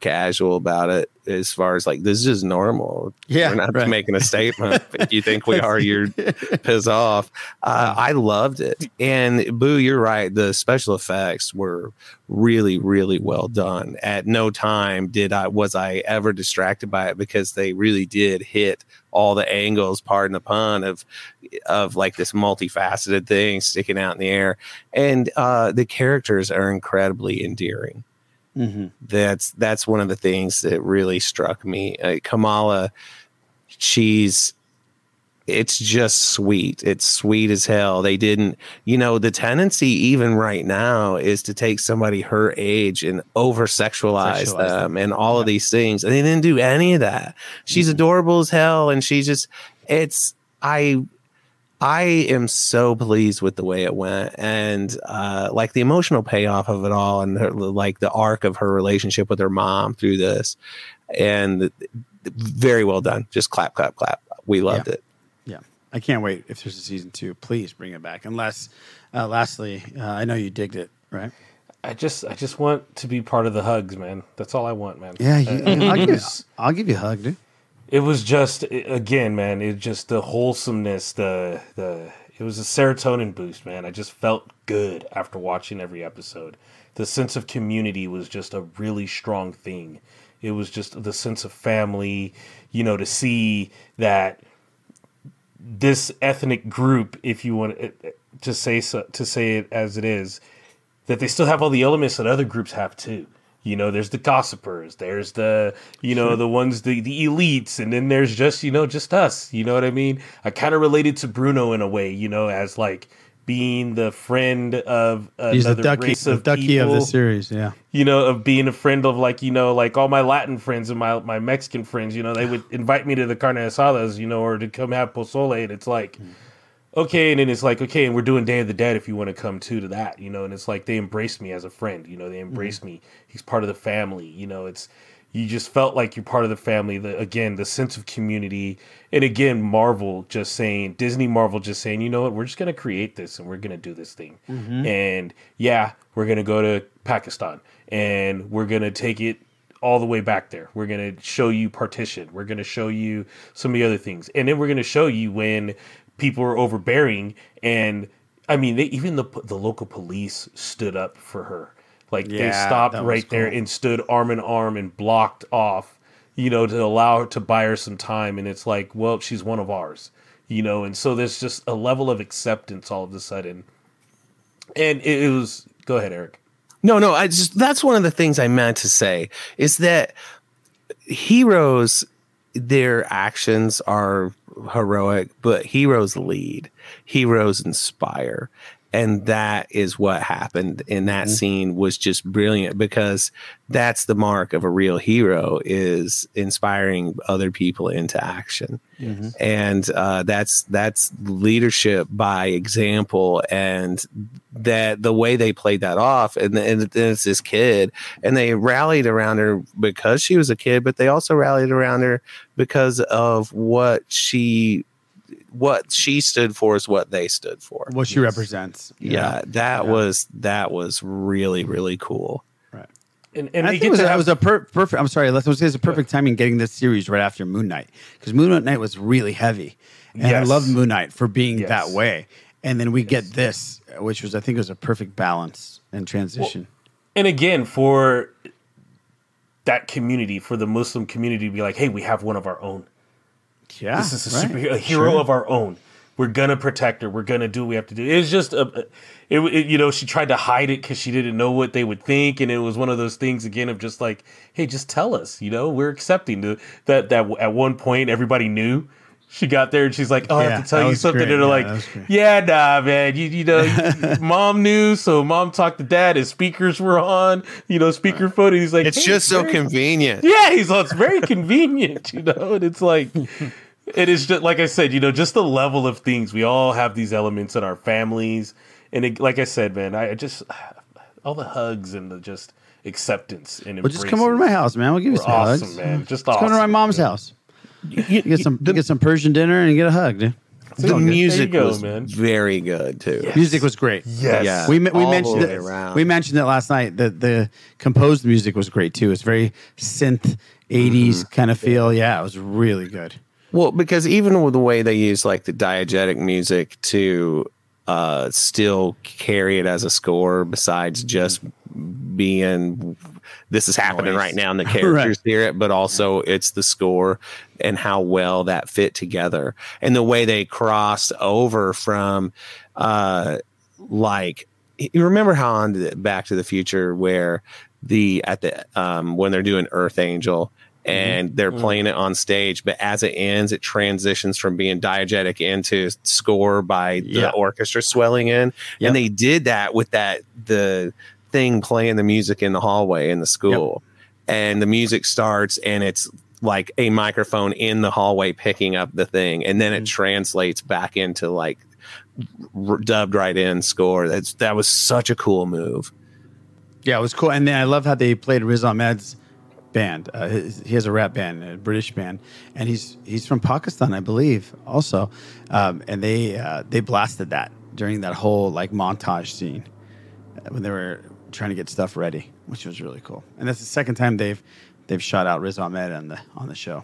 casual about it as far as like this is just normal. Yeah, we're not right. making a statement. If you think we are you're pissed off. Uh, i loved it. And boo you're right. The special effects were really really well done. At no time did i was i ever distracted by it because they really did hit all the angles pardon the pun of of like this multifaceted thing sticking out in the air. And uh the characters are incredibly endearing Mm-hmm. that's that's one of the things that really struck me. Uh, Kamala, she's it's just sweet. It's sweet as hell. They didn't, you know, the tendency even right now is to take somebody her age and over sexualize Sexualize them and all of these things. And they didn't do any of that. She's adorable as hell and she just it's I I am so pleased with the way it went, and uh, like the emotional payoff of it all, and her, like the arc of her relationship with her mom through this, and very well done. Just clap, clap, clap. We loved Yeah. it. Yeah, I can't wait if there's a season two. Please bring it back. Unless, uh, lastly, uh, I know you digged it, right? I just I just want to be part of the hugs, man. That's all I want, man. Yeah, Uh, you, it I'll, give you, I'll give you a hug, dude. It was just again man it just the wholesomeness the the it was a serotonin boost man. I just felt good after watching every episode. The sense of community was just a really strong thing. It was just the sense of family you know to see that this ethnic group if you want it- it- to say so to say it as it is that they still have all the elements that other groups have too. You know, there's the gossipers, there's the you know the ones the the elites, and then there's just you know just us. You know what I mean? I kind of related to Bruno in a way, you know, as like being the friend of He's the ducky, race the of ducky of the series. Yeah. you know, of being a friend of like, you know, like all my Latin friends and my, my Mexican friends, you know, they would invite me to the carne asadas, you know, or to come have pozole. And it's like, mm. Okay. And then it's like, okay. And we're doing Day of the Dead if you want to come too to that, you know, and it's like they embraced me as a friend, you know, they embraced me. He's part of the family, you know, it's, you just felt like you're part of the family. The, again, the sense of community. And again, Marvel just saying, Disney Marvel just saying, you know what, we're just going to create this and we're going to do this thing. Mhm. And yeah, we're going to go to Pakistan and we're going to take it all the way back there. We're going to show you partition. We're going to show you some of the other things. And then we're going to show you when people were overbearing. And I mean, they, even the, the local police stood up for her. Like they stopped that was right there and stood arm in arm and blocked off, you know, to allow her to buy her some time. And it's like, well, she's one of ours, you know. And so there's just a level of acceptance all of a sudden. And it, it was, go ahead, Eric. No, no, I just that's one of the things I meant to say is that heroes their actions are heroic, but heroes lead. Heroes inspire. And that is what happened. In that scene was just brilliant because that's the mark of a real hero is inspiring other people into action. And uh, that's that's leadership by example and that the way they played that off and, and then it's this kid and they rallied around her because she was a kid but they also rallied around her because of what she what she stood for is what they stood for What she represents. yeah, that was that was really really cool And, And and I think it was, to it have- was a per- perfect. I'm sorry, let's say it's a perfect timing getting this series right after Moon Knight because Moon Knight was really heavy, and I Yes. love Moon Knight for being Yes. that way. And then we get this, which was I think was a perfect balance and transition. and again for that community for the muslim community to be like hey we have one of our own yeah, this is a, right. superhero, a hero Sure. of our own we're gonna protect her we're gonna do what we have to do it's just a it, it- you know she tried to hide it because she didn't know what they would think and it was one of those things again of just like hey just tell us you know we're accepting the, that that at one point everybody knew She got there and she's like, "Oh, I Yeah, have to tell you something." great. And they're Yeah, like, that was great. "Yeah, nah, man. You, you know, mom knew, so mom talked to dad. His speakers were on. You know, speakerphone." And he's like, It's "Hey, just so very- convenient. Yeah, he's all, it's very convenient, you know, and it's like it is just like I said, you know, just the level of things. We all have these elements in our families, and it, like I said, man, I I just all the hugs and the just acceptance and Well, just come over to my house, man. We'll give you some awesome, hugs. man. Just Let's go to my awesome, mom's house. You get some, you get some Persian dinner and you get a hug, dude. The music go, was man. very good too. Music was great. Yes. Yeah. we we All mentioned way it. around. We mentioned it last night. that the composed music was great too. It's very synth '80s Mm-hmm. kind of feel. Yeah, it was really good. Well, because even with the way they use like the diegetic music to uh, still carry it as a score, besides just being this is happening Noise. right now and the characters hear it, but also it's the score and how well that fit together. And the way they crossed over from uh, like you remember how on the Back to the Future where the at the um, when they're doing Earth Angel and they're playing it on stage, but as it ends, it transitions from being diegetic into score by the orchestra swelling in, Yep. and they did that with that the thing playing the music in the hallway in the school, and the music starts and it's like a microphone in the hallway picking up the thing, and then it translates back into like r- dubbed right in score. That's that was such a cool move. Yeah, it was cool. And then I love how they played Riz Ahmed's band. Uh, his, he has a rap band, a British band, and he's he's from Pakistan, I believe, also. Um, and they uh, they blasted that during that whole like montage scene uh, when they were trying to get stuff ready, which was really cool. And that's the second time they've they've shot out Riz Ahmed on the on the show,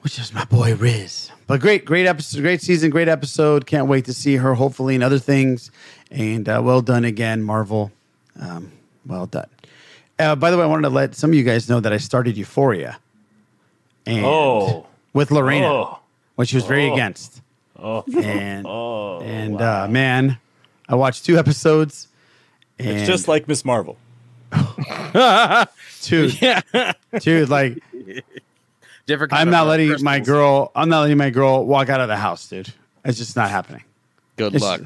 which is my boy Riz. But great, great episode, great season, great episode. Can't wait to see her, hopefully, in other things. And uh, well done again, Marvel. Um, well done. Uh, by the way, I wanted to let some of you guys know that I started Euphoria. And Oh. with Lorena, Oh. which she was very Oh. against. Oh, And oh, and uh, man, I watched two episodes. And It's just like Ms. Marvel. dude, yeah. dude, like Different. kind I'm not letting my girl. I'm not letting my girl walk out of the house, dude. It's just not happening. Good It's- luck.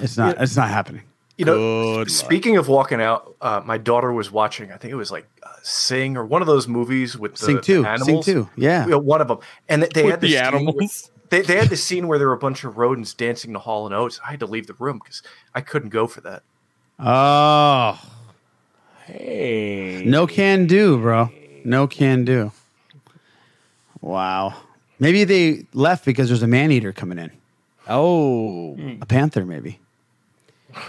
It's not. It's not happening. You know, Good luck. speaking of walking out, uh, my daughter was watching. I think it was like uh, Sing or one of those movies with the, Sing the two. Sing two. Yeah. You know, one of them. And they- they With had the, the scene where- animals? They, they had the scene where there were a bunch of rodents dancing to Hall and Oates. I had to leave the room because I couldn't go for that. Oh, Hey. no can do, bro. No can do. Wow. Maybe they left because there's a man eater coming in. Oh, A panther, maybe. or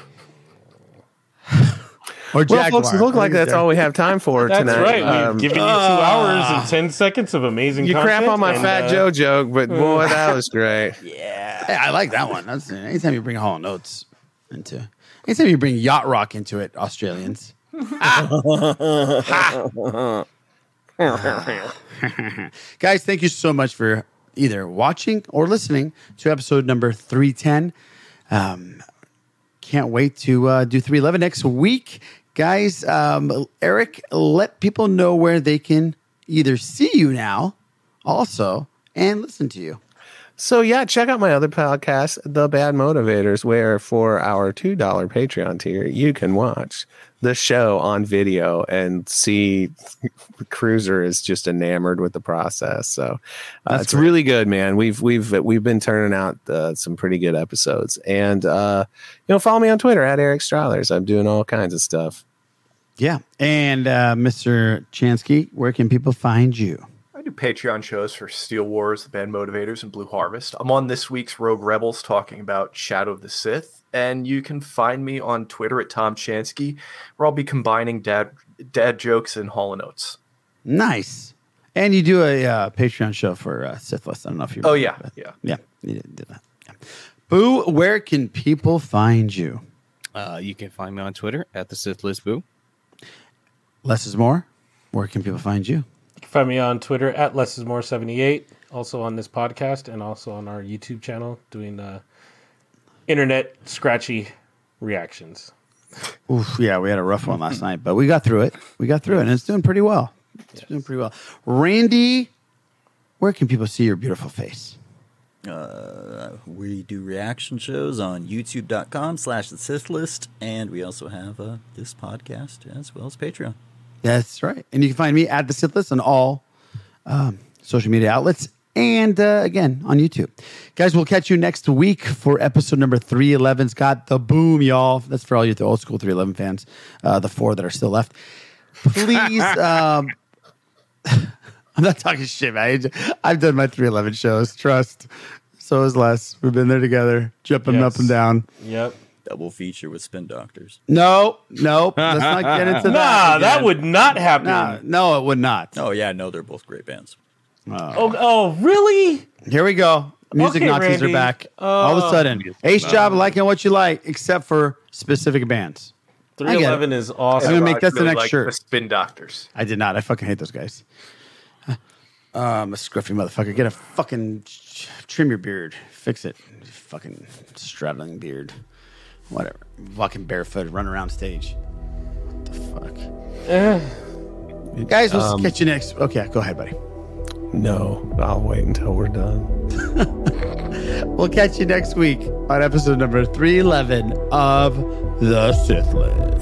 Well, jaguar. folks, it look like that's all we have time for That's tonight. That's right. We've Um, given you two hours and ten seconds of amazing. you crap on my and, Fat uh, Joe joke, but boy, that was great. Hey, I like that one. That's anytime you bring Hall and Oates into, anytime you bring yacht rock into it, Australians. Guys, thank you so much for either watching or listening to episode number 310. Um, can't wait to uh, do 311 next week. Guys, um, Eric, let people know where they can either see you now, also, and listen to you. So yeah, check out my other podcast, The Bad Motivators, where for our two dollar Patreon tier, you can watch the show on video and see Cruiser is just enamored with the process. So uh, That's it's great. really good, man. We've we've we've been turning out uh, some pretty good episodes, and uh, you know, follow me on Twitter at Eric Strothers. I'm doing all kinds of stuff. Yeah. And uh, Mr. Chansky, where can people find you? I Patreon shows for Steel Wars, The Bad Motivators, and Blue Harvest. I'm on this week's Rogue Rebels talking about Shadow of the Sith, and you can find me on Twitter at Tom Chansky, where I'll be combining dad dad jokes and Hall and Oates. Nice. And you do a uh, Patreon show for uh, Sith List. I don't know if you. Oh yeah, that. yeah. Yeah. You did did that. Yeah. Boo, where can people find you? Uh, you can find me on Twitter at the Sith List Boo. Less is more. Where can people find you? You can find me on Twitter at less is more seventy eight. Also on this podcast and also on our YouTube channel doing uh, internet scratchy reactions. Oof, yeah, we had a rough one last night, but we got through it. We got through it, and it's doing pretty well. It's doing pretty well. Randy, where can people see your beautiful face? Uh, we do reaction shows on youtube.com slash the Sith List, and we also have uh, this podcast as well as Patreon. That's right. And you can find me at the Sith List on all um, social media outlets and uh, again on YouTube. Guys, we'll catch you next week for episode number 311. Scott, the boom, y'all. That's for all you the old school 311 fans, uh, the four that are still left. Please, um, I'm not talking shit, man. I've done my 311 shows. Trust. So is Les. We've been there together, jumping Yes. up and down. Yep. Double feature with Spin Doctors. No, no, let's not get into that. Nah, that would not happen. Nah, no, it would not. Oh, yeah, no, they're both great bands. Oh, oh, really? Here we go. Music Okay, Nazis Randy. are back. All of a Uh, sudden, Ace Job liking what you like, except for specific bands. I get 311 is awesome. I'm gonna make that the next like shirt. The Spin Doctors. I did not. I fucking hate those guys. Um, a scruffy motherfucker. Get a fucking trim your beard. Fix it. Fucking straddling beard. Whatever. Fucking barefoot. Run around stage. What the fuck? Guys, we'll Um, catch you next. Okay, go ahead, buddy. No, I'll wait until we're done. We'll catch you next week on episode number 311 of The Sith List.